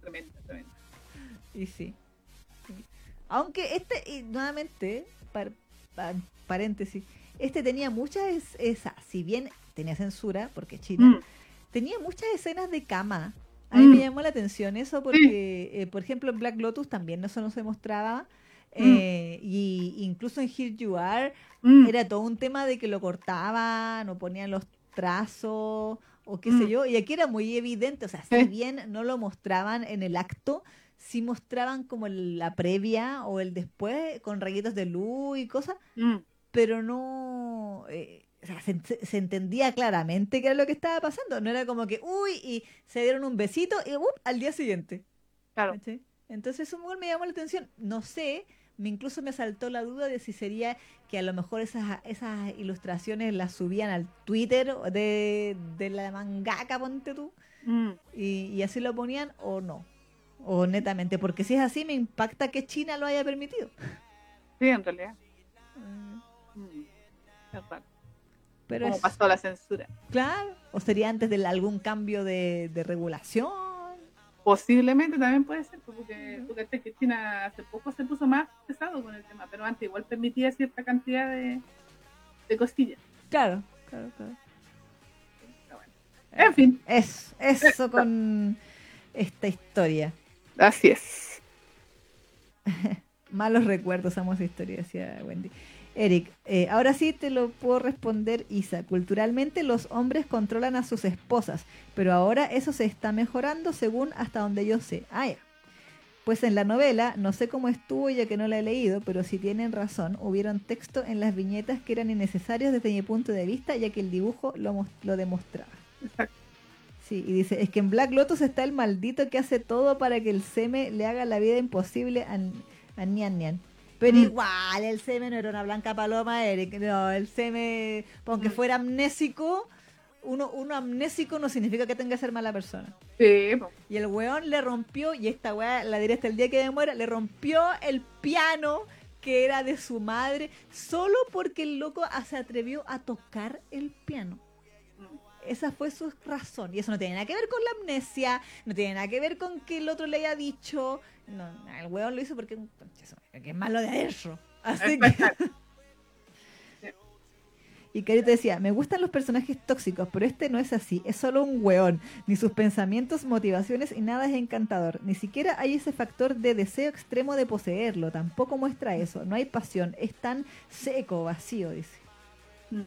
tremendo, tremendo. Y sí. Aunque este, y nuevamente, paréntesis, este tenía muchas, esa, si bien tenía censura, porque China, mm. tenía muchas escenas de cama a mí me mm. llamó la atención eso porque, eh, por ejemplo, en Black Lotus también eso no se mostraba. Mm. Eh, y incluso en Here You Are mm. era todo un tema de que lo cortaban o ponían los trazos o qué sé yo. Y aquí era muy evidente, o sea, si bien no lo mostraban en el acto, sí mostraban como la previa o el después con rayitos de luz y cosas, pero no... Eh, se, entendía claramente qué era lo que estaba pasando. No era como que, uy, y se dieron un besito y uh, al día siguiente. Claro. Entonces eso me llamó la atención. No sé, me incluso me saltó la duda de si sería que a lo mejor esas, esas ilustraciones las subían al Twitter de, de la mangaka, ponte tú, mm. y, así lo ponían o no. O netamente, porque si es así me impacta que China lo haya permitido. Sí, en realidad. Mm. Mm. Pero ¿Cómo pasó la censura? Claro, o sería antes de algún cambio de, regulación. Posiblemente también puede ser, porque, porque que China hace poco se puso más pesado con el tema, pero antes igual permitía cierta cantidad de, de costillas. Claro, claro, claro. En fin. Es, eso con esta historia. Así es. [LAUGHS] Malos recuerdos, amo esa historia, decía Wendy. Eric, eh, ahora sí te lo puedo responder, Isa. Culturalmente los hombres controlan a sus esposas, pero ahora eso se está mejorando según hasta donde yo sé. Ah, Pues en la novela, no sé cómo estuvo ya que no la he leído, pero si tienen razón, hubieron texto en las viñetas que eran innecesarios desde mi punto de vista, ya que el dibujo lo, lo demostraba. Exacto. Sí, y dice, es que en Black Lotus está el maldito que hace todo para que el Seme le haga la vida imposible a, a Nian Nian. Pero Mm. igual, el Seme no era una blanca paloma, Eric. No, el Seme, aunque Mm. fuera amnésico, uno, uno amnésico no significa que tenga que ser mala persona. Sí. Y el weón le rompió, y esta weá la diré hasta el día que me muera, le rompió el piano que era de su madre, solo porque el loco se atrevió a tocar el piano. Esa fue su razón. Y eso no tiene nada que ver con la amnesia, no tiene nada que ver con que el otro le haya dicho. No, el weón lo hizo porque, es malo de adentro. Así que. [LAUGHS] Y Carito decía, me gustan los personajes tóxicos, pero este no es así, es solo un weón. Ni sus pensamientos, motivaciones y nada es encantador. Ni siquiera hay ese factor de deseo extremo de poseerlo, tampoco muestra eso. No hay pasión, es tan seco, vacío, dice. Mm.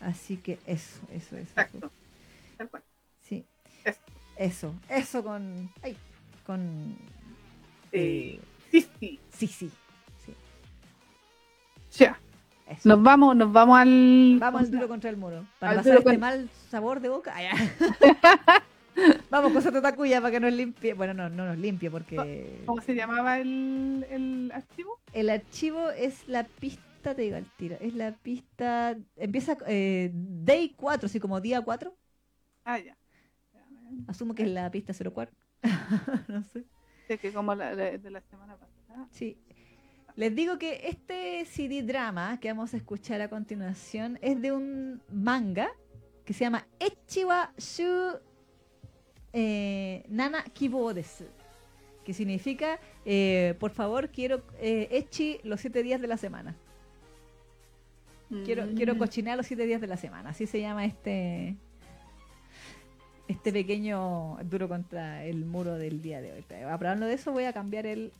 Así que eso, eso, eso. Exacto. Tal cual. Sí. Eso. Eso, eso con... Ay, con... Eh, sí, sí. Sí, sí. sí Ya. eso. Nos vamos, nos vamos al. Vamos al duro contra el muro. Para Al pasar este con- mal sabor de boca. [LAUGHS] Vamos con Soto Takuya para que nos limpie. Bueno, no, no nos limpie porque ¿Cómo se llamaba el, el archivo? el archivo es la pista, te digo al tiro, es la pista, empieza eh, day 4, así como día 4. Ah, ya. Asumo que es la pista 04. [LAUGHS] no sé. Sé que como la, la- de la semana pasada. Sí. Les digo que este CD drama que vamos a escuchar a continuación es de un manga que se llama Echiwa Shu eh, Nana Kibo desu. Que significa, eh, por favor, quiero eh, Echi los siete días de la semana. Quiero, Mm. quiero cochinar los siete días de la semana. Así se llama este este pequeño duro contra el muro del día de hoy. Pero Hablando de eso, voy a cambiar el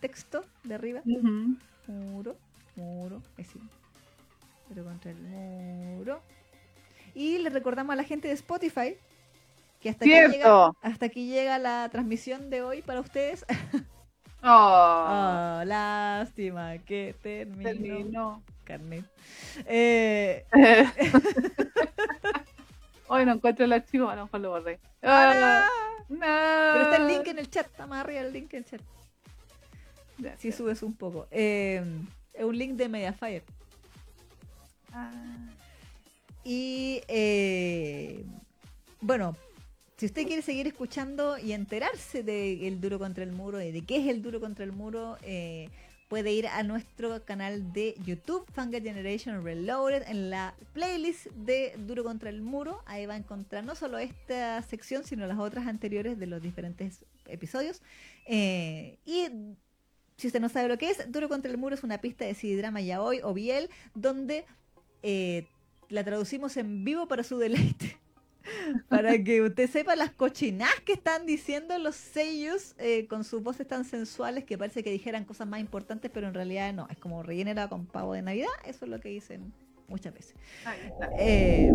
texto de arriba. Muro, muro, ahí sí. Duro contra el muro. Y le recordamos a la gente de Spotify que hasta aquí, llega, hasta aquí llega la transmisión de hoy para ustedes. [LAUGHS] Oh, Oh, lástima que terminó. terminó. Carnet. Eh, [LAUGHS] Hoy no encuentro el archivo, a lo mejor lo borré. ¡Ah! Ah, no. Pero está el link en el chat, está más arriba el link en el chat. Si subes un poco. Eh, es un link de Mediafire. Ah, Y eh, bueno, si usted quiere seguir escuchando y enterarse de El Duro contra el Muro y de qué es El Duro contra el Muro, eh, puede ir a nuestro canal de YouTube, Fanga Generation Reloaded, en la playlist de Duro contra el Muro. Ahí va a encontrar no solo esta sección, sino las otras anteriores de los diferentes episodios. Eh, y si usted no sabe lo que es, Duro contra el Muro es una pista de CD-Drama Yaoi o Biel, donde eh, la traducimos en vivo para su deleite. Para que usted sepa las cochinas que están diciendo los sellos eh, con sus voces tan sensuales que parece que dijeran cosas más importantes, pero en realidad no. Es como rellenera con pavo de Navidad. Eso es lo que dicen muchas veces. ahí está. Eh,